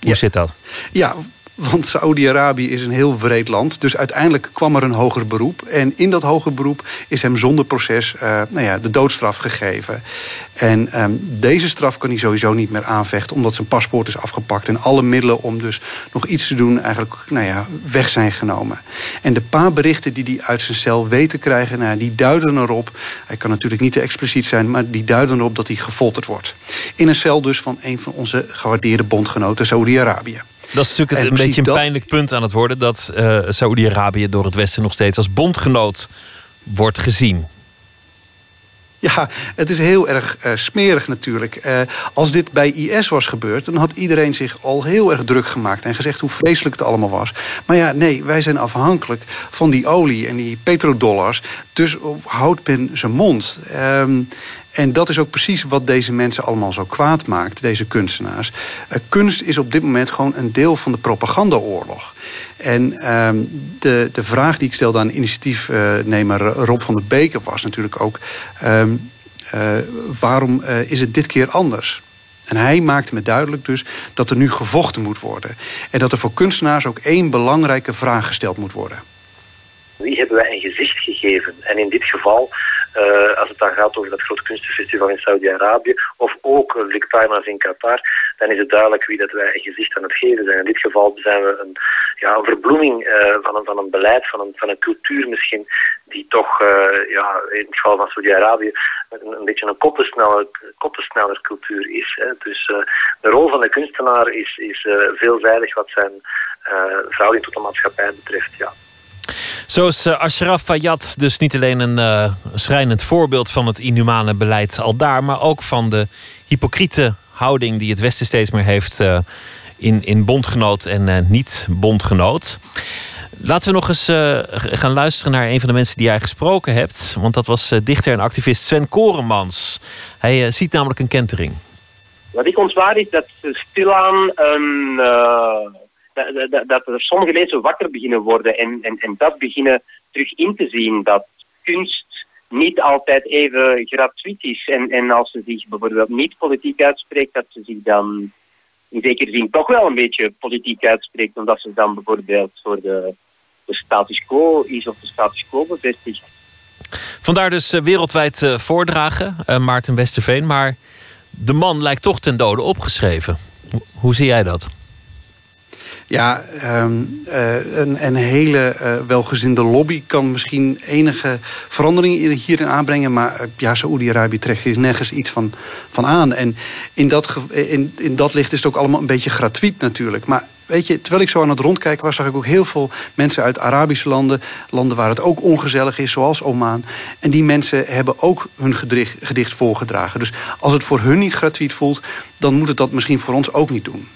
Hoe ja. zit dat? Ja, Want Saoedi-Arabië is een heel wreed land. Dus uiteindelijk kwam er een hoger beroep. En in dat hoger beroep is hem zonder proces uh, nou ja, de doodstraf gegeven. En um, deze straf kan hij sowieso niet meer aanvechten... omdat zijn paspoort is afgepakt. En alle middelen om dus nog iets te doen eigenlijk nou ja, weg zijn genomen. En de paar berichten die hij uit zijn cel weten krijgen... Nou, die duiden erop, hij kan natuurlijk niet te expliciet zijn... maar die duiden erop dat hij gefolterd wordt. In een cel dus van een van onze gewaardeerde bondgenoten, Saoedi-Arabië. Dat is natuurlijk het, een beetje een pijnlijk punt aan het worden... dat uh, Saoedi-Arabië door het Westen nog steeds als bondgenoot wordt gezien. Ja, het is heel erg uh, smerig natuurlijk. Uh, als dit bij IS was gebeurd, dan had iedereen zich al heel erg druk gemaakt... en gezegd hoe vreselijk het allemaal was. Maar ja, nee, wij zijn afhankelijk van die olie en die petrodollars. Dus houdt men zijn mond. Um, en dat is ook precies wat deze mensen allemaal zo kwaad maakt, deze kunstenaars. Uh, kunst is op dit moment gewoon een deel van de propagandaoorlog. En um, de, de vraag die ik stelde aan initiatiefnemer Rob van der Beken was natuurlijk ook... Um, uh, waarom uh, is het dit keer anders? En hij maakte me duidelijk dus dat er nu gevochten moet worden. En dat er voor kunstenaars ook één belangrijke vraag gesteld moet worden. Wie hebben wij een gezicht gegeven? En in dit geval uh, als het dan gaat over dat grote kunstenfestival in Saudi-Arabië, of ook uh, Victimas in Qatar, dan is het duidelijk wie dat wij een gezicht aan het geven zijn. In dit geval zijn we een, ja, een verbloeming uh, van, een, van een beleid, van een, van een cultuur misschien, die toch ja, in het geval van Saudi-Arabië een, beetje een koppensneller, koppensneller cultuur is. Hè. Dus de rol van de kunstenaar is, is veelzijdig wat zijn verhouding tot de maatschappij betreft. Ja. Zo is uh, Ashraf Fayyad dus niet alleen een uh, schrijnend voorbeeld van het inhumane beleid al daar, maar ook van de hypocriete houding die het Westen steeds meer heeft uh, in, in bondgenoot en niet-bondgenoot. Laten we nog eens gaan luisteren naar een van de mensen die jij gesproken hebt. Want dat was dichter en activist Sven Koremans. Hij ziet namelijk een kentering. Wat ik ontwaar is dat stilaan een dat, dat, er sommige mensen wakker beginnen worden en, en, en dat beginnen terug in te zien. Dat kunst niet altijd even gratuit is. En, en als ze zich bijvoorbeeld niet politiek uitspreekt, dat ze zich dan in zekere zin toch wel een beetje politiek uitspreekt, omdat ze dan bijvoorbeeld voor de, de status quo is of de status quo bevestigt. Vandaar dus uh, wereldwijd uh, voordragen, uh, Maarten Westerveen. Maar de man lijkt toch ten dode opgeschreven. hoe zie jij dat? Ja, um, uh, een, een, hele uh, welgezinde lobby kan misschien enige verandering hierin aanbrengen. Maar uh, ja, Saoedi-Arabië trekt hier nergens iets van, van aan. En in dat, in, in dat licht is het ook allemaal een beetje gratuit natuurlijk. Maar weet je, terwijl ik zo aan het rondkijken was... zag ik ook heel veel mensen uit Arabische landen. Landen waar het ook ongezellig is, zoals Oman. En die mensen hebben ook hun gedicht, gedicht voorgedragen. Dus als het voor hun niet gratuit voelt... dan moet het dat misschien voor ons ook niet doen.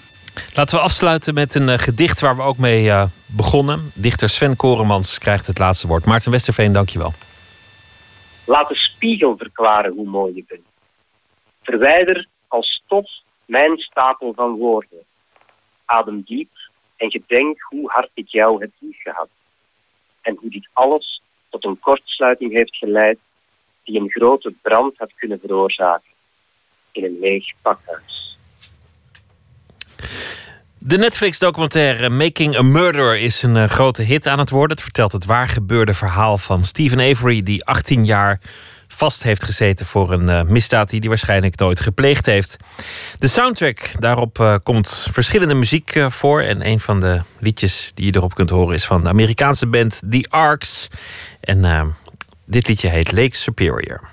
Laten we afsluiten met een uh, gedicht waar we ook mee uh, begonnen. Dichter Sven Koremans krijgt het laatste woord. Maarten Westerveen, dankjewel. Laat de spiegel verklaren hoe mooi je bent. Verwijder als stof mijn stapel van woorden. Adem diep en gedenk hoe hard ik jou heb lief gehad. En hoe dit alles tot een kortsluiting heeft geleid die een grote brand had kunnen veroorzaken in een leeg pakhuis. De Netflix-documentaire Making a Murderer is een uh, grote hit aan het worden. Het vertelt het waargebeurde verhaal van Stephen Avery, die 18 jaar vast heeft gezeten voor een uh, misdaad die hij waarschijnlijk nooit gepleegd heeft. De soundtrack, daarop uh, komt verschillende muziek voor. En een van de liedjes die je erop kunt horen is van de Amerikaanse band The Arcs. En dit liedje heet Lake Superior.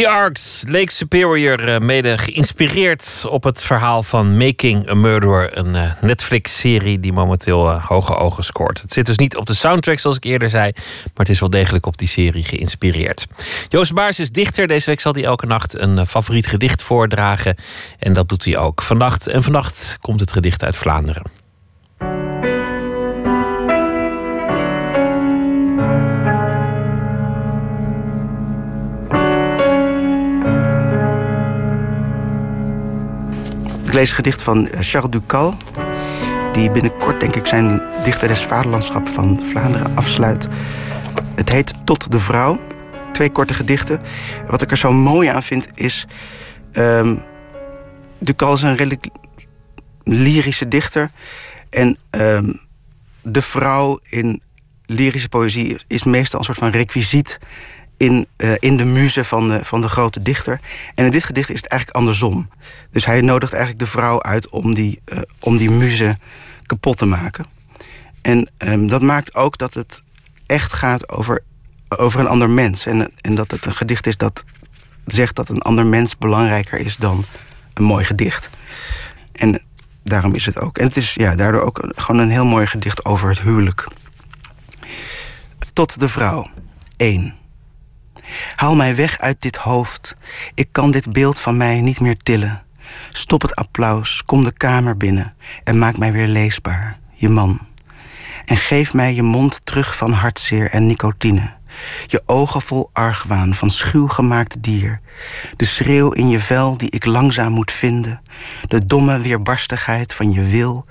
The Arcs, Lake Superior, eh, mede geïnspireerd op het verhaal van Making a Murderer. Een eh, Netflix-serie die momenteel eh, hoge ogen scoort. Het zit dus niet op de soundtrack, zoals ik eerder zei. Maar het is wel degelijk op die serie geïnspireerd. Joost Baars is dichter. Deze week zal hij elke nacht een favoriet gedicht voordragen. En dat doet hij ook vannacht. En vannacht komt het gedicht uit Vlaanderen. Ik lees een gedicht van eh, Charles Ducal, die binnenkort denk ik zijn dichter des vaderlandschap van Vlaanderen afsluit. Het heet Tot de Vrouw. Twee korte gedichten. Wat ik er zo mooi aan vind is... Um, Ducal is een redelijk lyrische dichter. En um, de vrouw in lyrische poëzie is meestal een soort van requisiet in, uh, in de muze van de, van de grote dichter. En in dit gedicht is het eigenlijk andersom. Dus hij nodigt eigenlijk de vrouw uit om die, uh, om die muze kapot te maken. En um, dat maakt ook dat het echt gaat over, over een ander mens. En, en dat het een gedicht is dat zegt dat een ander mens belangrijker is dan een mooi gedicht. En daarom is het ook. En het is ja, daardoor ook gewoon een heel mooi gedicht over het huwelijk. Tot de vrouw. 1. Haal mij weg uit dit hoofd. Ik kan dit beeld van mij niet meer tillen. Stop het applaus, kom de kamer binnen en maak mij weer leesbaar, je man. En geef mij je mond terug van hartzeer en nicotine. Je ogen vol argwaan van schuw gemaakt dier. De schreeuw in je vel die ik langzaam moet vinden. De domme weerbarstigheid van je wil.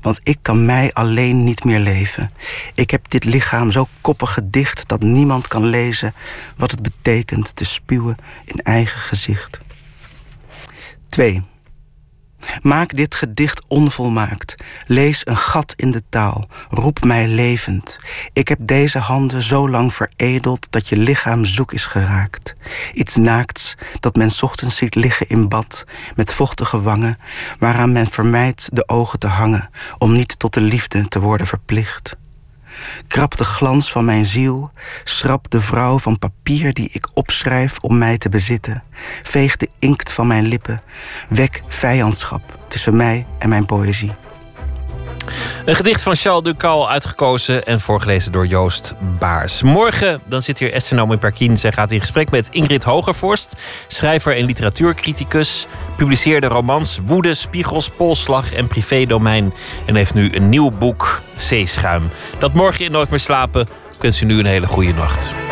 Want ik kan mij alleen niet meer leven. Ik heb dit lichaam zo koppig gedicht dat niemand kan lezen wat het betekent te spuwen in eigen gezicht. 2. Maak dit gedicht onvolmaakt. Lees een gat in de taal. Roep mij levend. Ik heb deze handen zo lang veredeld dat je lichaam zoek is geraakt. Iets naakts dat men ochtends ziet liggen in bad met vochtige wangen, waaraan men vermijdt de ogen te hangen om niet tot de liefde te worden verplicht. Krap de glans van mijn ziel, schrap de vrouw van papier die ik opschrijf om mij te bezitten. Veeg de inkt van mijn lippen, wek vijandschap tussen mij en mijn poëzie. Een gedicht van Charles Ducal, uitgekozen en voorgelezen door Joost Baars. Morgen dan zit hier Esther Naomi Perkien. Zij gaat in gesprek met Ingrid Hogervorst, schrijver en literatuurcriticus. Publiceerde romans Woede, Spiegels, Polslag en Privédomein. En heeft nu een nieuw boek, Zeeschuim. Dat morgen in Nooit meer slapen. Ik wens u nu een hele goede nacht.